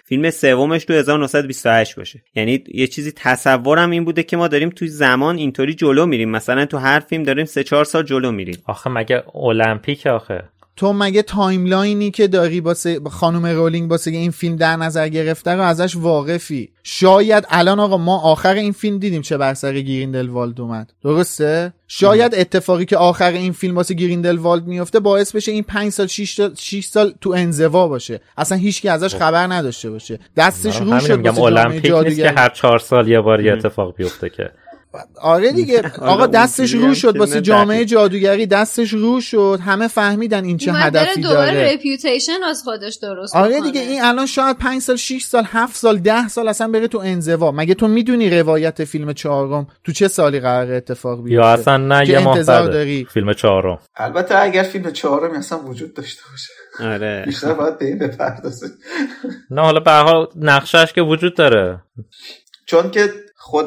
فیلم سومش تو 1928 باشه. یعنی یه چیزی تصورم این بوده که ما داریم توی زمان اینطوری جلو میریم. مثلا تو هر فیلم داریم سه چهار سال جلو میریم. آخه مگه المپیک آخه؟ تو مگه timeline ی که داری واسه خانم رولینگ واسه این فیلم در نظر گرفته رو ازش واقفی؟ شاید الان آقا ما آخر این فیلم دیدیم چه بر سر گریندلوالد اومد. درسته؟ شاید اتفاقی که آخر این فیلم واسه گریندلوالد میفته باعث بشه این 5 سال 6 سال 6 سال تو انزوا باشه. اصلا هیچکی ازش خبر نداشته باشه. دستش رو شد میگم المپیک نیست که هر چهار سال یه بار یه اتفاق بیفته که. آره دیگه. آقا دستش رو شد واسه جامعه. جادوگری دستش رو شد. همه فهمیدن این چه اومد داره هدفی دوباره داره. رپیوتیشن از خودش درست آره. دیگه این الان شاید 5 سال 6 سال 7 سال 10 سال اصلا بره تو انزوا. مگه تو می‌دونی روایت فیلم چهارم؟ تو چه سالی قرار اتفاق بیفته؟ یا اصلا نه یه ماه داری؟ فیلم چهارم. البته اگر فیلم چهارمی اصلا وجود داشته باشه. آره. بیشتر باید به این بپردازه نه حالا به هر حال نقشش که وجود داره. چون که خود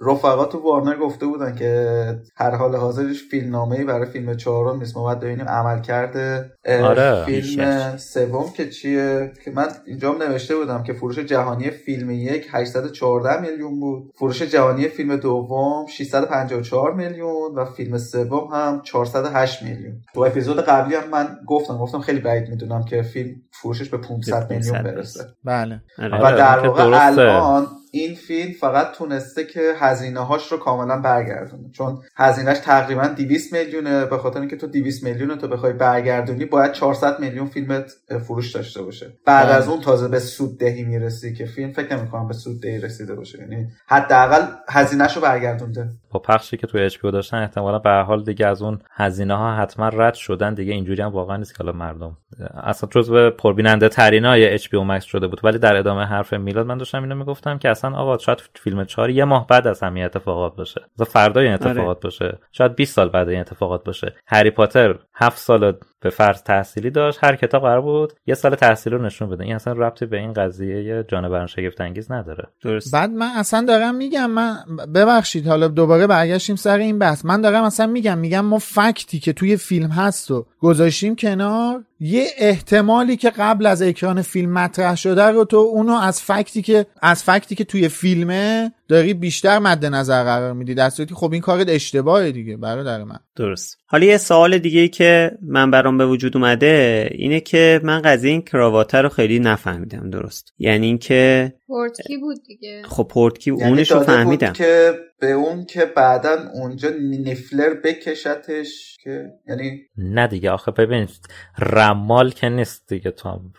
رفقا تو وارنر گفته بودن که هر حال حاضرش فیلم نامه برای فیلم چهارم نیست. ما باید ببینیم عمل کرده آره. فیلم سوم که چیه؟ که من اینجا هم نوشته بودم که فروش جهانی فیلم یک 814 میلیون بود. فروش جهانی فیلم دوم 654 میلیون و فیلم سوم هم 408 میلیون. تو اپیزود قبلی هم من گفتم گفتم خیلی بعید می‌دونم که فیلم فروشش به 500 به میلیون 500 برسه. بله. آره. و در واقع. الان این فیلم فقط تونسته که هزینه هاش رو کاملا برگردونه. چون هزینهش تقریبا 200 میلیونه. به خاطر اینکه تو 200 میلیون تو بخوای برگردونی باید 400 میلیون فیلمت فروش داشته باشه. بعد بله. از اون تازه به سود دهی می‌رسی که فیلم فکر نمی‌کنم به سود دهی رسیده باشه. یعنی حداقل هزینهش رو برگردونده. با پخشی که توی اچ داشتن احتمالا به حال دیگه از اون هزینه ها حتما رد شدن. دیگه اینجوری هم واقعا نیست که حالا مردم اصلا جزو پربیننده ترین های اچ پی مکس شده بود. ولی در ادامه حرف میلاد من داشتم اینو می‌گفتم که اصلا آقا شاید فیلم 4 یه ماه بعد از همین اتفاقات باشه. مثلا فردا این اتفاقات باشه. شاید 20 سال بعد این اتفاقات باشه. هری پاتر 7 سال به فرض تحصیلی داشت. هر کتاب قرار بود یه سال تحصیل رو نشون بده. این اصلا ربطی به این قضیه جانوران شگفت انگیز نداره. درست. بعد من اصلا دارم میگم من ببخشید حالا دوباره برگشتیم سر این بحث. من دارم اصلا میگم میگم ما فکتی که توی فیلم هست و گذاشتیم کنار یه احتمالی که قبل از اکران فیلم مطرح شده رو تو اونو از فکتی که از فکتی که توی فیلمه داری بیشتر مد نظر قرار میدی. در صورتی خب این کارت اشتباهه دیگه برادر من. درست. حالا یه سوال دیگه ای که من برام به وجود اومده اینه که من قضیه این کراوات رو خیلی نفهمیدم درست. یعنی اینکه پورتکی بود دیگه؟ خب پورتکی یعنی اونش رو فهمیدم. که به اون که بعدا اونجا نیفلر بکشتش که یعنی نه دیگه آخه ببین رمال که نیست دیگه تو هم.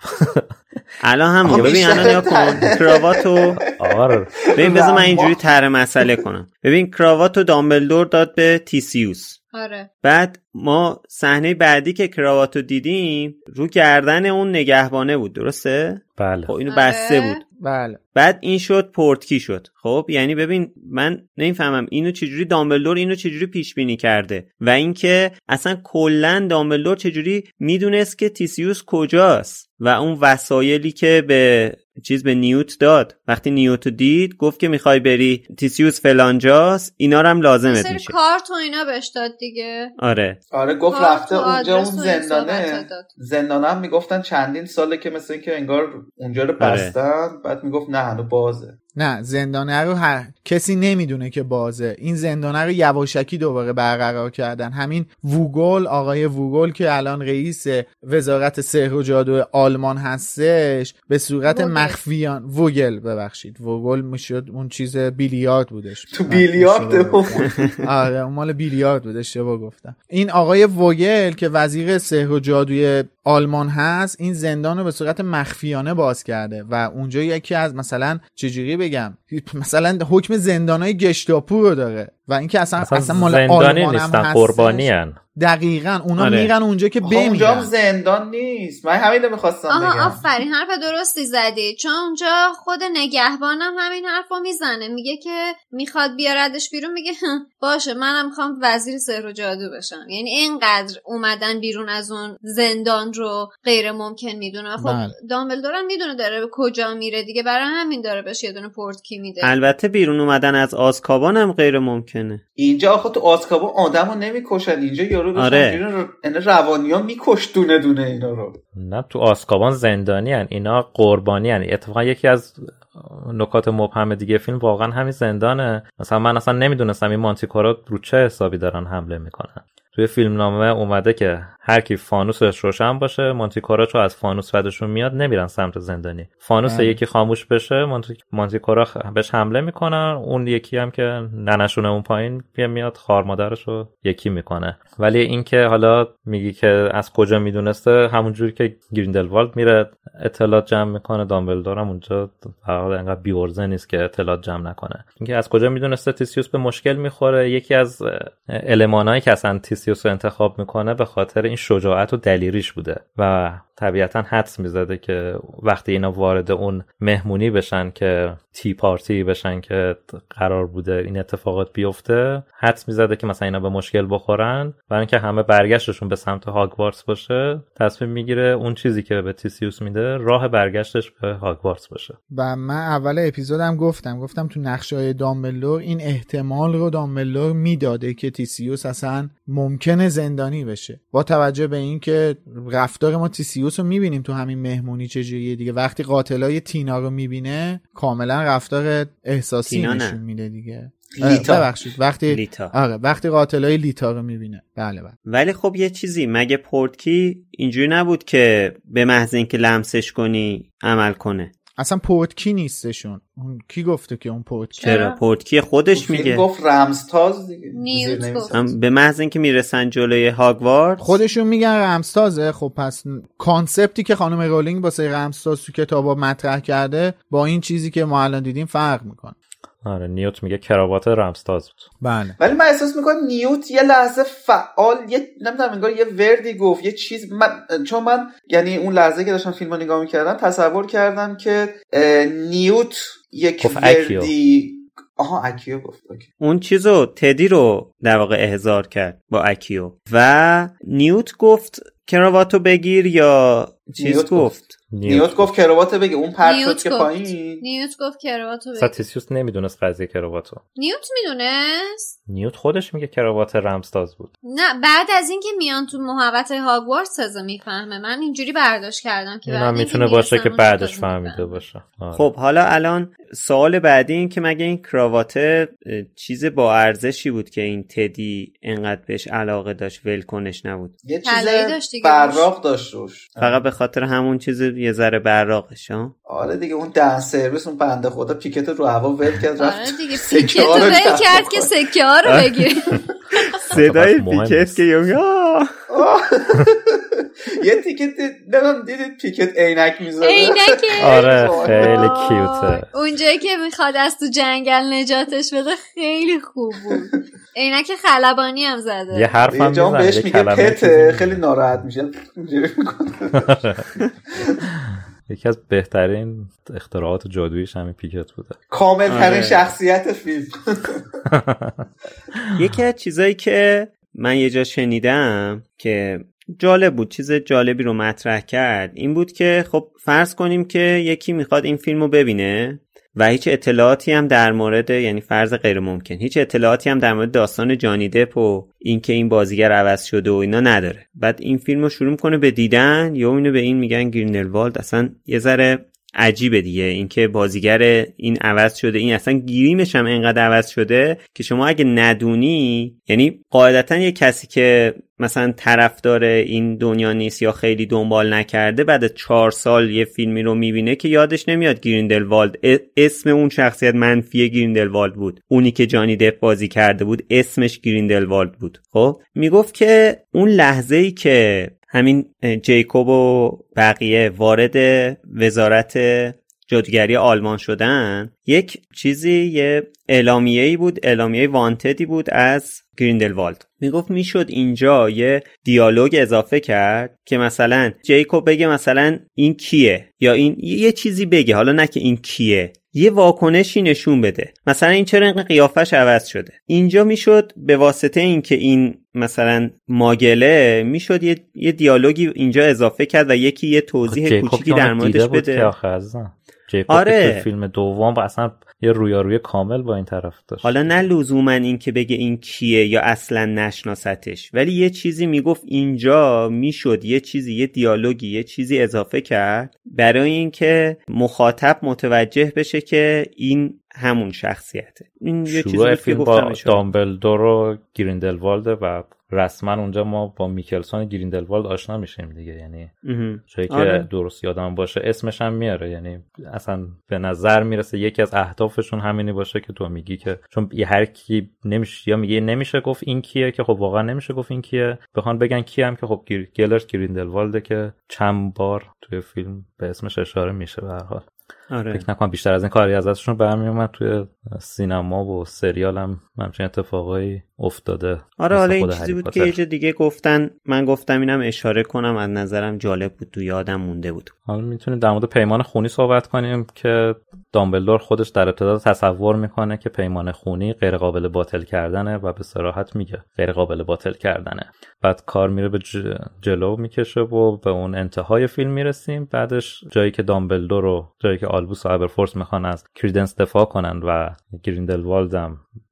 الان هم ببین الان یا کن کراواتو آره. ببین بذار من. اینجوری طرح مسئله کنم. ببین کراواتو دامبلدور داد به تیسیوس. آره. بعد ما صحنه بعدی که کراواتو دیدیم رو گردن اون نگهبانه بود درسته؟ بله. خب اینو آره. بسته بود. بله. بعد این شد پورتکی شد. خب یعنی ببین من نمی‌فهمم اینو چجوری دامبلدور اینو چجوری پیش بینی کرده و اینکه اصلا کلا دامبلدور چجوری می‌دونست که تیسیوس کجاست و اون وسایلی که به چیز به نیوت داد. وقتی نیوتو دید گفت که می‌خوای بری تیسیوس فلانجاست اینا رو هم لازمت میشه. کارت و اینا بهش داد دیگه. آره. آره گفت رفته اونجا اون زندانه. زندانه هم می‌گفتن چندین ساله که مثل اینکه انگار اونجا رو آره. بستن بعد می‌گفت نه هنو بازه. نه زندانه رو هر کسی نمی‌دونه که بازه. این زندانه رو یواشکی دوباره برقرار کردن. همین ووگل آقای ووگل که الان رئیس وزارت سحر و جادو آلمان هستش به صورت ووگل. مخفیان ووگل ببخشید. ووگل می‌شد اون چیز بیلیارد بودش. تو بیلیارد. آره اون مال بیلیارد بود اشتباه گفتم. این آقای ووگل که وزیر سحر و جادوی آلمان هست این زندان رو به صورت مخفیانه باز کرده و اونجا یکی از مثلا چجوری بگم. مثلا حکم زندانای گشتاپو رو داره. و اینکه اصلا اصلا, اصلا مال آلمان هم قربانی. دقیقا. اونا آره. میرن اونجا که آخه اونجا هم بمیرن زندان نیست. من همین رو می‌خواستم آها بگم. آفرین حرف درستی زدی. چون اونجا خود نگهبانم همین حرف رو می‌زنه. میگه که می‌خواد بیاردش بیرون میگه "هم، باشه منم می‌خوام وزیر سحر و جادو بشم. یعنی اینقدر اومدن بیرون از اون زندان رو غیر ممکن می‌دونه. خب بله. دامبلدورم می‌دونه داره به کجا میره دیگه. برای همین داره بهش یه دونه پورتکی میده. البته بیرون اومدن از آزکابان هم غیر ممکنه. اینجا آخه تو آزکابان آدم رو نمی‌کشن. اینجا یارو بشن آره. رو یعنی روانی ها میکش دونه دونه اینا رو نه تو آسکابان زندانی هن. اینا قربانی هن. اتفاقا یکی از نکات مبهم دیگه فیلم واقعا همین زندانه مثلا من اصلا نمی‌دونستم این مانتیکورا رو چه حسابی دارن حمله می‌کنن توی فیلم نامه اومده که هر کی فانوسش روشن باشه مانتیکورا چو از فانوس بعدشون میاد نمیرن سمت زندانی. فانوس بله. یکی خاموش بشه مانتی... مانتیکورا بهش حمله می‌کنن اون یکی هم که ننشونه اون پایین بیا میاد خار مادرش رو یکی می‌کنه. ولی اینکه حالا میگی که از کجا می‌دونسته همونجوری که گریندلوالد میره اطلاعات جمع می‌کنه دامبلدور هم اونجا فقط انقدر بیورزه نیست که اطلاعات جمع نکنه. اینکه از کجا می‌دونسته تیسیوس به مشکل می‌خوره. یکی از المانایی که اصلا تیسیوس رو انتخاب می‌کنه به خاطر این شجاعت و دلیریش بوده. و طبیعتا حدس می‌زده که وقتی اینا وارد اون مهمونی بشن که تی پارتی بشن که قرار بوده این اتفاقات بیفته حدس می‌زده که مثلا اینا به مشکل بخورن. برای اینکه همه برگشتشون به سمت هاگوارتس باشه تصمیم می‌گیره اون چیزی که به تیسیوس میده راه برگشتش به هاگوارتس باشه. و من اول اپیزودم گفتم گفتم تو نقشه های دامبلور این احتمال رو دامبلور می‌داده که تیسیوس اصلا ممکنه زندانی بشه. با توجه به اینکه رفتار ما تیسیوس رو می‌بینیم تو همین مهمونی چجوریه دیگه وقتی قاتلای تینا رو می‌بینه کاملا رفتار احساسی. نشون میده دیگه لیتا. اه، ببخشید وقتی لیتا. آره وقتی قاتلای لیتا رو می‌بینه بله بله ولی خب یه چیزی مگه پورتکی اینجوری نبود که به محض اینکه لمسش کنی عمل کنه اصلا پورتکی نیستشون. اون کی گفته که اون پورتکی؟ چرا؟ پورتکی خودش میگه. گفت رمزتاز دیگه. نیوت به محض اینکه می‌رسن جلوی هاگوارتز. خودشون میگن رمزتازه خب پس concept ی که خانم رولینگ واسه رمزتاز تو کتابا مطرح کرده با این چیزی که ما الان دیدیم فرق می‌کنه. آره نیوت میگه کراوات رمزتاز بود بله ولی من احساس می‌کنم نیوت یه لحظه فعال یه نمی‌دونم انگار یه وردی گفت یه چیز من چون من یعنی اون لحظه که داشتم فیلم رو نگاه می‌کردم تصور کردم که نیوت یک. وردی آها Accio گفت اوکی. اون چیزو تدی رو در واقع احضار کرد با Accio و نیوت گفت کراواتو بگیر یا چیز نیوت گفت. نیوت گفت کراوات بگه اون پرت شد نیوت که گفت. پایین. نیوت گفت کراواتو بگیر. تسیوس نمی‌دونست قضیه کراواتو. نیوت می‌دونست؟ نیوت خودش میگه کراوات رمزتاز بود. نه بعد از اینکه میان تو محوط هاگوارتس تازه می‌فهمه. من اینجوری برداشت کردم که اینکه می‌تونه باشه که بعدش فهمیده. باشه. آره. خب حالا الان سوال بعدی این که مگه این کراواته چیز با ارزشی بود که این تدی انقدر بهش علاقه داشت ولکنش نبود؟ یه چیز داشت دیگه براق داشت روش. فقط به خاطر همون چیز یه ذره براقش ها؟ آره دیگه اون دن سرویس اون بنده خدا پیکت رو هوا ول کرد آره رفت دیگه سکه پیکت رو ول کرد که. سکه ها رو بگیره. صدای مهم پیکت نیست. که یه آه! یه تیکت نمی‌دونم دیدید پیکت عینک می‌ذاره عینکه. آره خیلی کیوته. اونجایی که می‌خواد از تو جنگل نجاتش بده خیلی خوب بود. عینک خلبانی هم زده. یه حرف هم می‌زنه بهش یه میگه کلمه پته خیلی ناراحت میشه. اینجوری می‌کنه. یکی از بهترین اختراعات جادوییش همین پیکت بوده. کامل ترین آره. شخصیت فیلم. یکی از چیزایی که من یه جا شنیدم که جالب بود چیز جالبی رو مطرح کرد این بود که خب فرض کنیم که یکی می‌خواد این فیلم رو ببینه. و هیچ اطلاعاتی هم در مورد یعنی فرض غیر ممکن هیچ اطلاعاتی هم در مورد داستان جانی دپ و اینکه این بازیگر عوض شده و اینا نداره. بعد این فیلم رو شروع کنه به دیدن یا اینو به این میگن گرینلوالد. اصلا یه ذره عجیبه دیگه. اینکه بازیگر این عوض شده. این اصلا گیریمش هم انقدر عوض شده که شما اگه ندونی یعنی قاعدتا یه کسی که مثلا طرفدار این دنیا نیست یا خیلی دنبال نکرده بعد چهار سال یه فیلمی رو می‌بینه که یادش نمیاد گریندلوالد. اسم اون شخصیت منفی گریندلوالد بود. اونی که جانی دپ بازی کرده بود اسمش گریندلوالد بود. خب؟ می‌گفت که اون لحظه ای که همین جیکوب و بقیه وارد وزارت جادوگری آلمان شدن یک چیزی یه اعلامیه ای بود اعلامیه wanted ی بود از گریندلوالد. می‌گفت می‌شد اینجا یه دیالوگ اضافه کرد که مثلا جیکوب بگه مثلا این کیه یا این یه چیزی بگه حالا نه که این کیه یه واکنشی نشون بده. مثلا این چرا اینقدر قیافش عوض شده؟ اینجا می‌شد به واسطه اینکه این مثلا ماگله می‌شد یه, یه دیالوگی اینجا اضافه کرد و یکی یه توضیح کوچیکی در موردش بده. آره. فیلم دوم اصلا یه رویاروی کامل با این طرف داشت. حالا نه لزوما این که بگه این کیه یا اصلا نشناستش ولی یه چیزی می‌گفت اینجا می‌شد یه چیزی یه دیالوگی یه چیزی اضافه کرد برای اینکه مخاطب متوجه بشه که این همون شخصیته. این یه چیزی فیلم با دامبلدور و گریندلوالد و رسما اونجا ما با میکلسون گریندلوالد آشنا میشیم دیگه. یعنی جایی که آره. درست یادم باشه اسمش هم میاره. یعنی اصلا به نظر می‌رسه یکی از اهدافشون همینی باشه که تو میگی که چون هر کی نمیشه یا میگه نمیشه گفت این کیه که خب واقعا نمیشه گفت این کیه. بخوان بگن کی هم که خب گلرت گریندلوالده که چند بار توی فیلم به اسمش اشاره میشه به هر حال. آره. فکر نکنم بیشتر از این کاری ازشون برمی اومد توی سینما و سریال هم همچین اتفاقایی افتاده. آره حالا این چیزی بود که یه دیگه گفتن. من گفتم اینم اشاره کنم از نظرم جالب بود تو یادم مونده بود. حالا می‌تونیم در مورد پیمان خونی صحبت کنیم که دامبلدور خودش در ابتدا تصور می‌کنه که پیمان خونی غیر قابل باطل کردنه و به صراحت میگه غیر قابل باطل کردنه. بعد کار میره به جلو می‌کشه و به اون انتهای فیلم می‌رسیم. بعدش جایی که دامبلدور رو جایی که آلبوس و ابرفورس می‌خوان از کریدنس دفاع کنن و گریندلوالد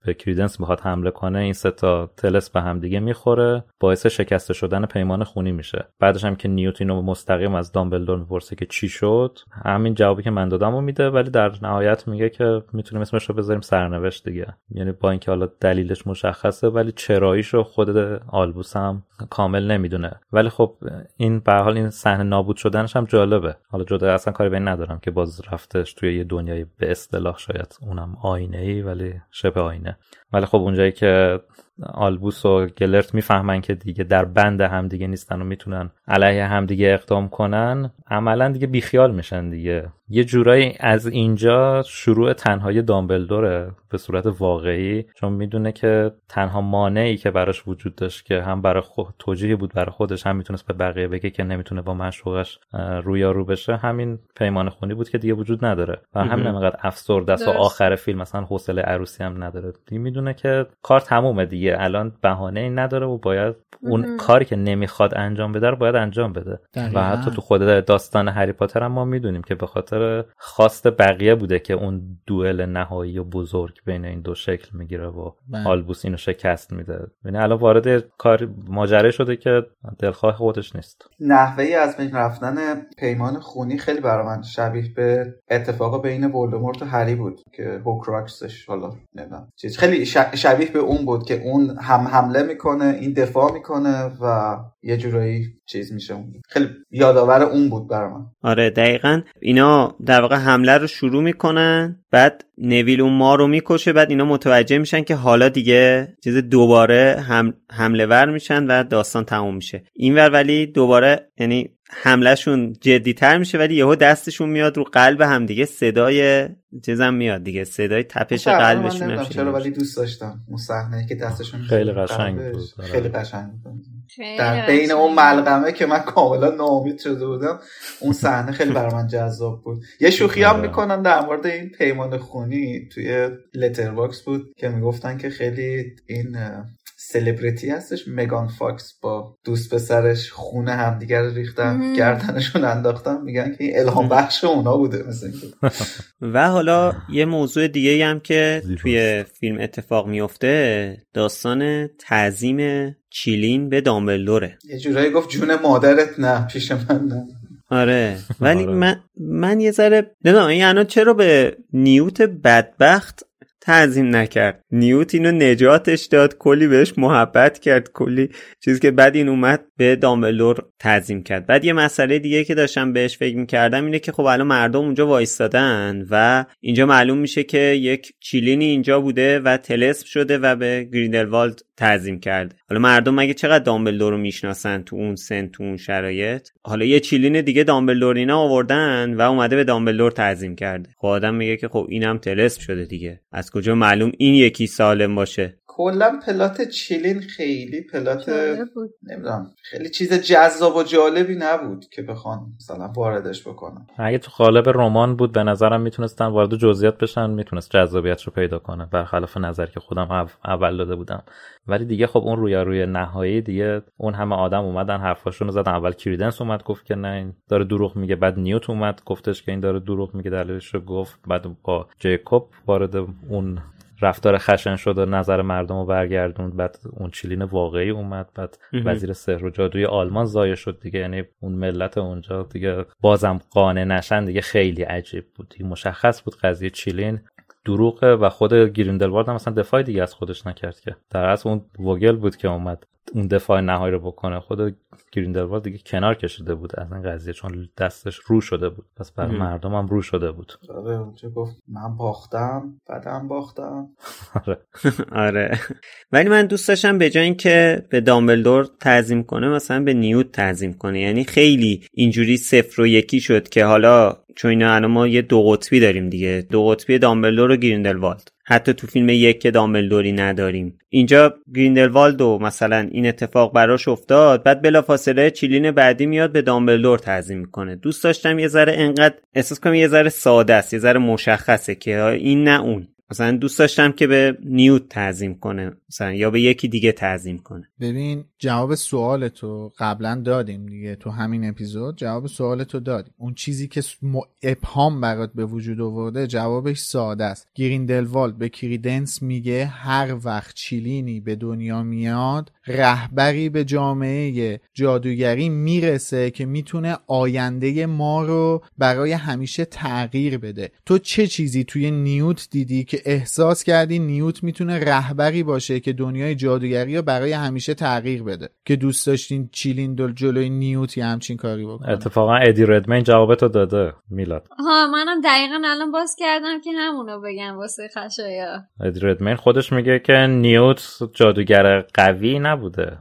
به کریدنس می‌خواد حمله کنه این سه تا تلس به هم دیگه می‌خوره. باعث شکسته شدن پیمان خونی میشه. بعدش هم که نیوت اینو مستقیم از دامبلدور می‌پرسه که چی شد همین جوابی که من دادم رو میده ولی در نهایت میگه که می‌تونیم اسمش رو بذاریم سرنوشت دیگه. یعنی با اینکه حالا دلیلش مشخصه ولی چراییش رو خود آلبوس هم کامل نمی‌دونه. ولی خب این به حال این صحنه نابود شدنش هم جالبه. حالا جدا اصلا کاری به این ندارم که باز رفتش توی یه دنیای به اصطلاح شاید اونم آینه ای ولی شبه آینه. ولی خب اونجایی که آلبوس و گلرت می‌فهمن که دیگه در بند همدیگه نیستن و می‌تونن علیه همدیگه اقدام کنن عملا دیگه بیخیال میشن دیگه. یه جورایی از اینجا شروع تنهایی دامبلدوره به صورت واقعی چون می‌دونه که تنها مانعی که براش وجود داشت که هم برای خود توجیهی بود برای خودش هم می‌تونست به بقیه بگه که نمی‌تونه با معشوقش رویارو بشه همین پیمان خونی بود که دیگه وجود نداره. و همین انقدر افسرده است و آخر فیلم مثلا حوصله عروسی هم نداره. می‌دونه که کار تمومه دیگه. الان بهانه ای نداره و باید اون کاری که نمی‌خواد انجام بده رو باید انجام بده. و حتی تو خود داستان هری پاتر هم ما می‌دونیم که به خاطر خواست بقیه بوده که اون دوئل نهایی و بزرگ بین این دو شکل می‌گیره و بله. آلبوس اینو شکست میده. یعنی الان وارد کار ماجره شده که دلخواه خودش نیست. نحوه از بین رفتن پیمان خونی خیلی برای من شبیه به اتفاق بین ولدمورت و هری بود که هوکراکسش حالا نمی‌دونم چیز. خیلی شبیه به اون بود که اون هم حمله می‌کنه این دفاع می‌کنه و یه جورایی چیز میشه. خیلی یادآور اون بود برای من. آره دقیقا. اینا در واقع حمله رو شروع می‌کنن بعد نویل اون ما رو می‌کشه بعد اینا متوجه میشن که حالا دیگه چیز دوباره هم حمله ور میشن و داستان تموم میشه. اینور ولی دوباره یعنی حملهشون جدیتر میشه ولی یهو دستشون میاد رو قلب هم دیگه صدای چیزم میاد دیگه صدای تپش قلبشون چرا ولی دوست داشتم. اون صحنه که دستشون خیلی قشنگ بود. خیلی قشنگ بود. در بین اون ملغمه که من کاملا ناامید شده بودم اون صحنه خیلی برای من جذاب بود یه شوخی هم آره. می‌کنن در مورد این پیمان خونی توی Letterboxd بود که می‌گفتن که خیلی این سلبریتی هستش. مگان فاکس با دوست پسرش خون همدیگر ریختن گردنشون انداختن میگن که این الهام بخش اونا بوده مثل و حالا یه موضوع دیگه هم که توی فیلم اتفاق میفته داستان تعظیم چیلین به دامبلدوره. یه جورایی گفت جون مادرت نه پیش من نه. آره. ولی آره. من من یه ذره نمی‌دونم یعنی چرا به نیوت بدبخت تعظیم نکرد. نیوت اینو نجاتش داد. کلی بهش محبت کرد. کلی چیزی که بعد این اومد به دامبلور تعظیم کرد. بعد یه مسئله دیگه که داشتم بهش فکر می‌کردم اینه که خب الان مردم اونجا وایستادن و اینجا معلوم میشه که یک چیلینی اینجا بوده و تلسم شده و به گریندلوالد تعظیم کرده حالا مردم مگه چقدر دامبلدور رو می‌شناسن تو اون سن تو اون شرایط؟ حالا یه چیلین دیگه دامبلدور اینا آوردن و اومده به دامبلدور تعظیم کرده. خب آدم میگه که خب اینم تلسم شده دیگه. از کجا معلوم این یکی سالم باشه؟ کلا پلات چیلین خیلی پلات نمی‌دونم خیلی چیز جذاب و جالبی نبود که بخوان مثلا واردش بکنن. اگه تو قالب رمان بود به نظرم می‌تونستن وارد جزئیات بشن می‌تونست جذابیت رو پیدا کنه برخلاف نظر که خودم اول داده بودم. ولی دیگه خب اون روی روی نهایی دیگه اون همه آدم اومدن حرفاشون رو زدن. اول کریدنس اومد گفت که نه این داره دروغ میگه. بعد نیوت اومد گفتش که این داره دروغ میگه دلیلش رو گفت. بعد با جیکوب وارد اون رفتار خشن شد و نظر مردم رو برگردوند. بعد اون چیلین واقعی اومد. بعد وزیر سحر و جادوی آلمان زایه شد دیگه. یعنی اون ملت اونجا دیگه بازم قانع نشن دیگه خیلی عجیب بود. مشخص بود قضیه چیلین دروغه و خود گریندلوالد هم مثلا دفاع دیگه از خودش نکرد که. در اصل اون ووگل بود که اومد. اون دفاع نهایی رو بکنه. خود گریندلوالد دیگه کنار کشیده بود از این قضیه چون دستش رو شده بود. پس برای مردم هم رو شده بود. آره اونجا گفت من باختم بعدم باختم. آره. آره. ولی من دوست داشتم به جای اینکه به دامبلدور تعظیم کنه مثلا به نیوت تعظیم کنه. یعنی خیلی اینجوری صفر و یکی شد که حالا چون اینا الان ما یه دو قطبی داریم دیگه. دو قطبی دامبلدور و گریندلوالد. حتی تو فیلم یک که دامبلدوری نداریم. اینجا گریندلوالدو مثلا این اتفاق براش افتاد بعد بلافاصله چیلین بعدی میاد به دامبلدور تعظیم می‌کنه. دوست داشتم یه ذره انقدر احساس کنم یه ذره ساده است یه ذره مشخصه که این نه اون. مثلا دوست داشتم که به نیوت تعظیم کنه. مثلا یا به یکی دیگه تعظیم کنه. ببین جواب سوال تو قبلا دادیم دیگه تو همین اپیزود جواب سوال تو دادیم. اون چیزی که ابهام برات به وجود آورده جوابش ساده است. گریندلوال به کریدنس میگه هر وقت چیلینی به دنیا میاد رهبری به جامعه جادوگری می‌رسه که می‌تونه آینده ما رو برای همیشه تغییر بده. تو چه چیزی توی نیوت دیدی که احساس کردی نیوت می‌تونه رهبری باشه که دنیای جادوگری رو برای همیشه تغییر بده. که دوست داشتین چیلین دل جلوی نیوت یه همچین کاری بکنه. اتفاقا ادی ردمین جوابتو داده میلاد. ها منم دقیقا الان باز کردم که همونو بگم واسه خشایا ادی ردمین خودش میگه که نیوت جادوگر قوی نبوده.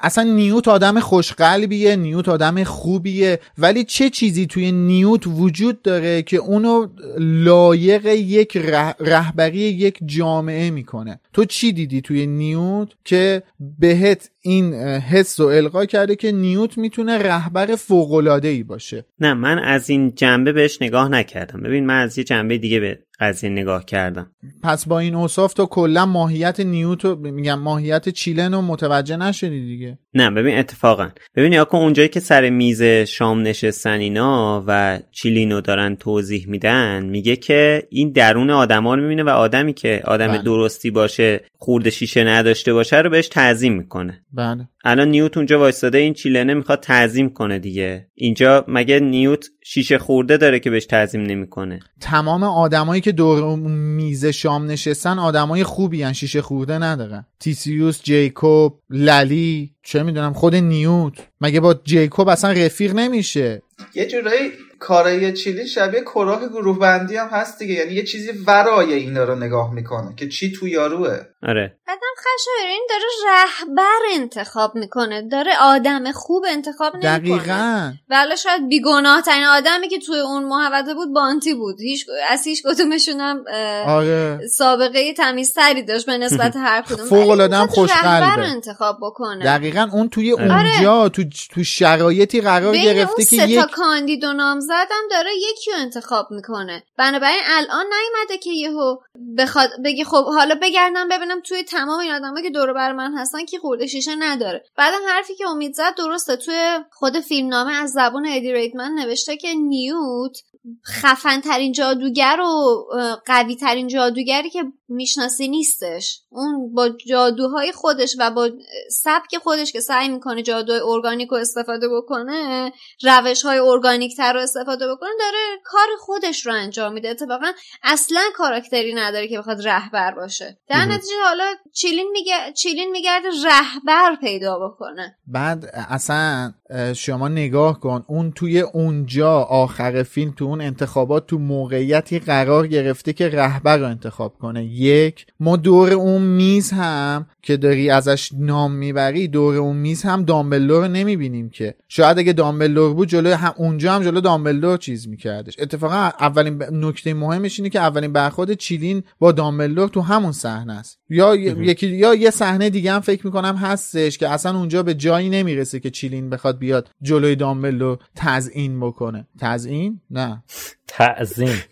اصلا نیوت آدم خوشقلبیه نیوت آدم خوبیه ولی چه چیزی توی نیوت وجود داره که اونو لایق یک رهبری یک جامعه می‌کنه؟ تو چی دیدی توی نیوت که بهت این حس رو القا کرده که نیوت می‌تونه رهبر فوقلاده ای باشه. نه من از این جنبه بهش نگاه نکردم. ببین من از یه جنبه دیگه به قضیه نگاه کردم. پس با این اوصاف تو کلا ماهیت نیوت میگم ماهیت چیلن رو متوجه نشدی دیگه؟ نه ببین اتفاقا. ببین یا اونجایی که سر میز شام نشستن اینا و چیلینو دارن توضیح میدن میگه که این درون آدما رو می‌بینه و آدمی که آدم بله. درستی باشه خورده شیشه نداشته باشه رو بهش تعظیم می‌کنه. بله. الان نیوت اونجا وایستاده این چیلنه می‌خواد تعظیم کنه دیگه. اینجا مگه نیوت شیشه خورده داره که بهش تعظیم نمی‌کنه؟ تمام آدمایی که دور میز شام نشستن آدمای خوبی هن شیشه خورده ندارن تیسیوس جیکوب للی چه می‌دونم خود نیوت. مگه با جیکوب اصلا رفیق نمیشه؟ یه جورایی کارای چیلی شبیه کلاه گروه بندی هم هست دیگه. یعنی یه چیزی ورای اینا رو نگاه می‌کنه که چی تو یاروه. آره. آدم خشایرین داره رهبر انتخاب می‌کنه داره آدم خوب انتخاب نمی‌کنه. دقیقا. ولی شاید بیگناه ترین آدمی که توی اون محوطه بود بانتی بود. هیچ از هیچ کدومشون هم آره. سابقه تمیزتری داشت به نسبت هر کدوم. فوق العاده هم خوشقلبه. انتخاب بکنه. دقیقا اون توی اونجا آره. تو تو شرایطی قرار گرفته که یک کاندید و نامزدم داره یکی رو انتخاب می‌کنه. بنابراین الان نیومده که یهو بخواد بگی خب حالا بگردم ببینم توی تمام این آدمایی که دور بر من هستن کی خورده شیشه نداره. بعدم حرفی که امید زد درسته توی خود فیلمنامه از زبون ادی ریدمن نوشته که نیوت خفن ترین جادوگر و قوی ترین جادوگری که می‌شناسی نیستش. اون با جادوهای خودش و با سبک خودش که سعی می‌کنه جادوهای ارگانیک رو استفاده بکنه روش های ارگانیک تر رو استفاده بکنه داره کار خودش رو انجام میده. اتفاقا اصلا کاراکتری نداره که بخواد رهبر باشه. در نتیجه حالا چیلین میگه چیلین میگرده رهبر پیدا بکنه. بعد اصلا شما نگاه کن اون توی اونجا آخر فیلم تو اون انتخابات تو موقعیتی قرار گرفته که رهبر رو انتخاب کنه. یک ما دور اون میز هم که داری ازش نام می‌بری دور اون میز هم دامبلور رو نمی‌بینیم که. شاید اگه دامبلور بود جلو هم اونجا هم جلو دامبلور چیز میکردش. اتفاقا اولین نکته مهمش اینه که اولین برخورد چیلین با دامبلور تو همون صحنه است. یا یکی یا یه صحنه دیگه هم فکر می‌کنم هستش که اصلا اونجا به جایی نمی‌رسه که چیلین بخواد بیاد جلوی دامبلور تزیین بکنه. تزیین نه. تعظیم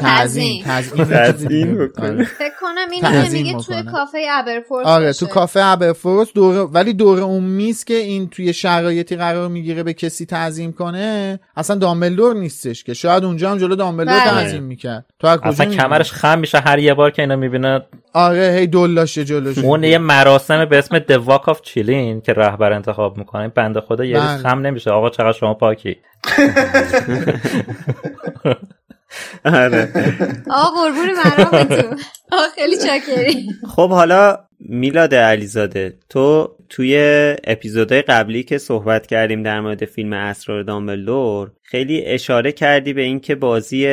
تعظیم تعظیم آره. فکر کنم این تعظیم میگه توی. کافه ابرفورس آره. تو کافه ابرفورس دور ولی دور اون میز که این توی شرایطی قرار می‌گیره به کسی تعظیم کنه اصلا دامبلدور نیستش که شاید اونجا هم جلو دامبلدور بله. تعظیم می‌کرد تو از کجا؟ کمرش خم میشه هر یه بار که اینو می‌بینه آره هی دلاشه جلوش اون یه مراسم به اسم Walk of چیلین که رهبر انتخاب می‌کنه بنده خدا یه بله. خم نمیشه آقا چقدر شما پاکی آره. آقا قربون مرامتون. آقا خیلی چاکری خب حالا میلاد علیزاده تو توی اپیزودهای قبلی که صحبت کردیم در مورد فیلم اسرار دامبلدور خیلی اشاره کردی به اینکه بازی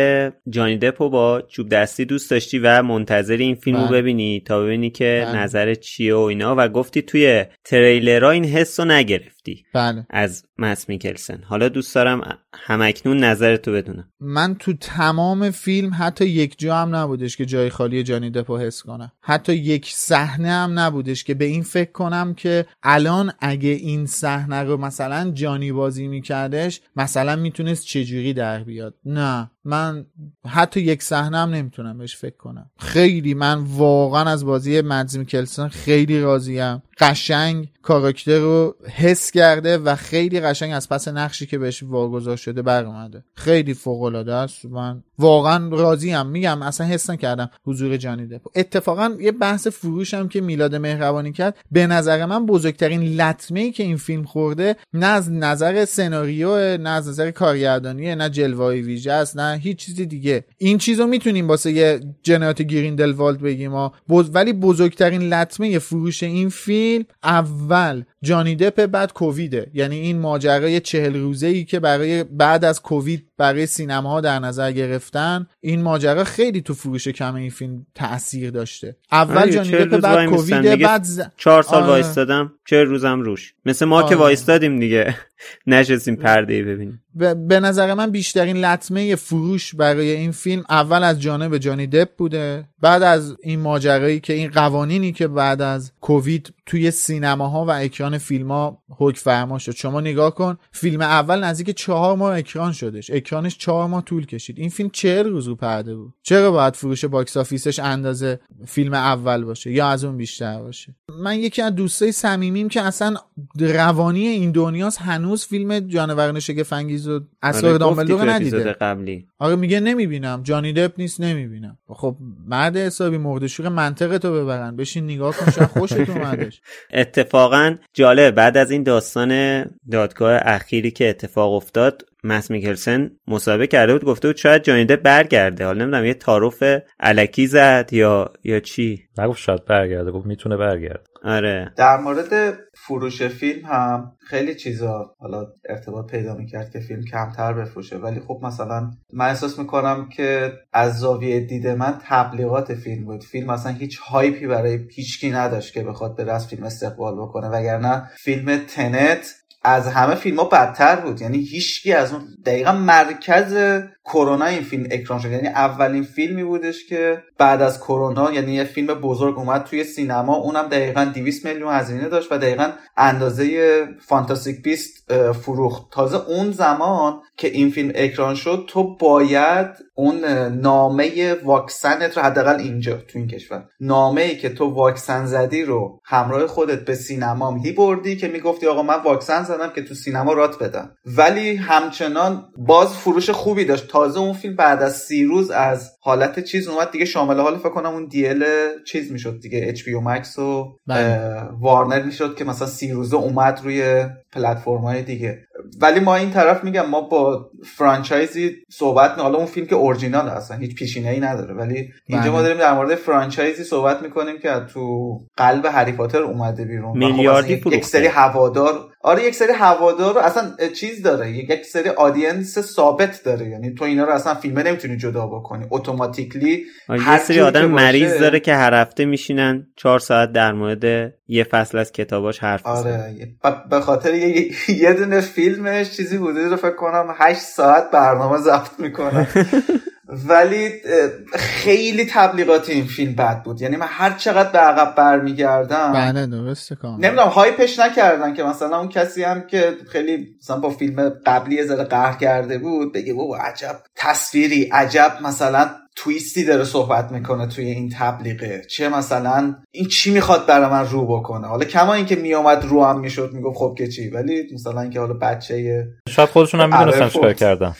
جانی دپو با چوب دستی دوست داشتی و منتظر این فیلم رو بله. ببینی تا ببینی که بله. نظر چیه و اینا. و گفتی توی تریلرها این حس رو نگرفتی. بله. از مس میکلسن. حالا دوست دارم همکنون نظرتو بدونم. من تو تمام فیلم حتی یک جا هم نبودش که جای خالی جانی دپو حس کنم. حتی یک صحنه هم نبودش که به این فکر کنم که الان اگه این صحنه رو مثلا جانی بازی میکردش مثلا می‌تونست چجوری در بیاد؟ نه. من حتی یک صحنه هم نمی‌تونم بهش فکر کنم. خیلی من واقعا از بازی مدز میکلسن خیلی راضیم. قشنگ کاراکتر رو حس کرده و خیلی قشنگ از پس نقشی که بهش واگذار شده برآمده. خیلی فوق العاده است. من واقعا راضیم. میگم اصلا حس نکردم حضور جانی اتفاقا یه بحث فروشم که میلاد مهربانی کرد. به نظر من بزرگترین لطمه ای که این فیلم خورده نه از نظر سناریو نه از نظر کارگردانی نه جلوه ویژه است نه هیچ چیز دیگه این چیزو می‌تونیم واسه یه جنایات گریندلوالد بگیم ها بز... ولی بزرگترین لطمه فروش این فیلم اول جانی دپ بعد کوویده یعنی این ماجرای چهل روزه ای که برای بعد از کووید برای سینما در نظر گرفتن این ماجرا خیلی تو فروش کم این فیلم تاثیر داشته اول آره، جانی چهل دپ بعد دیگه. بعد ز... چهار سال آره. وایستادم چه روزم روش مثل ما که آره. وایستادیم دیگه نشستیم پرده ای ببینیم. به به نظر من بیشترین لطمه فروش برای این فیلم اول از جانب جانی دپ بوده بعد از این ماجرایی که این قوانینی که بعد از کووید توی سینماها و اکران فیلم ها حکم فرما شد. شما نگاه کن فیلم اول نزدیک چهار ماه اکران شدش. اکرانش چهار ماه طول کشید. این فیلم چهل روز رو پرده بود. چرا باید فروش box office ش اندازه فیلم اول باشه یا از اون بیشتر باشه؟ من یکی از دوستای صمیمیم که اصلا روانی این دنیاست هنوز فیلم جانوران شگفت انگیز و اسرار دامبلدور ندیده. قبلی. آره میگه نمی‌بینم. جانی دپ نیست نمی‌بینم. خب مرد حسابی مردشور منطقه تو ببرن. بشین نگاه کن شاید خوشت اومدش. اتفاقا جالب. بعد از این داستان دادگاه اخیری که اتفاق افتاد مس میکلسن مصاحبه کرده بود گفته بود شاید جانی دپ برگرده. حالا نمی‌دونم یه تعارف علکی زد یا یا چی؟ نگفت شاید برگرده گفت می‌تونه برگرده. آره. در مورد فروش فیلم هم خیلی چیزا حالا ارتباط پیدا می‌کرد که فیلم کمتر بفروشه. ولی خب مثلا من احساس می‌کنم که از زاویه دید من تبلیغات فیلم بود. فیلم اصلا هیچ هایپی برای هیچکی نداشت که بخواد بره از فیلم استقبال بکنه. وگرنه فیلم تنت از همه فیلم ها بدتر بود. یعنی هیچکی از اون دقیقا مرکز کرونا این فیلم اکران شد. یعنی اولین فیلمی بودش که بعد از کرونا یعنی یه فیلم بزرگ اومد توی سینما. اونم دقیقا 200 میلیون هزینه داشت و دقیقا اندازه فانتاستیک بیست فروخت. تازه اون زمان که این فیلم اکران شد تو باید اون نامه واکسنت رو حداقل اینجا تو این کشور نامه ای که تو واکسن زدی رو همراه خودت به سینما میبردی که می‌گفتی آقا من واکسن زدم که تو سینما رات بدم. ولی همچنان باز فروش خوبی داشت. تازه اون فیلم بعد از سی روز از حالت چیز اومد دیگه شامل حال فکر کنم اون دیل چیز می‌شد دیگه HBO Max و. وارنر می‌شد که مثلا سی روزه اومد روی پلتفرم های دیگه. ولی ما این طرف میگم ما با franchise ی صحبت می حالا اون فیلم که اورجینال اصلا هیچ پیشینه ای نداره. ولی اینجا ما بله. داریم در مورد franchise ی صحبت می‌کنیم که تو قلب هری پاتر اومده بیرون. و خب میلیاردی اصلا یک-. سری هوادار آره یک سری هوادار رو اصلا چیز داره. یک یک سری audience ثابت داره. یعنی تو اینا رو اصلا فیلمه نمی‌تونی جدا بکنی. اتوماتیکلی یه سری آدم که باشه- مریض داره که هر هفته میشینن چهار ساعت در مورد یه فصل از کتاباش حرف می‌زنن. آره به خاطر یه, یه دونه فیلمش چیزی بوده رو فکر کنم 8 ساعت برنامه ضبط می‌کنم ولی خیلی تبلیغات این فیلم بد بود. یعنی من هر چقدر به عقب برمیگردم بله درسته کاملا. نمی‌دونم هایپش نکردن که مثلا اون کسی هم که خیلی مثلا با فیلم قبلی یه ذره قهر کرده بود بگه بابا عجب تصویری عجب مثلا تویستی داره صحبت می‌کنه توی این تبلیغه. چه مثلا این چی می‌خواد برای من رو بکنه؟ حالا کما اینکه میومد رو هم می‌شد می‌گفت خب که چی؟ ولی مثلا اینکه حالا بچه شاید خودشون هم می‌دونستن چیکار. کردن.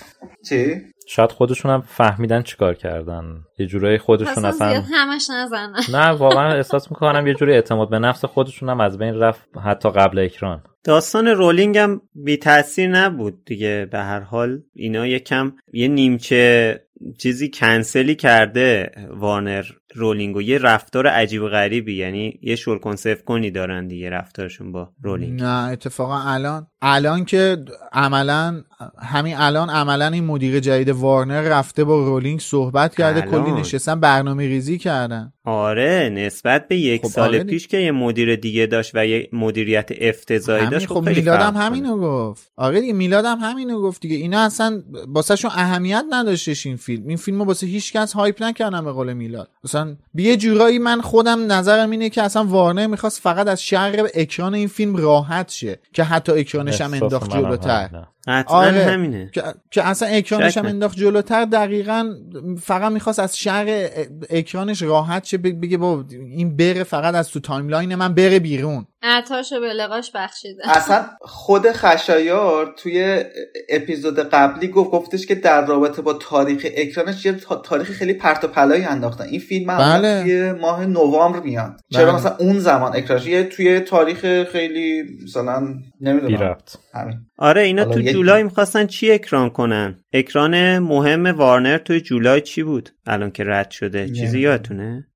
چی؟ شاید خودشون هم فهمیدن چیکار کردن. یه جورایی خودشون پس اصلا همش نزنن. نه واقعا احساس می‌کنم یه جوری اعتماد به نفس خودشون هم از بین رفت حتی قبل اکران. داستان رولینگ هم بی تاثیر نبود دیگه. به هر حال اینا یکم یه نیمچه چیزی کنسلی کرده وارنر رولینگ و یه رفتار عجیب و غریبی یعنی یه شل کن سفت کنی دارن دیگه رفتارشون با رولینگ. نه اتفاقا الان الان که عملا همین الان عملا این مدیر جدید وارنر رفته با رولینگ صحبت کرده الان. کلی نشستن برنامه ریزی کردن. آره نسبت به یک خب سال آره پیش که یه مدیر دیگه داشت و یه مدیریت افتضاحی همین داشت خب خب میلادم همینو گفت. آره دیگه میلادم همینو گفت دیگه. اینا اصلا واسهشون اهمیت نداشتش این فیلم. این فیلمو واسه هیچ کس hype نکردن به قول میلاد. مثلا به یه جورایی من خودم نظرم اینه که اصلا وارنر می‌خواست فقط از شر اکران این فیلم راحت شه که حتی اکرانش هم انداخت جلوتر. حتما آره. همینه که, که اصلا اکرانش هم. انداخت جلوتر دقیقا فقط می‌خواست از شر اکرانش راحت شه بگ- بگه با این بره فقط از تو timeline من بره بیرون عطاشو به لقاش بخشیده اصلا خود خشایار توی اپیزود قبلی گفت گفتش که در رابطه با تاریخ اکرانش یه تا- تاریخ خیلی پرت و پلایی انداختن این فیلم هم بله. توی ماه نوامبر میاد چرا بله. مثلا اون زمان اکرانش یه توی تاریخ خیلی مثلا نمی‌دونم. همین آره اینا تو یه- جولای می‌خواستن چی اکران کنن؟ اکران مهم وارنر توی جولای چی بود؟ الان که رد شده. چیزی. یادتونه؟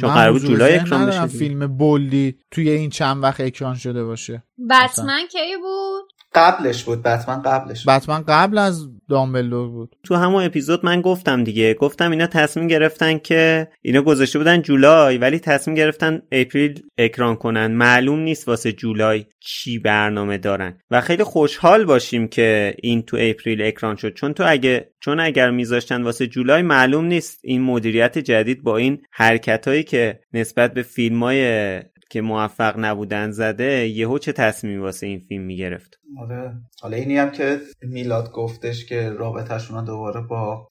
چون قرار بود جولای اکران بشه. فیلم bold ی توی این چند وقت اکران شده باشه. بتمن کی بود؟ قبلش بود بتمن قبلش. بتمن قبل از دامبلدور بود. تو همون اپیزود من گفتم دیگه گفتم اینا تصمیم گرفتن که اینا گذاشته بودن جولای ولی تصمیم گرفتن April اکران کنن. معلوم نیست واسه جولای چی برنامه دارن. و خیلی خوشحال باشیم که این تو April اکران شد. چون تو اگه چون اگر میذاشتن واسه جولای معلوم نیست این مدیریت جدید با این حرکت هایی که نسبت به فیلم های که موفق نبودن زده یهو چه تصمیمی واسه این فیلم می‌گرفت. آره. حالا اینی هم که میلاد گفتش که رابطهشون دوباره با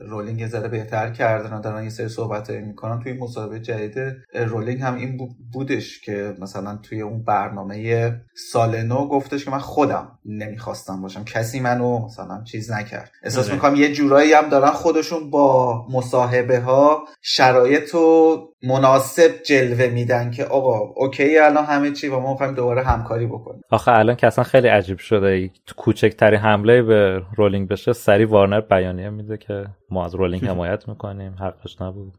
رولینگ یه ذره بهتر کردن و دارن یه سری صحبت می‌کنن. توی مصاحبه جدید رولینگ هم این بو- بودش که مثلا توی اون برنامه سال نو گفتش که من خودم نمی‌خواستم باشم. کسی منو مثلا چیز نکرد. احساس آره. می‌کنم یه جورایی هم دارن خودشون با مصاحبه ها شرایط رو مناسب جلوه میدن که آقا okay الان همه چی و ما می‌خوایم دوباره همکاری بکنیم. آخه الان که اصلا خیلی عجیب شده. کوچکترین حمله به رولینگ بشه سری وارنر بیانیه میده که ما از رولینگ حمایت می‌کنیم. حقش نبود.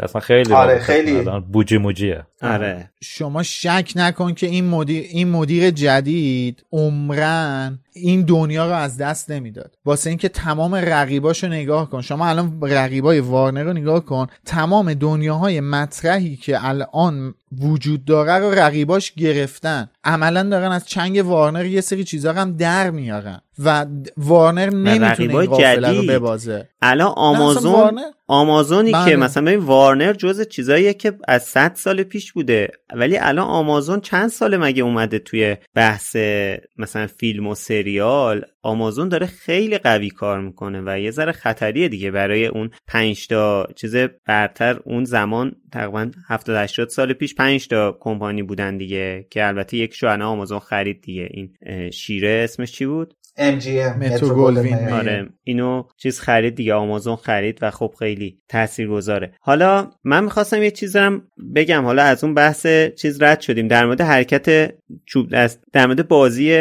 اصلا خیلی آره، خیلی. بوجی موجیه. آره. شما شک نکن که این مدیر این مدیر جدید عمرن این دنیا رو از دست نمی‌داد. واسه اینکه تمام رقیباشو نگاه کن. شما الان رقیبای وارنر رو نگاه کن. تمام دنیاهای مطرحی که الان وجود داره رو رقیباش گرفتن. عملا دارن از چنگ وارنر یه سری چیزا رو هم در میارن. و وارنر نمی‌تونه این قافله رو. ببازه. الان آمازون آمازونی بله. که مثلا ببین وارنر جز چیزاییه که از 100 سال پیش بوده. ولی الان آمازون چند سال مگه اومده توی بحث مثلا فیلم و سریال؟ آمازون داره خیلی قوی کار می‌کنه و یه ذره خطریه دیگه. برای اون 5 تا چیز برتر اون زمان تقریبا 70 80 سال پیش 5 تا کمپانی بودن دیگه که البته یک شو آمازون خرید دیگه. این شیره اسمش چی بود؟ MGM مترو گلدوین. آره اینو چیز خرید دیگه آمازون خرید و خب خیلی تاثیرگذاره حالا من می‌خواستم یه چیز هم بگم حالا از اون بحث چیز رد شدیم در مورد حرکت چوب دست در مورد بازی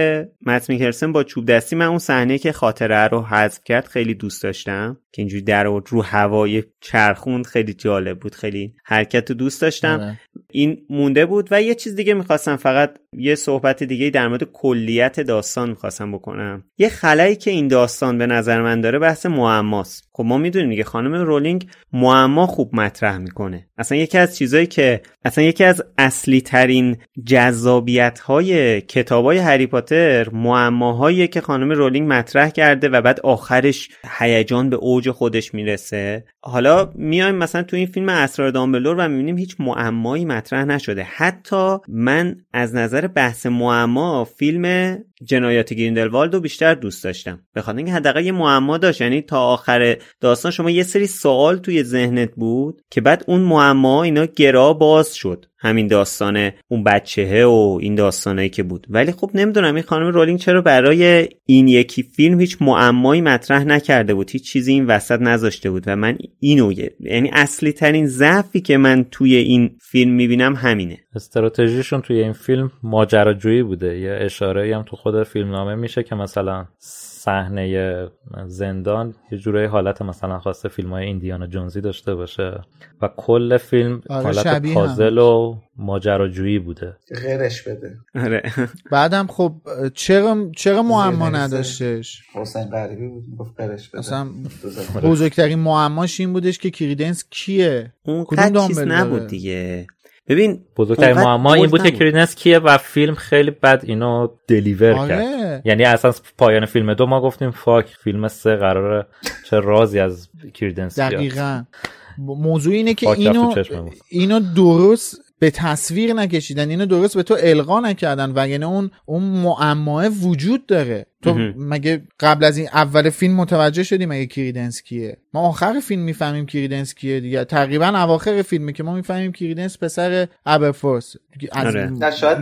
مت میکلسن با چوب دستی من اون صحنه که خاطره رو حذف کرد خیلی دوست داشتم که اینجوری در آورد رو هوای چرخوند خیلی جالب بود خیلی حرکت رو دوست داشتم آره. این مونده بود و یه چیز دیگه می‌خواستم فقط یه صحبت دیگه در مورد کلیت داستان می‌خواستم بکنم یه خلایی که این داستان به نظر من داره بحث معماست. خب ما می‌دونیم دیگه خانم رولینگ معما خوب مطرح می‌کنه. اصلا یکی از چیزایی که اصلا یکی از اصلی ترین جذابیت های کتاب های هری پاتر معماهایی که خانم رولینگ مطرح کرده و بعد آخرش هیجان به اوج خودش می‌رسه. حالا میایم مثلا تو این فیلم اسرار دامبلور و می‌بینیم هیچ معمایی مطرح نشده. حتی من از نظر بحث معما فیلم جنایات گریندلوالد رو بیشتر دوست داشتم. به خاطر اینکه حداقل یه معما داشت. یعنی تا آخر داستان شما یه سری سوال توی ذهنت بود که بعد اون معما اینا گرا باز شد. همین داستان اون بچهه و این داستانایی که بود. ولی خب نمی‌دونم این خانم رولینگ چرا برای این یکی فیلم هیچ معمایی مطرح نکرده بود. هیچ چیزی این وسط نذاشته بود و من اینو یعنی اصلی ترین ضعفی که من توی این فیلم می‌بینم همینه. استراتژیشون توی این فیلم ماجراجویی بوده. یه اشاره هم تو خود فیلمنامه میشه که مثلا صحنه زندان یه جورایی حالت مثلا خواسته فیلم های ایندیانا جونزی داشته باشه و کل فیلم آره، حالت پازل و ماجراجویی بوده. غیرش بده. آره. بعدم خب چرا چرا معما نداشتش؟ حسین غریبی بود گفت غیرش بده. زن. بزرگترین معماش این بودش که کریدنس کیه؟ کدوم چیز دامبلدوره؟ نبود دیگه. ببین بزرگترین معما این بود که. کریدنس کیه و فیلم خیلی بد اینو deliver آره. کرد یعنی اصلا پایان فیلم دو ما گفتیم fuck فیلم سه قراره چه رازی از کریدنس دقیقا موضوع اینه که اینو. اینو درست به تصویر نکشیدن اینو درست به تو القا نکردن و یعنی اون اون معماه وجود داره تو. مگه قبل از این اول فیلم متوجه شدی مگه کریدنس کیه ما آخر فیلم می‌فهمیم کریدنس کیه دیگه تقریبا اواخر فیلمه که ما می‌فهمیم کریدنس پسر ابرفورس دیگه از آره. نه شاید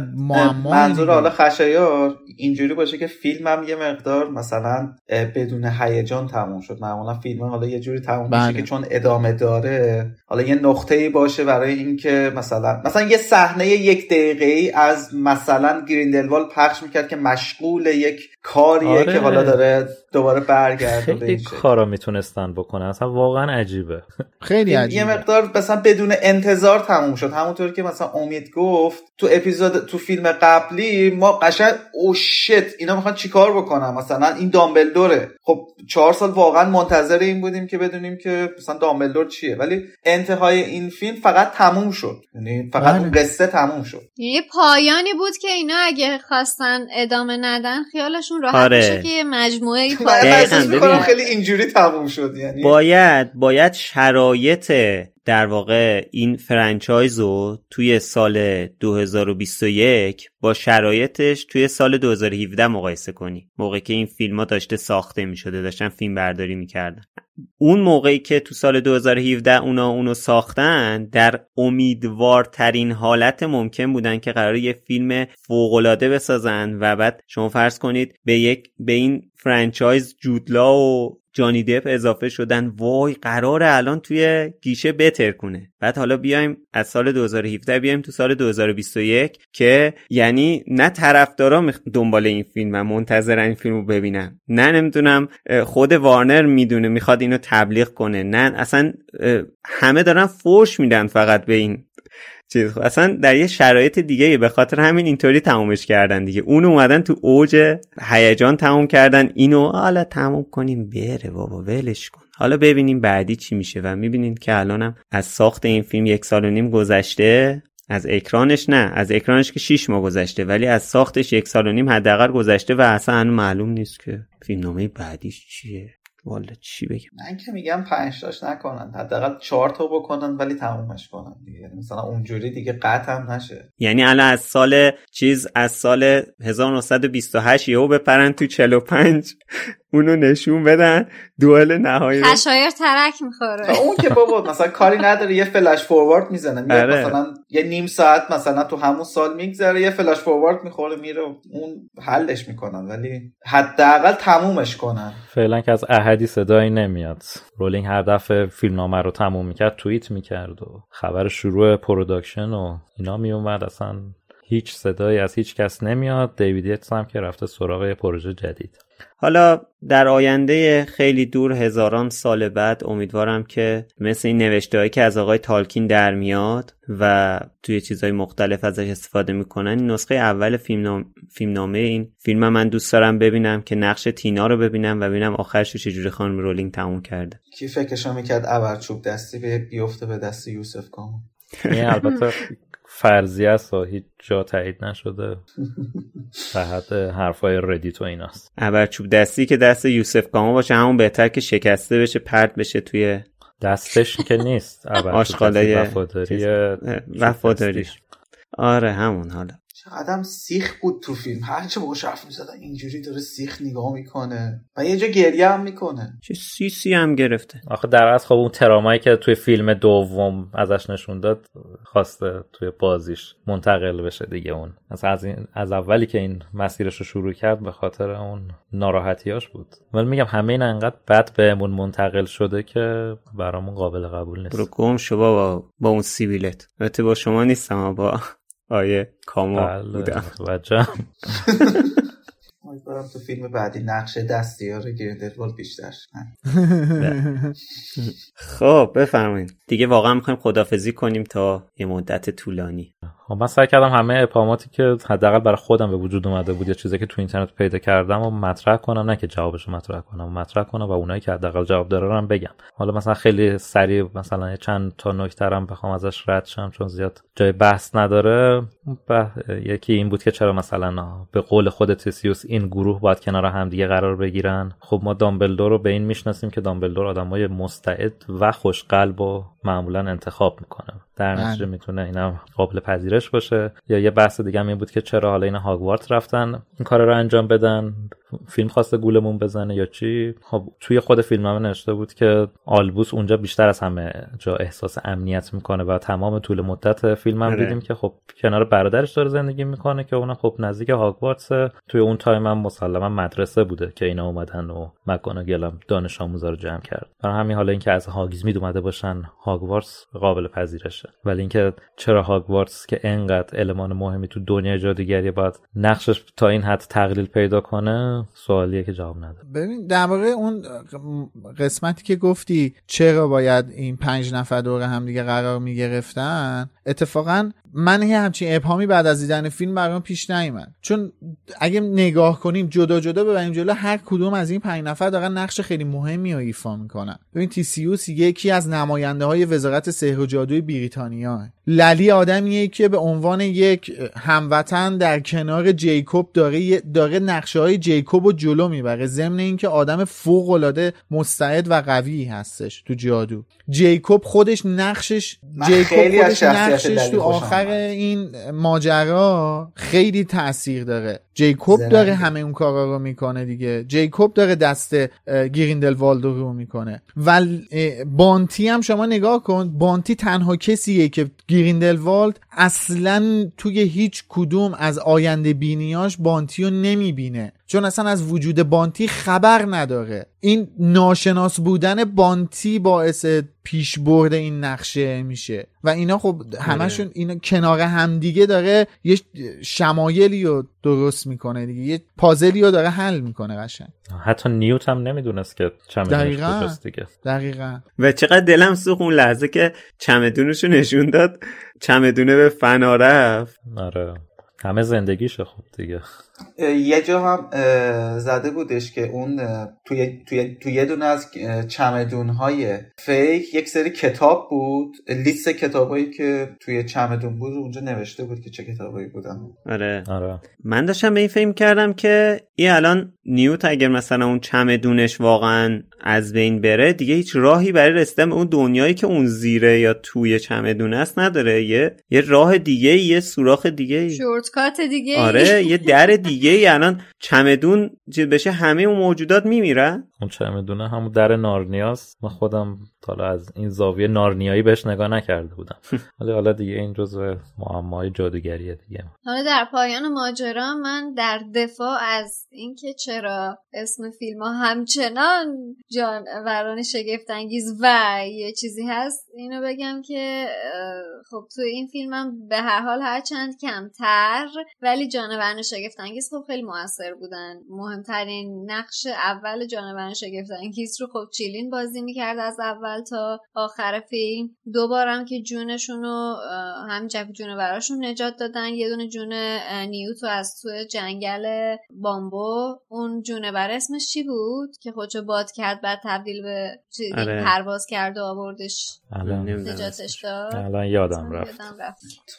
منظور. حالا خشایار اینجوری باشه که فیلم هم یه مقدار مثلا بدون هیجان تموم شد معمولا فیلم حالا یه جوری تموم میشه بله. که چون ادامه داره حالا یه نقطه ای باشه برای اینکه مثلا مثلا یه صحنه یک دقیقه ای از مثلا گریندلوال پخش می‌کرد که مشغول یک کاریه آره. که حالا داره دوباره برگرده به خیلی. کارا می‌تونستن بکنن. اصلا واقعا عجیبه. خیلی این یه عجیبه. مقدار مثلا بدون انتظار تموم شد. همونطور که مثلا امید گفت تو اپیزود تو فیلم قبلی ما قشنگ او شت اینا می‌خوان چیکار بکنن؟ مثلا این دامبلدوره. خب چهار سال واقعا منتظر این بودیم که بدونیم که مثلا دامبلدور چیه. ولی انتهای این فیلم فقط تموم شد. یعنی فقط بله. اون قصه تموم شد. یه پایانی بود که اینا اگه خواستن ادامه ندن خیالشون راحت آره. میشه که یه مجموعه ای من. خیلی اینجوری تموم شد یعنی باید باید شرایط در واقع این فرانچایز رو توی سال 2021 با شرایطش توی سال 2017 مقایسه کنی. موقعی که این فیلم ها داشته ساخته می شده داشتن فیلم برداری می‌کردن. اون موقعی که تو سال 2017 اونا اونو ساختن در امیدوارترین حالت ممکن بودن که قرار یه فیلم فوقالعاده بسازن و بعد شما فرض کنید به یک به این فرانچایز جودلا و جانی دپ اضافه شدن وای قراره الان توی گیشه بتر کنه بعد حالا بیایم از سال 2017 بیایم تو سال 2021 که یعنی نه طرفدارا دنبال این فیلم و منتظرن این فیلم رو ببینن. نه نمی‌دونم خود وارنر می‌دونه می‌خواد اینو تبلیغ کنه. نه اصلا همه دارن فوش میدن فقط به این چیز. اصلا در یه شرایط دیگه به خاطر همین اینطوری تمومش کردن دیگه. اون اومدن تو اوج هیجان تموم کردن. اینو حالا تموم کنیم بره بابا ولش کن. حالا ببینیم بعدی چی میشه و می‌بینین که الانم از ساخت این فیلم یک سال و نیم گذشته. از اکرانش نه از اکرانش که 6 ماه گذشته ولی از ساختش یک سال و نیم حداقل گذشته و اصلا هنوز معلوم نیست که فیلمنامه بعدیش چیه. والا چی بگم. من که میگم پنج تاش نکنن حداقل چهار تا بکنن ولی تمومش کنن دیگه. یعنی مثلا اونجوری دیگه قطع هم نشه. یعنی الان از سال چیز از سال 1928 یهو بپرن تو 45 اونو نشون بدن. دوئل نهایی رو. خشایر ترک می‌خوره. اون که بابا مثلا کاری نداره یه فلش فوروارد می‌زنه. میاد آره. مثلا یه نیم ساعت مثلا تو همون سال میگذره یه فلاش فوروارد می‌خوره میره. اون حلش می‌کنن ولی حداقل تمومش کنن. فعلا که از احدی صدایی نمیاد. رولینگ هر دفعه فیلمنامه رو تموم می‌کرد توییت می‌کرد و خبر شروع production و اینا میومد اصلا هیچ صدایی از هیچ کس نمیاد. دیوید هم که رفته سراغ پروژه جدید. حالا در آینده خیلی دور هزاران سال بعد امیدوارم که مثل این نوشته که از آقای تالکین در میاد و توی چیزهای مختلف ازش استفاده می‌کنن این نسخه اول فیلم فیلمنامه این فیلم من دوست دارم ببینم که نقش تینا رو ببینم و ببینم آخرش رو چجوری خانم رولینگ تموم کرده. کی فکرشو می‌کرد ابرچوب دستی بیفته به دست یوسف کامو البته فرضی است و هیچ جا تایید نشده. تحت حرفای Reddit و ایناست. چوب دستی که دست یوسف کاما باشه همون بهتر که شکسته بشه پرت بشه توی دستش که نیست. آشغالای وفاداری وفاداریش آره همون حالا. چقدر سیخ بود تو فیلم. هرچه باش حرف می‌زدن اینجوری داره سیخ نگاه می‌کنه. و یه جا گریه هم می‌کنه. چه سی هم گرفته. آخه در از خب اون ترامایی که توی فیلم دوم ازش نشون داد خواسته توی بازیش منتقل بشه دیگه اون. از, از, این، از اولی که این مسیرش رو شروع کرد به خاطر اون ناراحتیاش بود. ولی میگم همه این انقدر بد بهمون منتقل شده که برامون قابل قبول نیست. برو گم شو با, با اون سیبیلت. با شما نیستم با آیه کامو بله، بودم. امیدوارم تو فیلم بعدی نقشه دستیار گریندلوالد بیشتر. خب بفرمایید. دیگه واقعا می‌خوایم خدافزی کنیم تا یه مدت طولانی. من سعی کردم همه اپاماتی که حداقل برای خودم به وجود اومده بود یا چیزی که تو اینترنت پیدا کردم و مطرح کنم نه که جوابشو مطرح کنم مطرح کنم و اونایی که حداقل جواب داره بگم. حالا مثلا خیلی سریع مثلا چند تا نکته هم بخوام ازش رد شم چون زیاد جای بحث نداره. یکی این بود که چرا مثلا به قول خود تسیوس این گروه باید کنار هم دیگه قرار بگیرن. خب ما دامبلدور رو به این می‌شناسیم که دامبلدور آدمای مستعد و خوشقلب و معمولا انتخاب می‌کنه. در بله. نتیجه می‌تونه اینا قابل پذیرش باشه. یا یه بحث دیگه هم این بود که چرا حالا اینا هاگوارت رفتن این کار رو انجام بدن. فیلم خواسته گولمون بزنه یا چی؟ خب توی خود فیلم هم نوشته بود که آلبوس اونجا بیشتر از همه جا احساس امنیت می‌کنه و تمام طول مدت فیلم هم آره. دیدیم که خب کنار برادرش داره زندگی می‌کنه که اونم خب نزدیک هاگوارتس. توی اون تایم هم مسلما مدرسه بوده که اینا اومدن و مکاناگل دانش آموزا رو جمع کرد. برای همین حالا اینکه از هاگزمید اومده باشن هاگوارتس قابل پذیرشه. ولی اینکه چرا هاگوارتس که انقدر المان مهمی تو دنیای جادوگری باید نقشش تا این حد تقلیل پیدا کنه سوالیه که جواب نداره ببین در واقع اون قسمتی که گفتی چرا باید این پنج نفر دور هم دیگه قرار می‌گرفتن اتفاقا من یه همچین ابهامی بعد از دیدن فیلم برام پیش نیومد. چون اگه نگاه کنیم جدا جدا ببریم جلو هر کدوم از این پنج نفر دارن نقش خیلی مهمی رو ایفا می‌کنن. ببین تیسیوس یکی از نماینده های وزارت سحر و جادوی بریتانیا للی آدمیه که به عنوان یک هموطن در کنار جیکوب داره داره نقشه های رو جلو می‌بره. ضمن اینکه آدم فوق العاده مستعد و قوی هستش تو جادو. جیکوب خودش نقشش جیکوب خودش نقشش تو آخر این ماجرا خیلی تاثیر داره. جیکوب داره همه اون کارا رو می‌کنه دیگه. جیکوب داره دست گیریندل والدو رو می‌کنه. و بانتی هم شما نگاه کن بانتی تنها کسیه که گیریندلوالد اصلا توی هیچ کدوم از آینده بینیاش بانتی رو نمی‌بینه. چون اصلا از وجود بانتی خبر نداره. این ناشناس بودن بانتی باعث پیش برده این نقشه میشه. و اینا خب همشون اینا کنار همدیگه داره یه شمایلی رو درست می‌کنه دیگه. یه پازلی رو داره حل می‌کنه قشنگ. حتی نیوت هم نمی‌دونست که چمدونش کجاست دیگه. دقیقا. و چقدر دلم سوخ اون لحظه که چمدونش رو نشون داد. چمدونه به فنا رفت. آره. همه زندگیشه خوب دیگه. یه جا هم زده بودش که اون توی, توی, توی یه دونه از چمدون های فیک یک سری کتاب بود. لیست کتابایی که توی چمدون بود اونجا نوشته بود که چه کتابایی بودن. آره. آره. من داشتم به این فکر کردم که این الان نیوت اگر مثلا اون چمدونش واقعا از بین بره دیگه هیچ راهی برای رسیدن به اون دنیایی که اون زیره یا توی چمدون است نداره. یه یه راه دیگه یه سوراخ دیگه شورتکات دیگه آره یه در دیگه ای الان چمدون بشه همه اون موجودات میمیرن. اون چمدونه همون در نارنیاست من خودم حالا از این زاویه نارنیایی بهش نگاه نکرده بودم. ولی حالا دیگه این جزء معمای جادوگریه دیگه. حالا در پایان ماجرا من در دفاع از اینکه چرا اسم فیلم ها همچنان جانوران شگفت انگیز و یه چیزی هست اینو بگم که خب تو این فیلم هم به هر حال هرچند کمتر ولی جانوران شگفت انگیز خب خیلی موثر بودن. مهمترین نقش اول جانوران شگفت انگیز رو خب چیلین بازی می‌کرد از اول. تا آخر فیلم. دوبارم که جونشون رو هم جف جونوراشون نجات دادن. یه دونه جون نیوتو از تو جنگل بامبو. اون جونور اسمش چی بود؟ که خودشو باد کرد بعد تبدیل به آره. پرواز کرد و آوردش. نجاتش داد. الان یادم رفت.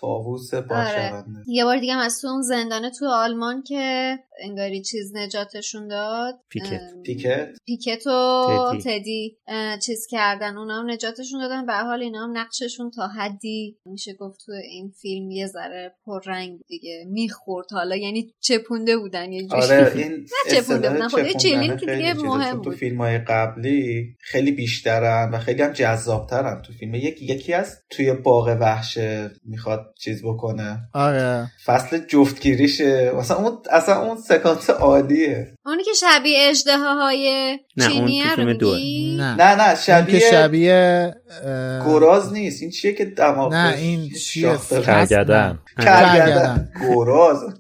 طاووس آره. یه بار دیگه از تو اون زندانه تو آلمان که انگاری چیز نجاتشون داد. پیکت. پیکت؟ پیکت و تدی. چیز کردن اونا هم نجاتشون دادن به حال اینا هم نقششون تا حدی میشه گفت تو این فیلم یه ذره پررنگ دیگه می‌خورد. حالا یعنی چپونده بودن یه جوری. آره این چپونده بودن. خب چیلین که دیگه مهم تو فیلم های قبلی خیلی بیشترن و خیلی هم جذابترن تو فیلم. یکی یکی از توی باغ وحش می‌خواد چیز بکنه. آره. فصل جفتگیریشه. مثلا اون اصلا اون سکانس عالیه. اونی که شبیه اجده های چینیه رو میگی؟ نه. نه نه شبیه شبیه گراز نیست. این چیه که دماغ نه این چیه؟ کرگدن کرگدن گراز.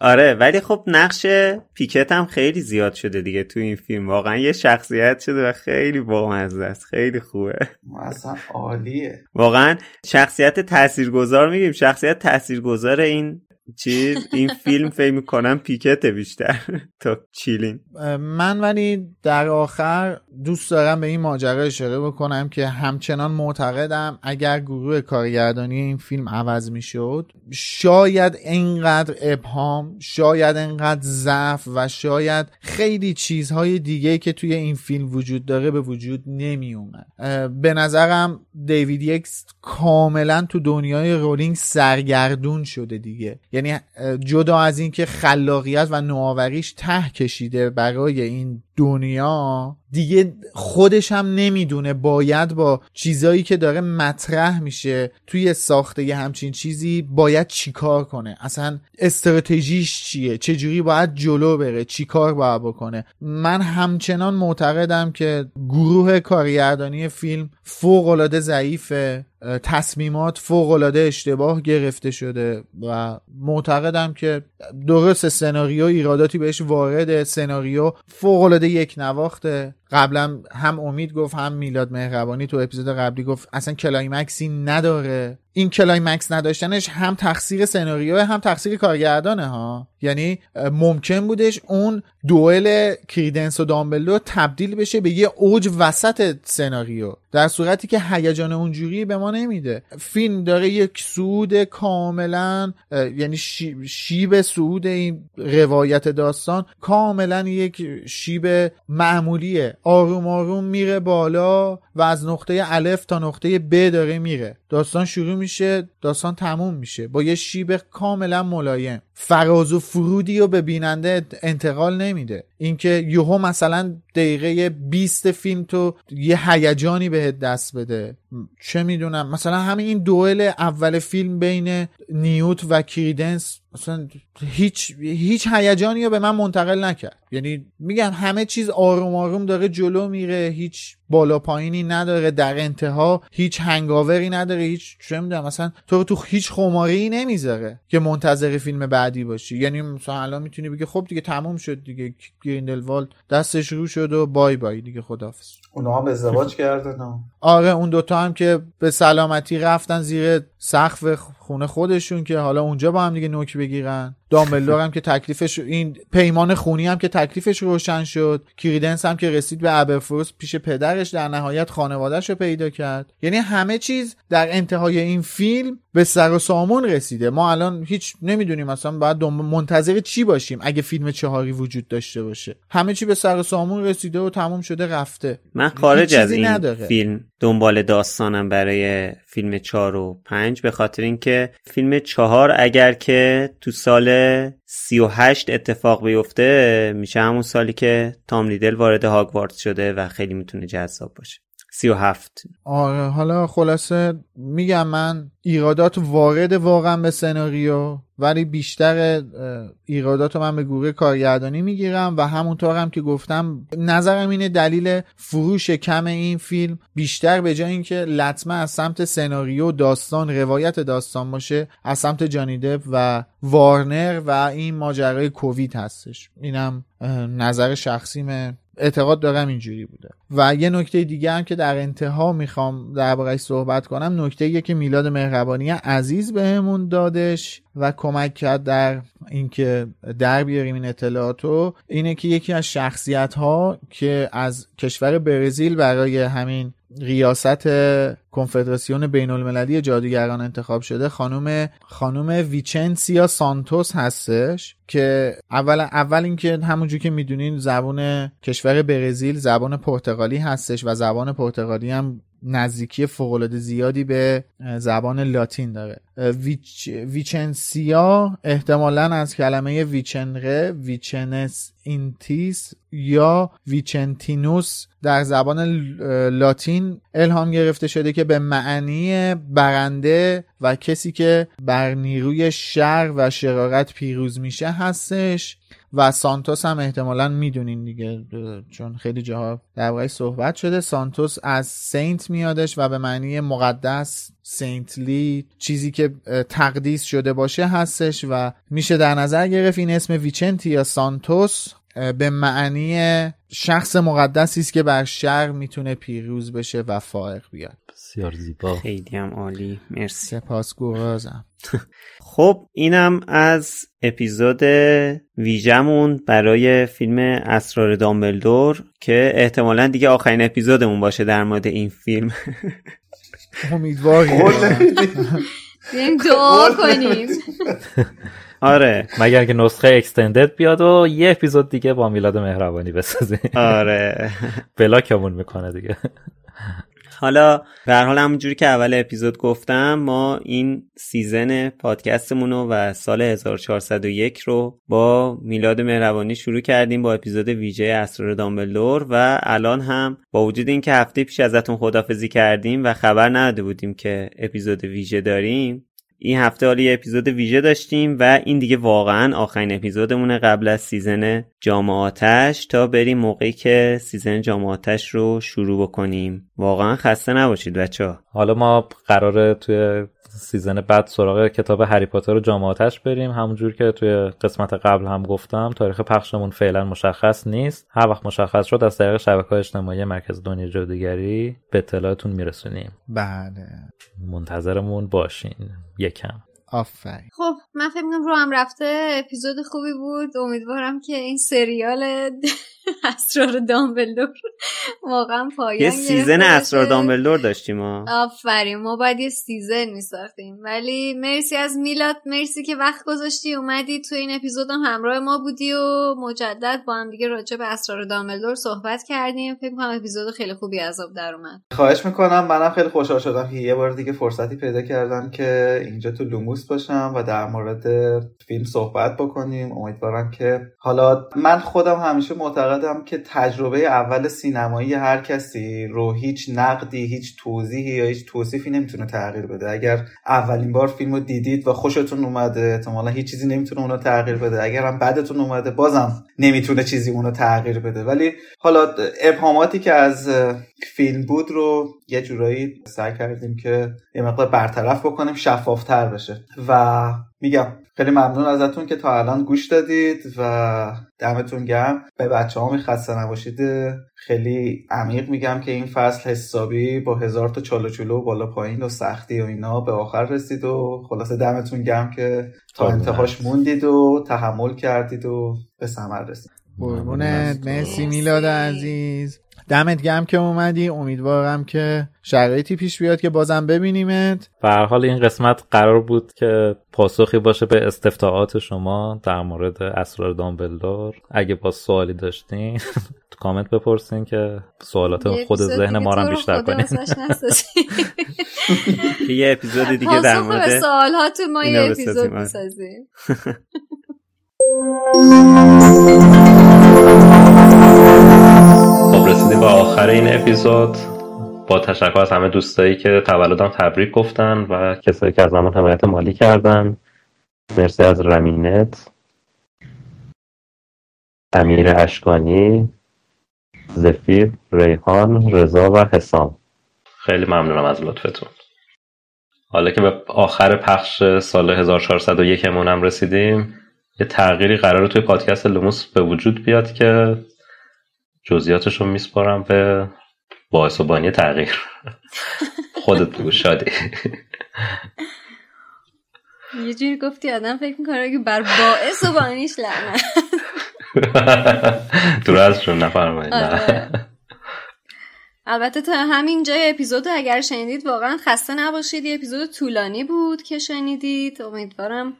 آره ولی خب نقش پیکت هم خیلی زیاد شده دیگه تو این فیلم. واقعا یه شخصیت شده و خیلی بامزه است. خیلی خوبه. اصلا عالیه. واقعا شخصیت تاثیرگذار میگیم. شخصیت تاثیرگذار این چیز این فیلم فکر می‌کنم پیکت بیشتر تا چیلین. من ولی در آخر دوست دارم به این ماجرا اشاره بکنم که همچنان معتقدم اگر گروه کارگردانی این فیلم عوض می‌شد شاید اینقدر ابهام شاید اینقدر ضعف و شاید خیلی چیزهای دیگه که توی این فیلم وجود داره به وجود نمی اومد به نظرم دیوید یکس کاملا تو دنیای رولینگ سرگردون شده دیگه. یعنی جدا از اینکه خلاقیت و نوآوریش ته کشیده برای این دنیا دیگه خودش هم نمی‌دونه باید با چیزایی که داره مطرح میشه توی ساخته یه همچین چیزی باید چیکار کنه؟ اصلا استراتژیش چیه؟ چجوری باید جلو بره؟ چیکار باید بکنه؟ من همچنان معتقدم که گروه کارگردانی فیلم فوق العاده ضعیفه تصمیمات فوق العاده اشتباه گرفته شده و معتقدم که درست سناریو ایراداتی بهش وارد سناریو فوق یک نواخته. قبلا هم امید گفت هم میلاد مهربانی تو اپیزود قبلی گفت اصلا climax ی نداره. این climax نداشتنش هم تقصیر سناریو هم تقصیر کارگردانه ها. یعنی ممکن بودش اون دوئل کریدنس و دامبلدور تبدیل بشه به یه اوج وسط سناریو. در صورتی که هیجان اونجوری به ما نمیده. فیلم داره یک سود کاملا یعنی شیب سود این روایت داستان کاملا یک شیب معمولیه. آروم آروم میره بالا و از نقطه الف تا نقطه ب داره میره. داستان شروع میشه داستان تموم میشه. با یه شیب کاملا ملایم. فراز و فرودی رو به بیننده انتقال نمیده. اینکه یهو مثلا دقیقه 20 فیلم تو یه هیجانی بهت دست بده. چه می‌دونم؟ مثلا همین این دوئل اول فیلم بین نیوت و کریدنس مثلا هیچ هیچ هیجانی رو به من منتقل نکرد. یعنی میگم همه چیز آروم آروم داره جلو میره هیچ بالا پایینی نداره در انتها هیچ هنگاوری نداره هیچ چه می‌دونم مثلا تو تو هیچ خماری نمی‌ذاره که منتظر فیلم بعدی باشی. یعنی مثلا الان می‌تونی بگی خب دیگه تموم شد دیگه گریندلوالد دستش رو شد و بای بای دیگه خدافظ اونا هم ازدواج کردن آره اون دوتا هم که به سلامتی رفتن زیر سقف خونه خودشون که حالا اونجا با هم دیگه نوک بگیرن. دامبلدور هم که تکلیفش این پیمان خونی هم که تکلیفش روشن شد. کریدنس هم که رسید به ابرفروس پیش پدرش در نهایت خانوادهش رو پیدا کرد. یعنی همه چیز در انتهای این فیلم به سر و سامون رسیده. ما الان هیچ نمی‌دونیم مثلا باید منتظر چی باشیم اگه فیلم چهاری وجود داشته باشه. همه چی به سر و سامون رسیده و تموم شده رفته. من خارج از این نداره. فیلم دنبال داستانم برای فیلم چهار و پنج به خاطر اینکه فیلم چهار اگر که تو سال سی و هشت اتفاق بیفته میشه همون سالی که تام لیدل وارد هاگوارد شده و خیلی می‌تونه جذاب باشه سی و هفت آره حالا خلاصه میگم من ایرادات وارد واقعا به سناریو ولی بیشتر ایرادات رو من به گروه کارگردانی می‌گیرم و همونطور هم که گفتم نظرم اینه دلیل فروش کم این فیلم بیشتر به جای اینکه لطمه از سمت سناریو داستان روایت داستان باشه از سمت جانیدب و وارنر و این ماجرای کووید هستش. اینم نظر شخصیمه اعتقاد دارم اینجوری بوده. و یه نکته دیگه هم که در انتها می‌خوام دربارهش صحبت کنم نکته که میلاد مهربانی عزیز بهمون دادش و کمک کرد در اینکه در بیاریم این اطلاعاتو اینه که یکی از شخصیت ها که از کشور برزیل برای همین ریاست کنفدراسیون بین المللی جادوگران انتخاب شده خانم خانم ویچنسیا سانتوس هستش که اول اول اینکه همونجور که می‌دونین زبان کشور برزیل زبان پرتغالی هستش و زبان پرتغالی هم نزدیکی فوقالعاده زیادی به زبان لاتین داره. ویچ... ویچنسیا احتمالا از کلمه vincere vincens entis یا Vincentius در زبان لاتین الهام گرفته شده که به معنی برنده و کسی که بر نیروی شر و شرارت پیروز میشه هستش. و سانتوس هم احتمالا می‌دونین دیگه چون خیلی جاها در صحبت شده. سانتوس از saint میادش و به معنی مقدس saintly چیزی که تقدیس شده باشه هستش و میشه در نظر گرفت این اسم ویچنتی یا سانتوس به معنی شخص مقدسی است که بر شر می‌تونه پیروز بشه و فائق بیاد. بسیار زیبا. خیلی هم عالی. مرسی. سپاسگزارم. خب اینم از اپیزود ویژمون برای فیلم اسرار دامبلدور که احتمالا دیگه آخرین اپیزودمون باشه در مورد این فیلم. امیدواریم. بیایم دعا کنیم. آره. مگر که نسخه extended بیاد و یه اپیزود دیگه با میلاد مهربانی بسازیم. آره. block مون می‌کنه دیگه. حالا به حال همونجوری که اول اپیزود گفتم ما این season پادکستمون رو و سال 1401 رو با میلاد مهربانی شروع کردیم با اپیزود ویژه اسرار دامبلدور و الان هم با وجود اینکه هفته پیش ازتون خدافظی کردیم و خبر نداده بودیم که اپیزود ویژه داریم این هفته حالا یه اپیزود ویژه داشتیم و این دیگه واقعا آخرین اپیزودمونه قبل از season جام آتش تا بریم موقعی که season جام آتش رو شروع بکنیم واقعا خسته نباشید بچه ها. حالا ما قراره توی season بعد سراغ کتاب هری پاتر و جام آتش بریم. همونجور که توی قسمت قبل هم گفتم تاریخ پخشمون فعلا مشخص نیست. هر وقت مشخص شد از طریق شبکه اجتماعی مرکز دنیا جادوگری به اطلاعتون میرسونیم. بله. منتظرمون باشین. یکم. آفرین. خب من فکر می‌کنم رو هم رفته. اپیزود خوبی بود. امیدوارم که این سریال اسرار دامبلدور. واقعا پایان یه season اسرار دامبلدور داشتیم آفرین ما باید یه season میساختیم. ولی مرسی از میلاد مرسی که وقت گذاشتی اومدی تو این اپیزود هم همراه ما بودی و مجدد با هم دیگه راجع به اسرار دامبلدور صحبت کردیم. فکر کنم اپیزود خیلی خوبی از آب در اومد. خواهش می‌کنم منم خیلی خوشحال شدم که یه بار دیگه فرصتی پیدا کردم که اینجا تو لوموس باشم و در مورد فیلم صحبت بکنیم. امیدوارم که حالا من خودم همیشه معتقدم که تجربه اول سینمایی هر کسی رو هیچ نقدی هیچ توضیحی یا هیچ توصیفی نمی‌تونه تغییر بده. اگر اولین بار فیلم رو دیدید و خوشتون اومده احتمالا هیچ چیزی نمی‌تونه اونو تغییر بده. اگر هم بعدتون اومده بازم نمی‌تونه چیزی اونو تغییر بده. ولی حالا ابهاماتی که از فیلم بود رو یه جورایی سعی کردیم که یه مقدار برطرف بکنیم شفافتر بشه. و میگم خیلی ممنون ازتون که تا الان گوش دادید و دمتون گرم. به بچه ها خسته نباشید. خیلی عمیق میگم که این فصل حسابی با هزار تا چالو چولو بالا پایین و سختی و اینا به آخر رسید و خلاصه دمتون گرم که تا انتهاش موندید و تحمل کردید و به ثمر رسید. قربونت. مرسی میلاد عزیز. دمت گم که اومدی. امیدوارم که شرایطی پیش بیاد که بازم ببینیمت. به هر حال این قسمت قرار بود که پاسخی باشه به استفتاعات شما در مورد اسرار دامبلدور. اگه با سوالی داشتین تو کامنت بپرسین که سوالات خود ذهن ما رو بیشتر کنین. یه اپیزود دیگه در مورد سوالات ما یه اپیزود بسازیم خب رسیدیم به آخر این اپیزود. با تشکر از همه دوستایی که تولدم تبریک گفتن و کسایی که از همون حمایت مالی کردن. مرسی از رمینت. امیر اشکانی زفیر ریحان رضا و حسام. خیلی ممنونم از لطفتون. حالا که به آخر پخش سال 1401 هم رسیدیم یه تغییری قرار توی پادکست لوموس به وجود بیاد که جزئیاتش رو میسپارم به باعث و بانی تغییر. خودت بگو شادی. یه جوری گفتی آدم فکر می‌کنه که بر باعث و بانیش لعنت. درست نفرمایید آره. البته تا همین جای اپیزود اگر شنیدید واقعا خسته نباشید. یه اپیزود طولانی بود که شنیدید. امیدوارم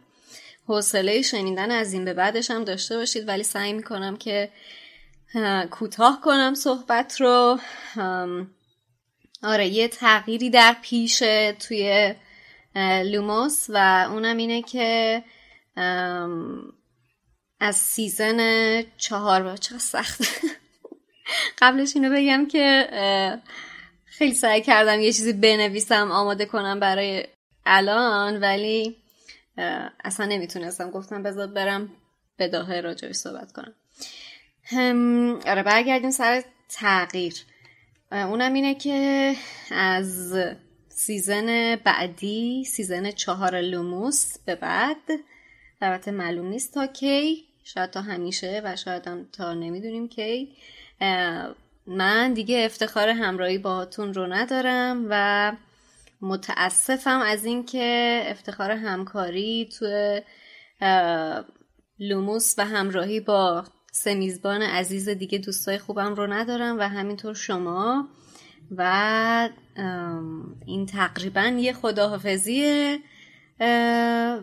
حوصله شنیدن از این به بعدش هم داشته باشید. ولی سعی می‌کنم که کوتاه کنم صحبت رو. آره یه تغییری در پیشه توی لوموس و اونم اینه که از season چهار با چقدر سخت. قبلش اینو بگم که خیلی سعی کردم یه چیزی بنویسم آماده کنم برای الان ولی اصلا نمی‌تونستم. گفتم بذار برم بداهه راجعش صحبت کنم. آره برگردیم سر تغییر. اونم اینه که از season بعدی season چهار لوموس به بعد البته معلوم نیست تا کی شاید تا همیشه و شاید هم تا نمی‌دونیم کی. من دیگه افتخار همراهی باهاتون رو ندارم و متاسفم از اینکه افتخار همکاری تو لوموس و همراهی با سه میزبان عزیز دیگه دوستای خوبم رو ندارم و همینطور شما و این تقریبا یه خداحافظیه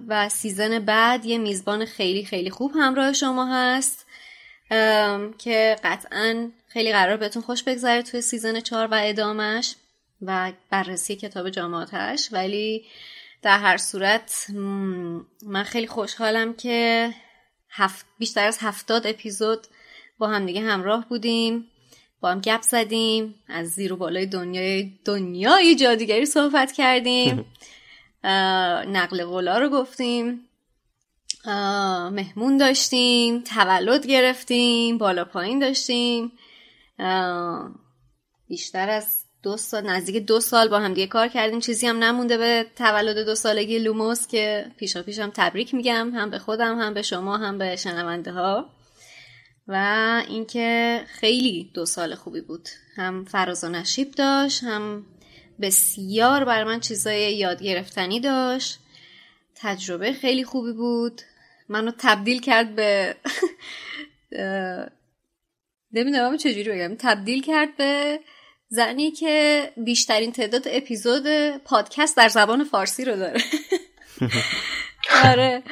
و season بعد یه میزبان خیلی خیلی خوب همراه شما هست که قطعا خیلی قرار بهتون خوش بگذره توی season چهار و ادامش و بررسی کتاب جامعاتش. ولی در هر صورت من خیلی خوشحالم که هفت بیشتر از هفتاد اپیزود با هم دیگه همراه بودیم. با هم گپ زدیم. از زیر و بالای دنیای دنیای جادوگری صحبت کردیم. نقل قولا رو گفتیم. مهمون داشتیم. تولد گرفتیم. بالا پایین داشتیم. بیشتر از دو سال نزدیک دو سال با هم دیگه کار کردیم. چیزی هم نمونده به تولد دو سالگی لوموس که پیشا پیشم تبریک میگم. هم به خودم هم به شما هم به شنونده ها و اینکه خیلی دو سال خوبی بود. هم فراز و نشیب داشت هم بسیار بر من چیزای یاد گرفتنی داشت. تجربه خیلی خوبی بود. منو تبدیل کرد به نمی‌دونم چجوری بگم. تبدیل کرد به زنی که بیشترین تعداد اپیزود پادکست در زبان فارسی رو داره. آره.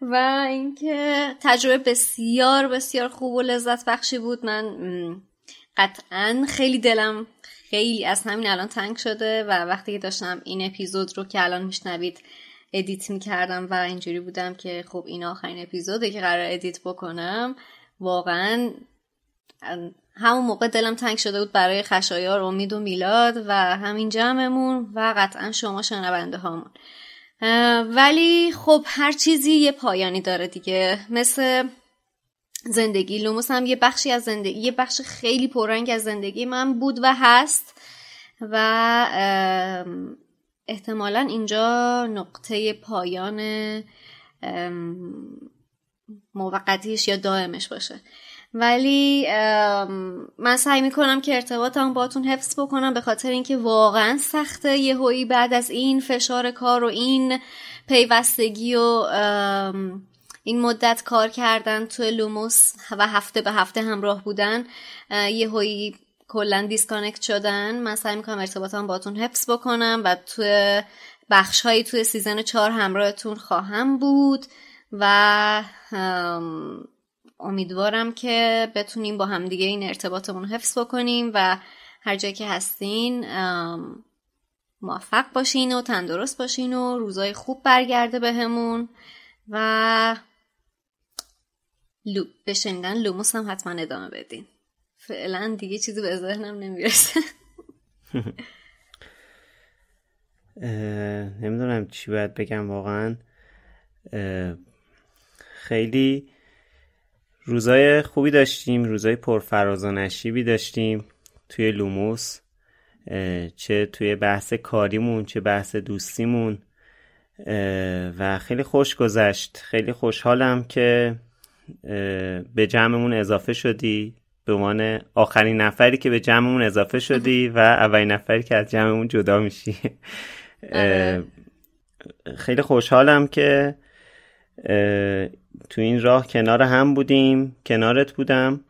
و اینکه تجربه بسیار بسیار خوب و لذت بخشی بود. من قطعا خیلی دلم خیلی از همین الان تنگ شده و وقتی که داشتم این اپیزود رو که الان میشنوید edit می‌کردم و اینجوری بودم که خب این آخرین اپیزوده که قرار edit بکنم واقعا همون موقع دلم تنگ شده بود برای خشایار امید و میلاد و همین جمعمون و قطعا شما شنونده هامون. ولی خب هر چیزی یه پایانی داره دیگه. مثل زندگی. لوموس هم یه بخشی از زندگی یه بخش خیلی پررنگ از زندگی من بود و هست. و احتمالا اینجا نقطه پایان موقتیش یا دائمش باشه. ولی من سعی می‌کنم که ارتباطم باتون حفظ بکنم به خاطر اینکه واقعا سخته یه هویی بعد از این فشار کار و این پیوستگی و این مدت کار کردن توی لوموس و هفته به هفته همراه بودن یهویی کلا disconnect شدن. من سعی می‌کنم ارتباطم باتون حفظ بکنم و توی بخش هایی توی season چهار همراهتون خواهم بود و امیدوارم که بتونیم با همدیگه این ارتباطمون حفظ بکنیم و هر جایی که هستین موفق باشین و تندرست باشین و روزای خوب برگرده بهمون و لو... به لوموس هم حتما ادامه بدین. فعلا دیگه چیزی به ذهنم نمی‌رسه. نمی‌دونم چی باید بگم واقعا. خیلی روزای خوبی داشتیم روزای پرفراز و نشیبی داشتیم توی لوموس چه توی بحث کاریمون چه بحث دوستیمون و خیلی خوش گذشت. خیلی خوشحالم که به جمعمون اضافه شدی. به عنوان آخرین نفری که به جمعمون اضافه شدی و اولین نفری که از جمعمون جدا میشی. آره. خیلی خوشحالم که تو این راه کنار هم بودیم کنارت بودم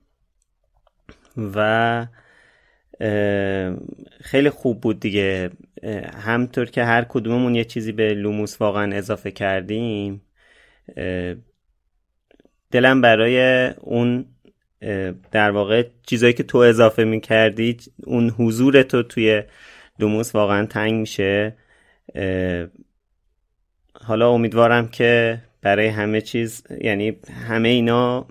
و خیلی خوب بود دیگه. همطور که هر کدوممون یه چیزی به لوموس واقعا اضافه کردیم دلم برای اون در واقع چیزایی که تو اضافه می‌کردی اون حضور تو توی لوموس واقعا تنگ میشه. حالا امیدوارم که برای همه چیز یعنی همه اینا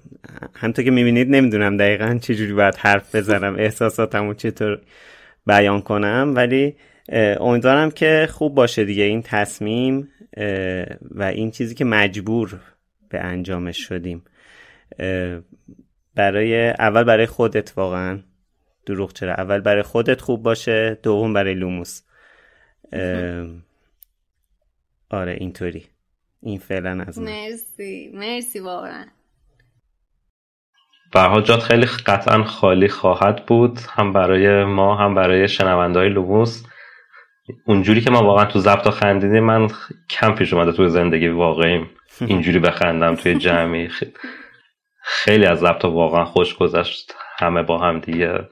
همطور که می‌بینید نمی‌دونم دقیقا چجوری باید حرف بزنم احساساتمو چطور بیان کنم ولی امیدوارم که خوب باشه دیگه این تصمیم و این چیزی که مجبور به انجامش شدیم. برای اول برای خودت واقعا دروغ چرا؟ اول برای خودت خوب باشه دوم برای لوموس. آره اینطوری. این فعلا از من. مرسی مرسی واقعا. برها جات خیلی قطعا خالی خواهد بود هم برای ما هم برای شنونده های لوموس. اونجوری که ما واقعا تو ضبط خندیدیم من کم پیش اومده توی زندگی واقعیم. اینجوری بخندم توی جمعی. خیلی از ضبط واقعا خوش گذشت همه با هم دیگه.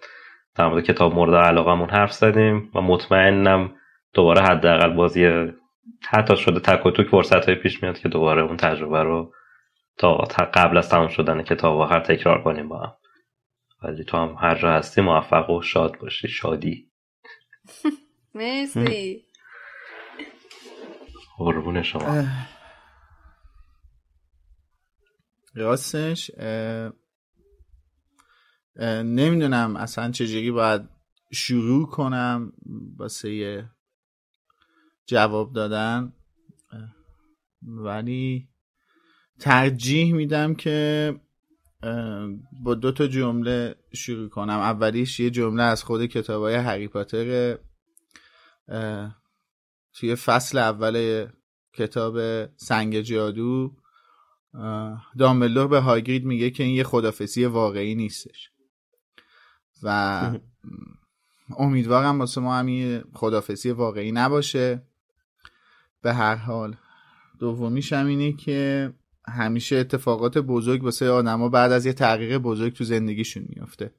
در مورد کتاب مورد علاقمون حرف زدیم و مطمئنم دوباره حداقل بازی حتی شده تک و توک فرصت های پیش میاد که دوباره اون تجربه رو تا قبل از تمام شدن کتاب هر تکرار کنیم با هم. ولی تو هم هر جا هستی موفق و شاد باشی شادی. مرسی. قربون شما. راستش نمی‌دونم اصلا چجوری باید شروع کنم واسه جواب دادن. ولی ترجیح میدم که با دو تا جمله شروع کنم. اولیش یه جمله از خود کتاب های هری پاتر توی فصل اول کتاب سنگ جادو. دامبلدور به هاگرید میگه که این یه خدافسی واقعی نیستش. و امیدوارم واسه ما همین خدافسی واقعی نباشه. به هر حال. دومیش هم اینه که همیشه اتفاقات بزرگ واسه آدما بعد از یه تغییر بزرگ تو زندگیشون میافته.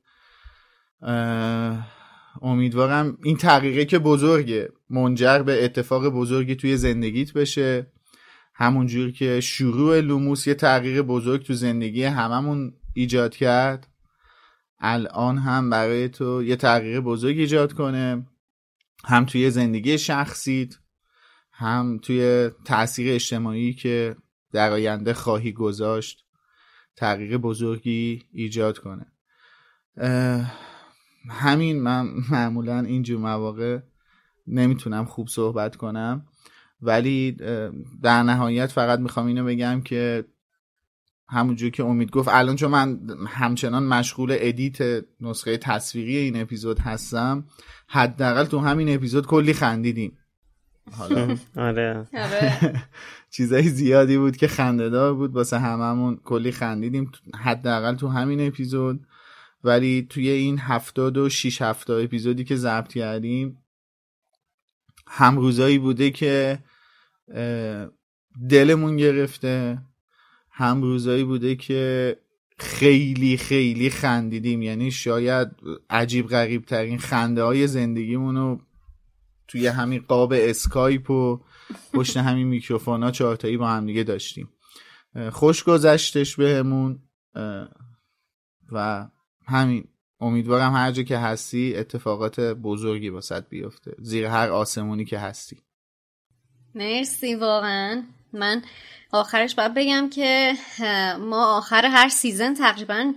امیدوارم این تغییره که بزرگه منجر به اتفاق بزرگی توی زندگیت بشه. همونجور که شروع لوموس یه تغییر بزرگ تو زندگی هممون ایجاد کرد الان هم برای تو یه تغییر بزرگ ایجاد کنه. هم توی زندگی شخصیت هم توی تاثیر اجتماعی که در آینده خواهی گذاشت تغییر بزرگی ایجاد کنه. همین من معمولا اینجور مواقع نمی‌تونم خوب صحبت کنم ولی در نهایت فقط می‌خوام اینو بگم که همونجور که امید گفت الان چون من همچنان مشغول ادیت نسخه تصویری این اپیزود هستم حداقل تو همین اپیزود کلی خندیدیم. حالا. آره, آره. چیزای زیادی بود که خندهدار بود. واسه هممون کلی خندیدیم. حداقل تو همین اپیزود. ولی توی این هفتاد و شیش هفته اپیزودی که ضبط کردیم هم روزایی بوده که دلمون گرفته. هم روزایی بوده که خیلی خیلی خندیدیم. یعنی شاید عجیب غریب ترین خنده های زندگیمون رو توی همین قاب اسکایپ و پشت همین میکروفون ها چهارتایی با هم دیگه داشتیم. خوش گذشتش بهمون. و همین امیدوارم هر جا که هستی اتفاقات بزرگی واسط بیفته. زیر هر آسمونی که هستی. مرسی واقعا. من آخرش باید بگم که ما آخر هر سیزن تقریبا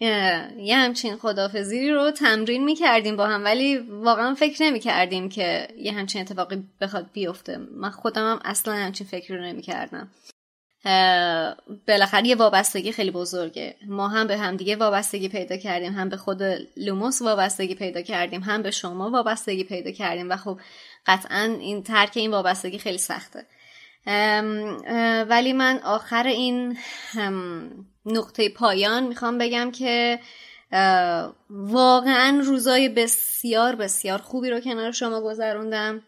یه همچین خدافزی رو تمرین می‌کردیم با هم ولی واقعا فکر نمی‌کردیم که یه همچین اتفاقی بخواد بیفته. من خودم هم اصلا همچین فکر رو نمی‌کردم. بالاخره یه وابستگی خیلی بزرگه. ما هم به همدیگه وابستگی پیدا کردیم هم به خود لوموس وابستگی پیدا کردیم هم به شما وابستگی پیدا کردیم. و خب قطعا این ترک این وابستگی خیلی سخته. ولی من آخر این نقطه پایان می‌خوام بگم که واقعا روزای بسیار بسیار خوبی رو کنار شما گذروندم.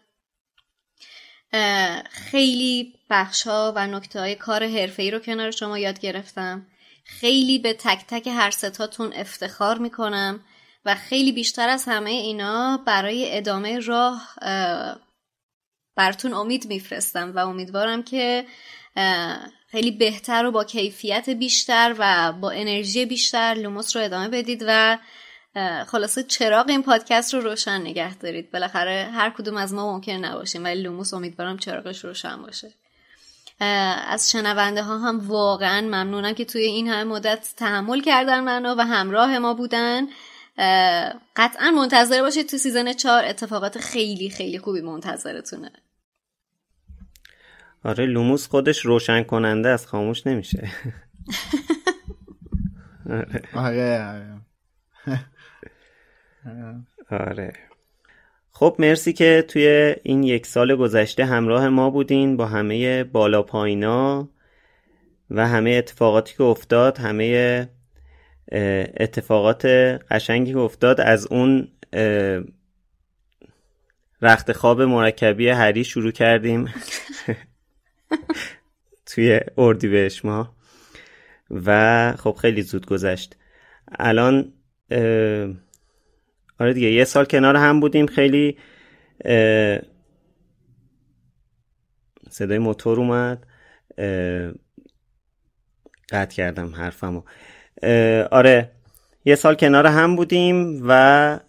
خیلی بخش و نکته های کار حرفه‌ای رو کنار شما یاد گرفتم. خیلی به تک تک هر سه‌تاتون افتخار می‌کنم و خیلی بیشتر از همه اینا برای ادامه راه براتون امید میفرستم و امیدوارم که خیلی بهتر و با کیفیت بیشتر و با انرژی بیشتر لوموس رو ادامه بدید و خلاصه چراغ این پادکست رو روشن نگه دارید. بالاخره هر کدوم از ما ممکن نباشیم ولی لوموس امیدوارم چراغش روشن باشه. از شنونده ها هم واقعا ممنونم که توی این همه مدت تحمل کردن منو و همراه ما بودن. قطعا منتظر باشید تو season چهار اتفاقات خیلی خیلی خوبی منتظرتونه. آره لوموس خودش روشن کننده‌ست خاموش نمیشه. آره آره. آره. خب مرسی که توی این یک سال گذشته همراه ما بودین با همه بالا پایینا و همه اتفاقاتی که افتاد همه اتفاقات قشنگی که افتاد. از اون رخت خواب مرکبی هری شروع کردیم. توی اردیبهشت ما. و خب خیلی زود گذشت. الان آره دیگه یه سال کنار هم بودیم خیلی صدای موتور اومد. قطع کردم حرفمو. آره یه سال کنار هم بودیم و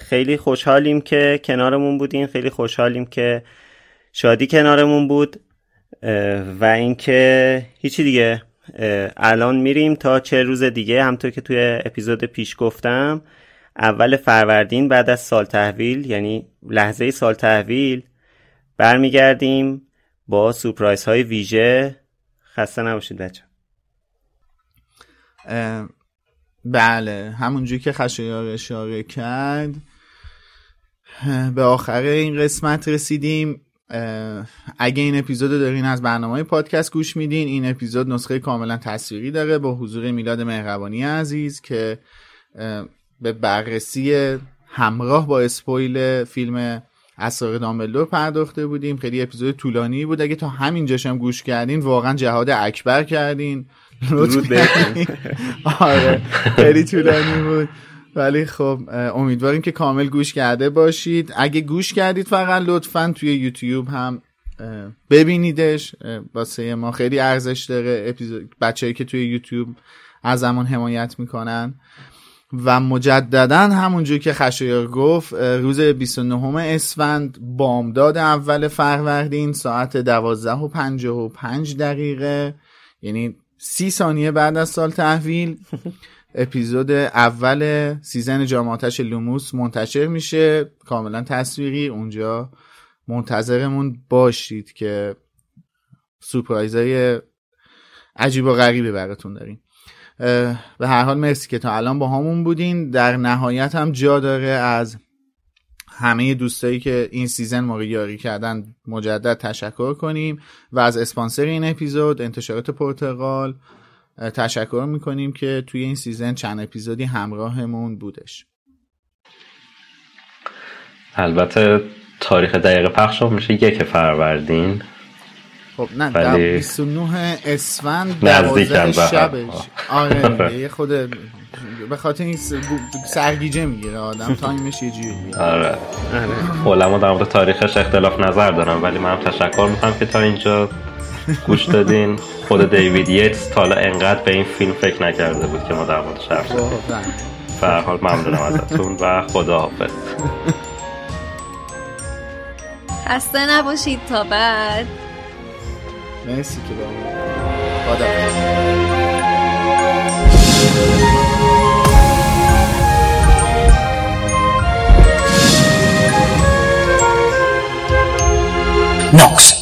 خیلی خوشحالیم که کنارمون بودیم خیلی خوشحالیم که شادی کنارمون بود. و اینکه هیچی دیگه. الان میریم تا چه روز دیگه. همطور که توی اپیزود پیش گفتم اول فروردین بعد از سال تحویل یعنی لحظه سال تحویل برمیگردیم با سورپرایز های ویژه. خسته نباشید بچه. بله همونجوری که خشایار اشاره کرد به آخر این قسمت رسیدیم. اگه این اپیزود دارین از برنامه پادکست گوش میدین این اپیزود نسخه کاملا تصویری داره با حضور میلاد مهربانی عزیز که به بررسی همراه با اسپویل فیلم اسرار دامبلدور پرداخته بودیم. خیلی اپیزود طولانی بود. اگه تا همینجاش هم گوش کردین واقعا جهاد اکبر کردین. آره خیلی طولانی بود. ولی خب امیدواریم که کامل گوش کرده باشید. اگه گوش کردید فقط لطفا توی یوتیوب هم ببینیدش. واسه ما خیلی ارزش داره. اپیزود بچه‌ای که توی یوتیوب ازمون حمایت می‌کنن. و مجددا همونجور که خشایار گفت روز 29 اسفند بامداد اول فروردین ساعت 12 و 55 دقیقه. یعنی سی ثانیه بعد از سال تحویل. اپیزود اول season جام آتش لوموس منتشر میشه. کاملا تصویری اونجا منتظرمون باشید که سورپرایزای عجیب و غریبی براتون داریم. به هر حال مرسی که تا الان باهامون بودین. در نهایت هم جا داره از همه دوستایی که این season ما یاری کردن مجدد تشکر کنیم. و از اسپانسر این اپیزود انتشارات پرتقال تشکر می‌کنیم که توی این season چند اپیزودی همراهمون بودش. البته تاریخ دقیق پخش میشه یک فروردین. خب نه ولی... 29 اسفند 12 شبش. آره یه خود به خاطر این سرگیجه می‌گیره آدم تایمش یه جوری آره. علما در مورد تاریخش اختلاف نظر دارم ولی من تشکر می‌کنم که تا اینجا گوش دادین. خود دیوید یتس تا حالا انقدر به این فیلم فکر نکرده بود که ما در موردش حرف بزنیم حال ممنونم ازتون و خدا حافظ خسته نباشید تا بعد. مرسی که با خدا Nox.